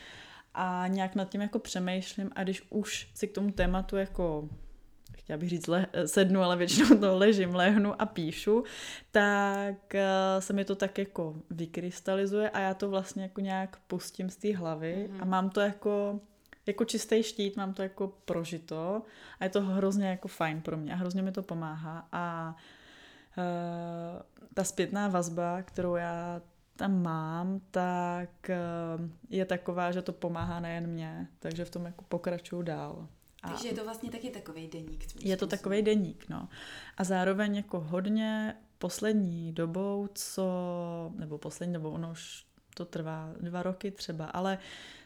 a nějak nad tím jako přemýšlím a když už si k tomu tématu jako chtěla bych říct le, sednu, ale většinou to ležím, lehnu a píšu, tak eh, se mi to tak jako vykrystalizuje a já to vlastně jako nějak pustím z té hlavy Mhm. a mám to jako jako čistý štít, mám to jako prožito a je to hrozně jako fajn pro mě a hrozně mi to pomáhá a uh, ta zpětná vazba, kterou já tam mám, tak uh, je taková, že to pomáhá nejen mě, takže v tom jako pokračuju dál. A Takže je to vlastně taky takový deník. Je to takový deník, no. A zároveň jako hodně poslední dobou, co, nebo poslední dobou, ono už to trvá dva roky třeba, ale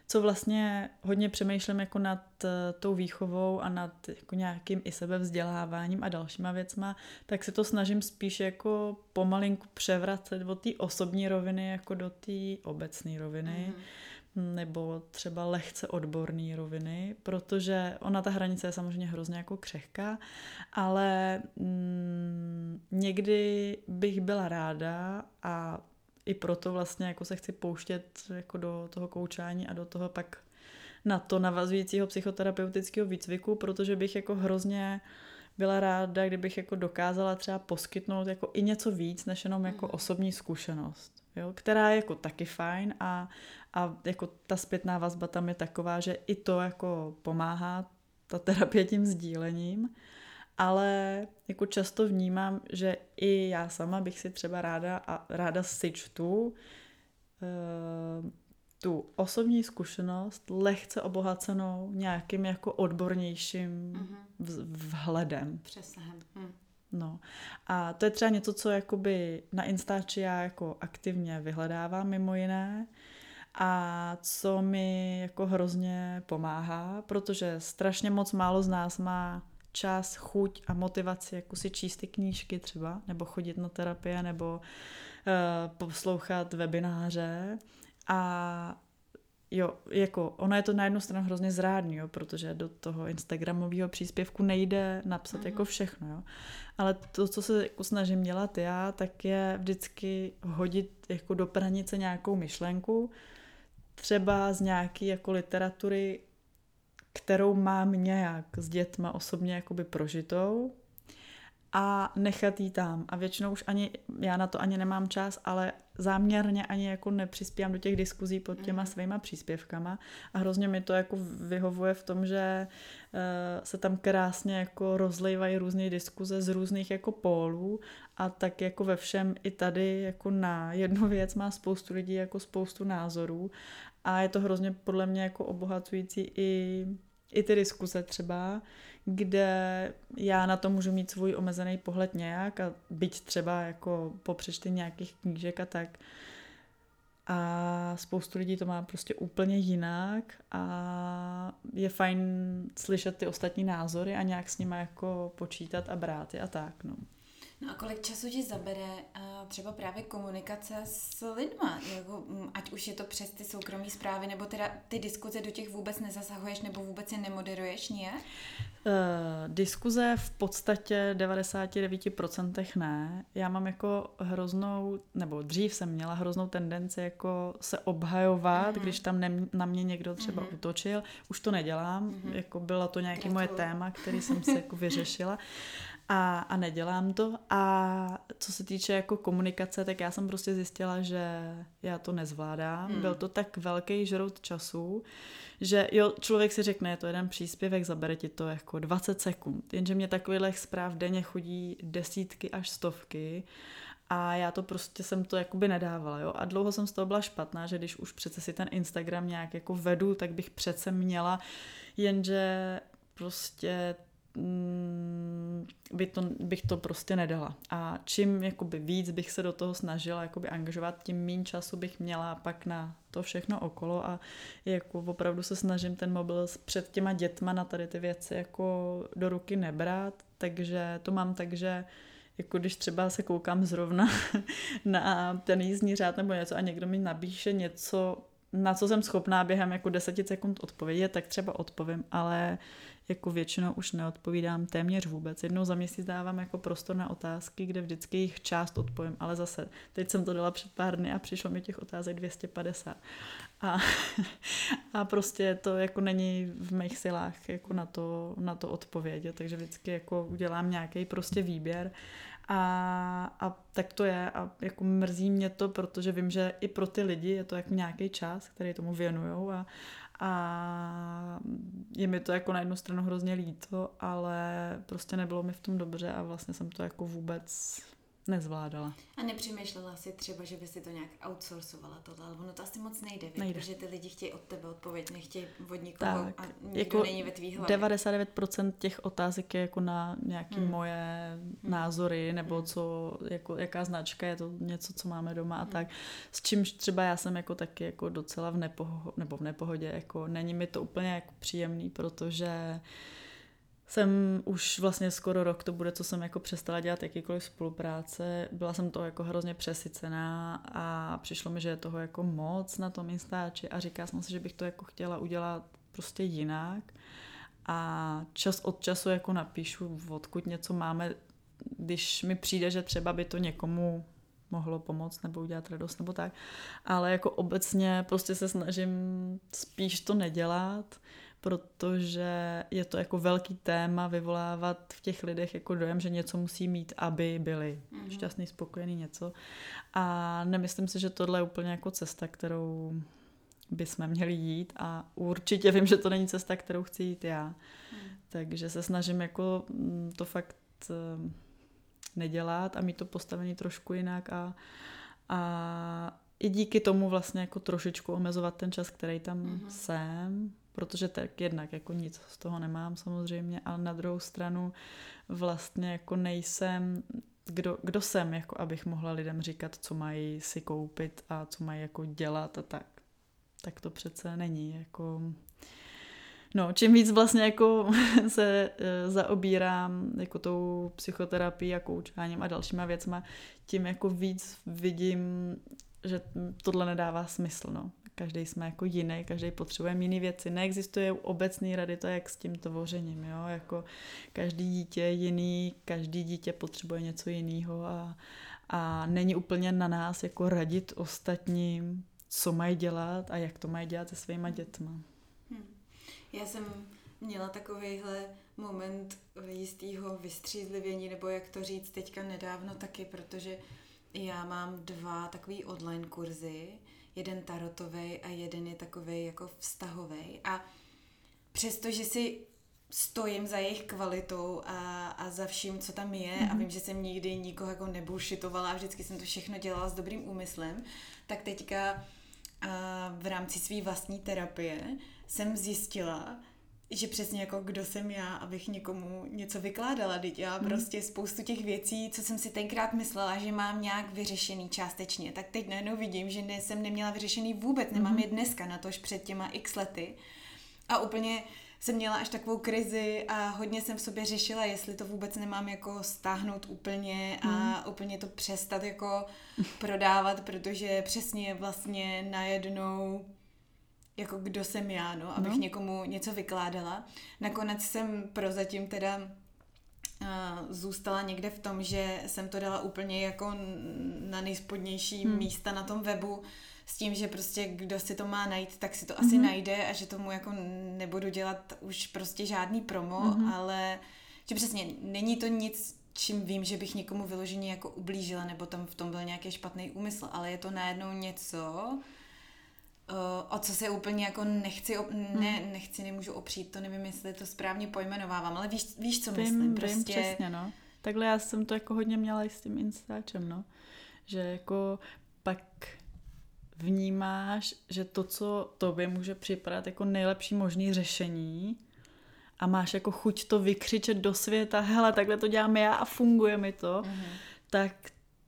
co vlastně hodně přemýšlím jako nad uh, tou výchovou a nad jako nějakým i sebevzděláváním a dalšíma věcma, tak se to snažím spíš jako pomalinku převracet od té osobní roviny jako do té obecné roviny. Mm-hmm nebo třeba lehce odborné roviny, protože ona ta hranice je samozřejmě hrozně jako křehká, ale mm, někdy bych byla ráda a i proto vlastně jako se chci pouštět jako do toho koučání a do toho pak na to navazujícího psychoterapeutického výcviku, protože bych jako hrozně byla ráda, kdybych jako dokázala třeba poskytnout jako i něco víc, než jenom jako mhm. osobní zkušenost, jo, která je jako taky fajn a, a jako ta zpětná vazba tam je taková, že i to jako pomáhá, ta terapie tím sdílením, ale jako často vnímám, že i já sama bych si třeba ráda a ráda si čtu uh, tu osobní zkušenost lehce obohacenou nějakým jako odbornějším mm-hmm. vhledem. Přesahem. Hm. No. A to je třeba něco, co jakoby na Instači já jako aktivně vyhledávám mimo jiné a co mi jako hrozně pomáhá, protože strašně moc málo z nás má čas, chuť a motivaci jako si číst ty knížky třeba, nebo chodit na terapie, nebo uh, poslouchat webináře a jo, jako ono je to na jednu stranu hrozně zrádný, jo, protože do toho Instagramového příspěvku nejde napsat mm. jako všechno, jo. Ale to, co se jako snažím dělat já, tak je vždycky hodit jako do pranice nějakou myšlenku, třeba z nějaký jako literatury, kterou mám nějak s dětma osobně jakoby prožitou a nechat jí tam. A většinou už ani, já na to ani nemám čas, ale záměrně ani jako nepřispívám do těch diskuzí pod těma mm. svýma příspěvkama a hrozně mi to jako vyhovuje v tom, že uh, se tam krásně jako rozlejvají různé diskuze z různých jako pólů a tak jako ve všem i tady jako na jednu věc má spoustu lidí jako spoustu názorů a je to hrozně podle mě jako obohacující i, i ty diskuze třeba, kde já na to můžu mít svůj omezený pohled nějak a byť třeba jako po přečtení nějakých knížek a tak. A spoustu lidí to má prostě úplně jinak a je fajn slyšet ty ostatní názory a nějak s nimi jako počítat a brát je a tak, no. No a kolik času ti zabere uh, třeba právě komunikace s lidma? Jako, um, ať už je to přes ty soukromé zprávy, nebo teda ty diskuze do těch vůbec nezasahuješ, nebo vůbec je nemoderuješ nijak? Uh, diskuze v podstatě 99% ne. Já mám jako hroznou, nebo dřív jsem měla hroznou tendenci jako se obhajovat, mm-hmm. když tam ne, na mě někdo třeba mm-hmm. utočil. Už to nedělám, mm-hmm. jako bylo to nějaké moje téma, který jsem se jako vyřešila a, a nedělám to. A co se týče jako komunikace, tak já jsem prostě zjistila, že já to nezvládám. Hmm. Byl to tak velký žrout času, že jo, člověk si řekne, je to jeden příspěvek, zabere ti to jako 20 sekund. Jenže mě takových zpráv denně chodí desítky až stovky a já to prostě jsem to jakoby nedávala, jo. A dlouho jsem z toho byla špatná, že když už přece si ten Instagram nějak jako vedu, tak bych přece měla, jenže prostě by to, bych to prostě nedala. A čím jakoby víc bych se do toho snažila jakoby angažovat, tím méně času bych měla pak na to všechno okolo a jako opravdu se snažím ten mobil před těma dětma na tady ty věci jako do ruky nebrat, takže to mám tak, že jako když třeba se koukám zrovna na ten jízdní řád nebo něco a někdo mi nabíše něco, na co jsem schopná během jako deseti sekund odpovědět, tak třeba odpovím, ale jako většinou už neodpovídám téměř vůbec. Jednou za měsíc dávám jako prostor na otázky, kde vždycky jich část odpovím, ale zase, teď jsem to dala před pár dny a přišlo mi těch otázek 250. A, a prostě to jako není v mých silách jako na to, na to odpovědět, takže vždycky jako udělám nějaký prostě výběr a, a tak to je a jako mrzí mě to, protože vím, že i pro ty lidi je to jako nějaký čas, který tomu věnujou a, a je mi to jako na jednu stranu hrozně líto, ale prostě nebylo mi v tom dobře a vlastně jsem to jako vůbec nezvládala. A nepřemýšlela si třeba, že by si to nějak outsourcovala tohle, ale ono to asi moc nejde, nejde. protože ty lidi chtějí od tebe odpověď, nechtějí od nikoho tak, a nikdo jako není ve tvý hlavě. 99% těch otázek je jako na nějaké hmm. moje hmm. názory, nebo hmm. co, jako, jaká značka, je to něco, co máme doma a hmm. tak. S čímž třeba já jsem jako taky jako docela v nepohodě, nebo v nepohodě, jako není mi to úplně jako příjemný, protože jsem už vlastně skoro rok to bude, co jsem jako přestala dělat jakýkoliv spolupráce. Byla jsem toho jako hrozně přesycená a přišlo mi, že je toho jako moc na tom Instači a říká jsem si, že bych to jako chtěla udělat prostě jinak. A čas od času jako napíšu, odkud něco máme, když mi přijde, že třeba by to někomu mohlo pomoct nebo udělat radost nebo tak. Ale jako obecně prostě se snažím spíš to nedělat, protože je to jako velký téma vyvolávat v těch lidech jako dojem, že něco musí mít, aby byli mm-hmm. šťastný, spokojený něco. A nemyslím si, že tohle je úplně jako cesta, kterou bychom měli jít a určitě vím, že to není cesta, kterou chci jít já. Mm. Takže se snažím jako mm, to fakt eh, nedělat a mít to postavení trošku jinak a, a i díky tomu vlastně jako trošičku omezovat ten čas, který tam mm-hmm. jsem, protože tak jednak jako nic z toho nemám samozřejmě, ale na druhou stranu vlastně jako nejsem, kdo, kdo jsem, jako abych mohla lidem říkat, co mají si koupit a co mají jako dělat a tak. Tak to přece není, jako... No, čím víc vlastně jako se e, zaobírám jako tou psychoterapií a koučáním a dalšíma věcma, tím jako víc vidím, že tohle nedává smysl, no každý jsme jako jiný, každý potřebuje jiné věci. Neexistuje obecný rady, to jak s tím tvořením, jo, jako každý dítě je jiný, každý dítě potřebuje něco jiného a, a není úplně na nás jako radit ostatním, co mají dělat a jak to mají dělat se svýma dětma. Hmm. Já jsem měla takovýhle moment jistého vystřízlivění, nebo jak to říct teďka nedávno taky, protože já mám dva takové online kurzy, jeden tarotový a jeden je takový jako vztahový. A přestože si stojím za jejich kvalitou a, a za vším, co tam je mm-hmm. a mhm. vím, že jsem nikdy nikoho jako nebušitovala a vždycky jsem to všechno dělala s dobrým úmyslem, tak teďka a v rámci své vlastní terapie jsem zjistila, že přesně jako kdo jsem já, abych někomu něco vykládala. Teď já hmm. prostě spoustu těch věcí, co jsem si tenkrát myslela, že mám nějak vyřešený částečně, tak teď najednou vidím, že ne, jsem neměla vyřešený vůbec, nemám hmm. je dneska, na tož před těma x lety. A úplně jsem měla až takovou krizi a hodně jsem v sobě řešila, jestli to vůbec nemám jako stáhnout úplně a hmm. úplně to přestat jako prodávat, protože přesně vlastně najednou jako kdo jsem já, no, abych no. někomu něco vykládala. Nakonec jsem prozatím teda uh, zůstala někde v tom, že jsem to dala úplně jako na nejspodnější hmm. místa na tom webu s tím, že prostě kdo si to má najít, tak si to asi mm-hmm. najde a že tomu jako nebudu dělat už prostě žádný promo, mm-hmm. ale že přesně není to nic, čím vím, že bych někomu vyloženě jako ublížila, nebo tam v tom byl nějaký špatný úmysl, ale je to najednou něco, o co se úplně jako nechci, ne, hmm. nechci, nemůžu opřít, to nevím, jestli to správně pojmenovávám, ale víš, víš co vím, myslím, prostě. Vím, přesně, no. Takhle já jsem to jako hodně měla i s tím Instačem, no. Že jako pak vnímáš, že to, co tobě může připadat jako nejlepší možný řešení a máš jako chuť to vykřičet do světa, hele, takhle to dělám já a funguje mi to, mm-hmm. tak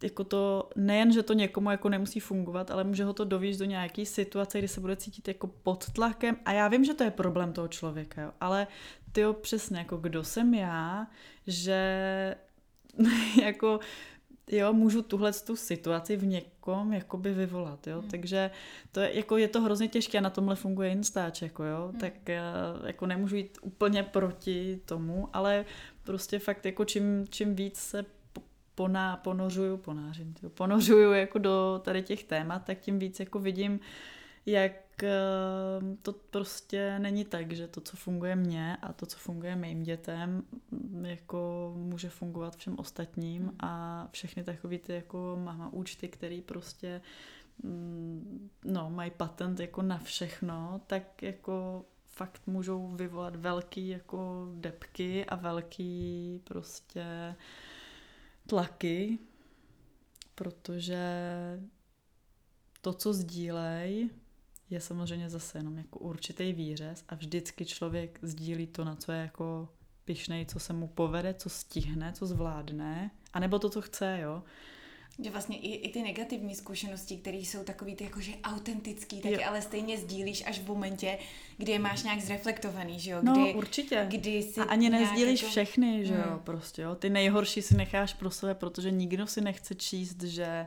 jako to nejen, že to někomu jako nemusí fungovat, ale může ho to dovíst do nějaký situace, kdy se bude cítit jako pod tlakem a já vím, že to je problém toho člověka, jo, ale ty jo přesně, jako kdo jsem já, že jako jo, můžu tuhle tu situaci v někom jakoby vyvolat, jo, hmm. takže to je, jako je to hrozně těžké a na tomhle funguje Instač, jako jo, hmm. tak eh, jako nemůžu jít úplně proti tomu, ale prostě fakt jako čím, čím víc se poná, ponořuju, ponářím, tyjo, ponořuju jako do tady těch témat, tak tím víc jako vidím, jak eh, to prostě není tak, že to, co funguje mně a to, co funguje mým dětem, jako může fungovat všem ostatním hmm. a všechny takové ty jako máma účty, které prostě mm, no, mají patent jako na všechno, tak jako fakt můžou vyvolat velký jako depky a velký prostě tlaky, protože to, co sdílej, je samozřejmě zase jenom jako určitý výřez a vždycky člověk sdílí to, na co je jako pišnej, co se mu povede, co stihne, co zvládne, anebo to, co chce, jo. Že vlastně i, i ty negativní zkušenosti, které jsou takový ty jakože autentický, tak ale stejně sdílíš až v momentě, kdy je máš nějak zreflektovaný, že jo? No, kdy, no, určitě. Kdy si a ani nezdílíš jako... všechny, že hmm. jo, prostě, jo. Ty nejhorší si necháš pro sebe, protože nikdo si nechce číst, že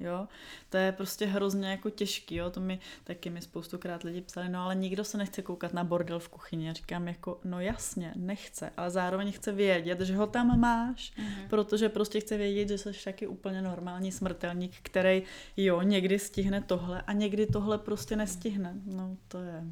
Jo, to je prostě hrozně jako těžký, jo, to mi taky mi spoustukrát lidi psali, no ale nikdo se nechce koukat na bordel v kuchyni. A říkám jako, no jasně, nechce, ale zároveň chce vědět, že ho tam máš, mm-hmm. protože prostě chce vědět, že jsi taky úplně normální smrtelník, který, jo, někdy stihne tohle a někdy tohle prostě nestihne. No, to je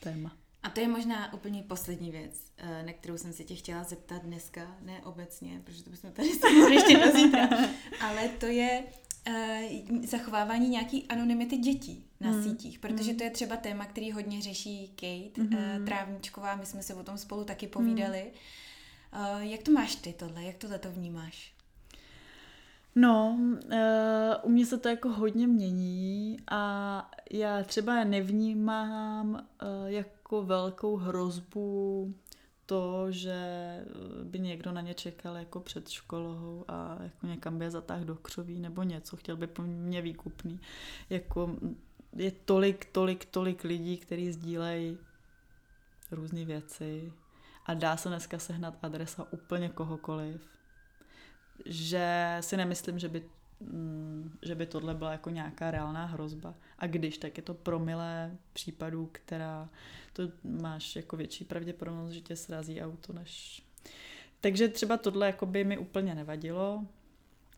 téma. A to je možná úplně poslední věc, eh, na kterou jsem se tě chtěla zeptat dneska, ne obecně, protože to bychom tady mohli ještě na zítra, ale to je uh, zachovávání nějaký anonymity dětí na mm. sítích, protože mm. to je třeba téma, který hodně řeší Kate mm. uh, Trávničková, my jsme se o tom spolu taky povídali. Mm. Uh, jak to máš ty tohle, jak tohle to vnímáš? No, uh, u mě se to jako hodně mění a já třeba nevnímám uh, jako velkou hrozbu to, že by někdo na ně čekal jako před školou a jako někam by je zatáhl do křoví nebo něco, chtěl by po mě výkupný. Jako je tolik, tolik, tolik lidí, kteří sdílejí různé věci a dá se dneska sehnat adresa úplně kohokoliv, že si nemyslím, že by Mm, že by tohle byla jako nějaká reálná hrozba. A když, tak je to promilé případů, která to máš jako větší pravděpodobnost, že tě srazí auto, než... Takže třeba tohle jako by mi úplně nevadilo,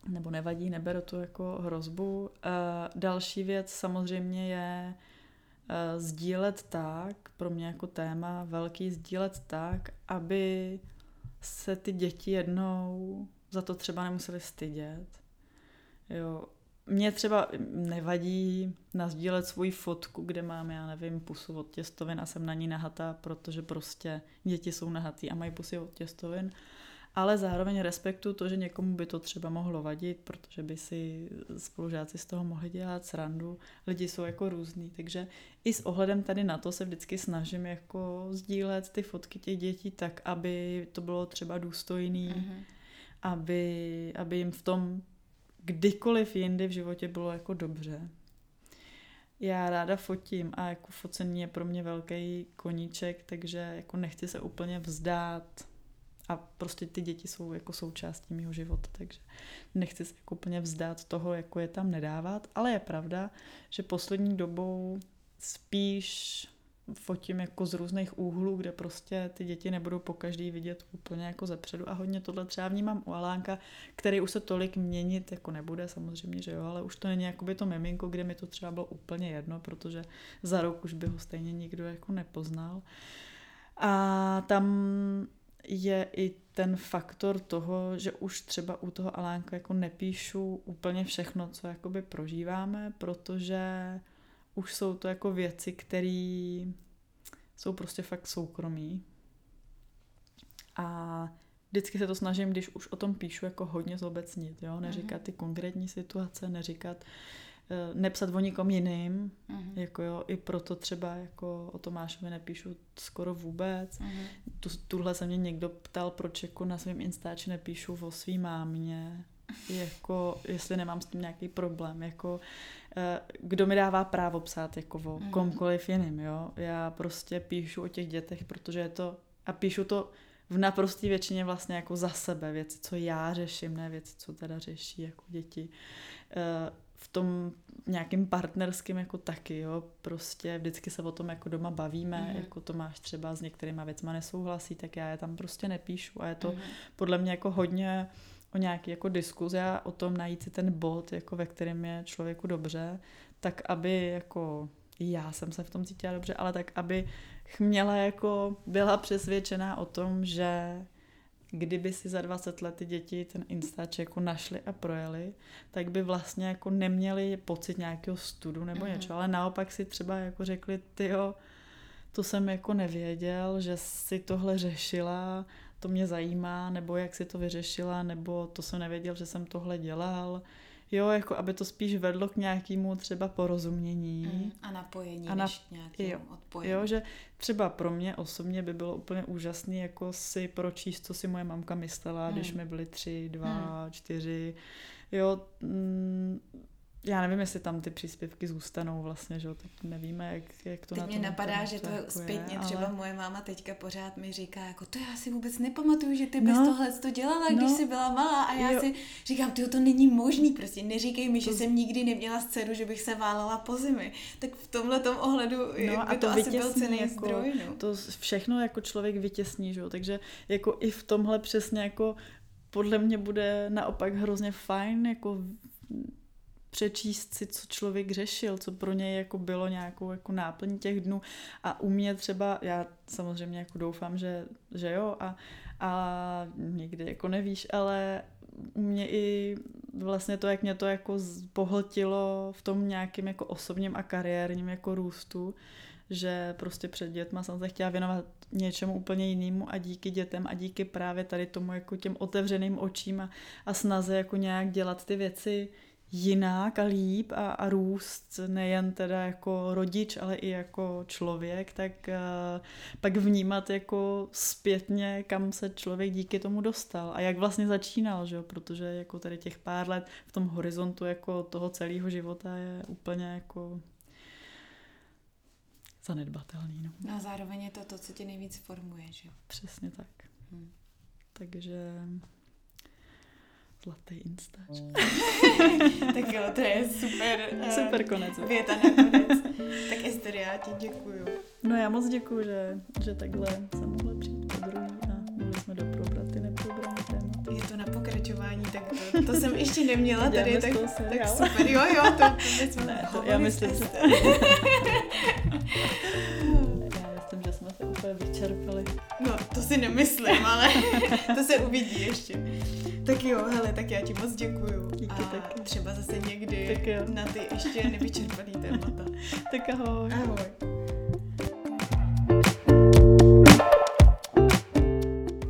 nebo nevadí, neberu to jako hrozbu. Uh, další věc samozřejmě je uh, sdílet tak, pro mě jako téma velký sdílet tak, aby se ty děti jednou za to třeba nemuseli stydět Jo. Mně třeba nevadí nazdílet svoji fotku, kde mám, já nevím, pusu od těstovin a jsem na ní nahatá, protože prostě děti jsou nahatý a mají pusy od těstovin. Ale zároveň respektuju to, že někomu by to třeba mohlo vadit, protože by si spolužáci z toho mohli dělat srandu. Lidi jsou jako různý, takže i s ohledem tady na to se vždycky snažím jako sdílet ty fotky těch dětí tak, aby to bylo třeba důstojný, mm-hmm. aby, aby jim v tom kdykoliv jindy v životě bylo jako dobře. Já ráda fotím a jako focení je pro mě velký koníček, takže jako nechci se úplně vzdát a prostě ty děti jsou jako součástí mého života, takže nechci se jako úplně vzdát toho, jako je tam nedávat, ale je pravda, že poslední dobou spíš fotím jako z různých úhlů, kde prostě ty děti nebudou po každý vidět úplně jako zepředu a hodně tohle třeba vnímám u Alánka, který už se tolik měnit jako nebude, samozřejmě, že jo, ale už to není jakoby to miminko, kde mi to třeba bylo úplně jedno, protože za rok už by ho stejně nikdo jako nepoznal. A tam je i ten faktor toho, že už třeba u toho Alánka jako nepíšu úplně všechno, co jakoby prožíváme, protože už jsou to jako věci, které jsou prostě fakt soukromí. A vždycky se to snažím, když už o tom píšu, jako hodně zobecnit, jo? Neříkat mhm. ty konkrétní situace, neříkat, eh, nepsat o nikom jiným, uh-huh. jako jo, i proto třeba jako o Tomášovi nepíšu skoro vůbec. Uh-huh. Tu, tuhle se mě někdo ptal, proč jako na svém Instači nepíšu o svý mámě, jako jestli nemám s tím nějaký problém, jako kdo mi dává právo psát jako o mm. komkoliv jiným, jo. Já prostě píšu o těch dětech, protože je to, a píšu to v naprosté většině vlastně jako za sebe, věci, co já řeším, ne věci, co teda řeší jako děti. Eh, v tom nějakým partnerským jako taky, jo, prostě vždycky se o tom jako doma bavíme, mm. jako to máš třeba s některýma věcma nesouhlasí, tak já je tam prostě nepíšu a je to mm. podle mě jako hodně o nějaký jako diskuze a o tom najít si ten bod, jako ve kterém je člověku dobře, tak aby jako já jsem se v tom cítila dobře, ale tak aby měla jako byla přesvědčená o tom, že kdyby si za 20 let ty děti ten Instač jako našli a projeli, tak by vlastně jako neměli pocit nějakého studu nebo mm-hmm. něco, ale naopak si třeba jako řekli, tyjo, to jsem jako nevěděl, že si tohle řešila, to mě zajímá, nebo jak si to vyřešila, nebo to jsem nevěděl, že jsem tohle dělal. Jo, jako aby to spíš vedlo k nějakému třeba porozumění. Mm, a napojení, a na, než nějakému jo, odpojení. Jo, že třeba pro mě osobně by bylo úplně úžasné jako si pročíst, co si moje mamka myslela, mm. když mi byly tři, dva, mm. čtyři. Jo, mm, já nevím, jestli tam ty příspěvky zůstanou vlastně, že teď nevíme, jak, jak to Teď na mě napadá, že to jako zpětně je, třeba ale... moje máma teďka pořád mi říká, jako to já si vůbec nepamatuju, že ty bys no, tohle to dělala, no, když jsi byla malá a já jo. si říkám, ty to není možný, prostě neříkej mi, to... že jsem nikdy neměla scénu, že bych se válala po zemi. Tak v tomhle ohledu no, a to, to asi byl cený jako, zdroj. No. To všechno jako člověk vytěsní, že jo? takže jako i v tomhle přesně jako podle mě bude naopak hrozně fajn jako přečíst si, co člověk řešil, co pro něj jako bylo nějakou jako náplň těch dnů. A u mě třeba, já samozřejmě jako doufám, že, že jo a, a někdy jako nevíš, ale u mě i vlastně to, jak mě to jako pohltilo v tom nějakým jako osobním a kariérním jako růstu, že prostě před dětma jsem se chtěla věnovat něčemu úplně jinému a díky dětem a díky právě tady tomu jako těm otevřeným očím a, a snaze jako nějak dělat ty věci jinak a líp a, a růst nejen teda jako rodič, ale i jako člověk, tak uh, pak vnímat jako zpětně, kam se člověk díky tomu dostal a jak vlastně začínal, že? protože jako tady těch pár let v tom horizontu jako toho celého života je úplně jako zanedbatelný. No. no a zároveň je to to, co tě nejvíc formuje, že? Přesně tak. Hmm. Takže Zlatý instač. tak jo, to je super. Uh, super konec. Věta nakonec. tak Ester, já ti děkuju. No já moc děkuju, že, že takhle jsem mohla přijít po druhý a mohli jsme doprobrat ty neprobrané témata. Je to na pokračování, tak to, to jsem ještě neměla tady, tak, tak super. Jo, jo, to, to jsme ne, to, já myslím, že... se vyčerpali. No, to si nemyslím, ale to se uvidí ještě. Tak jo, hele, tak já ti moc děkuju. Díky a taky. třeba zase někdy tak jo. na ty ještě nevyčerpaný témata. tak ahoj. Ahoj.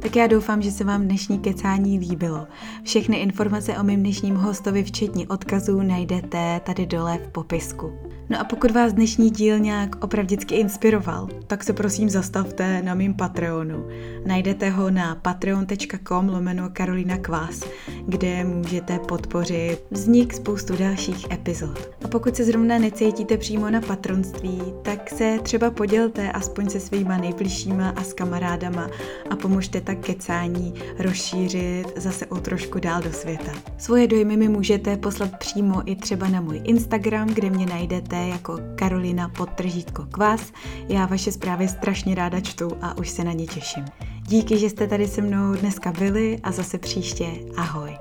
Tak já doufám, že se vám dnešní kecání líbilo. Všechny informace o mém dnešním hostovi, včetně odkazů, najdete tady dole v popisku. No a pokud vás dnešní díl nějak opravdicky inspiroval, tak se prosím zastavte na mým Patreonu. Najdete ho na patreon.com lomeno Karolina Kvás, kde můžete podpořit vznik spoustu dalších epizod. A pokud se zrovna necítíte přímo na patronství, tak se třeba podělte aspoň se svýma nejbližšíma a s kamarádama a pomožte tak kecání rozšířit zase o trošku dál do světa. Svoje dojmy mi můžete poslat přímo i třeba na můj Instagram, kde mě najdete jako Karolina podtržítko kvás. Já vaše zprávy strašně ráda čtu a už se na ně těším. Díky, že jste tady se mnou dneska byli a zase příště. Ahoj.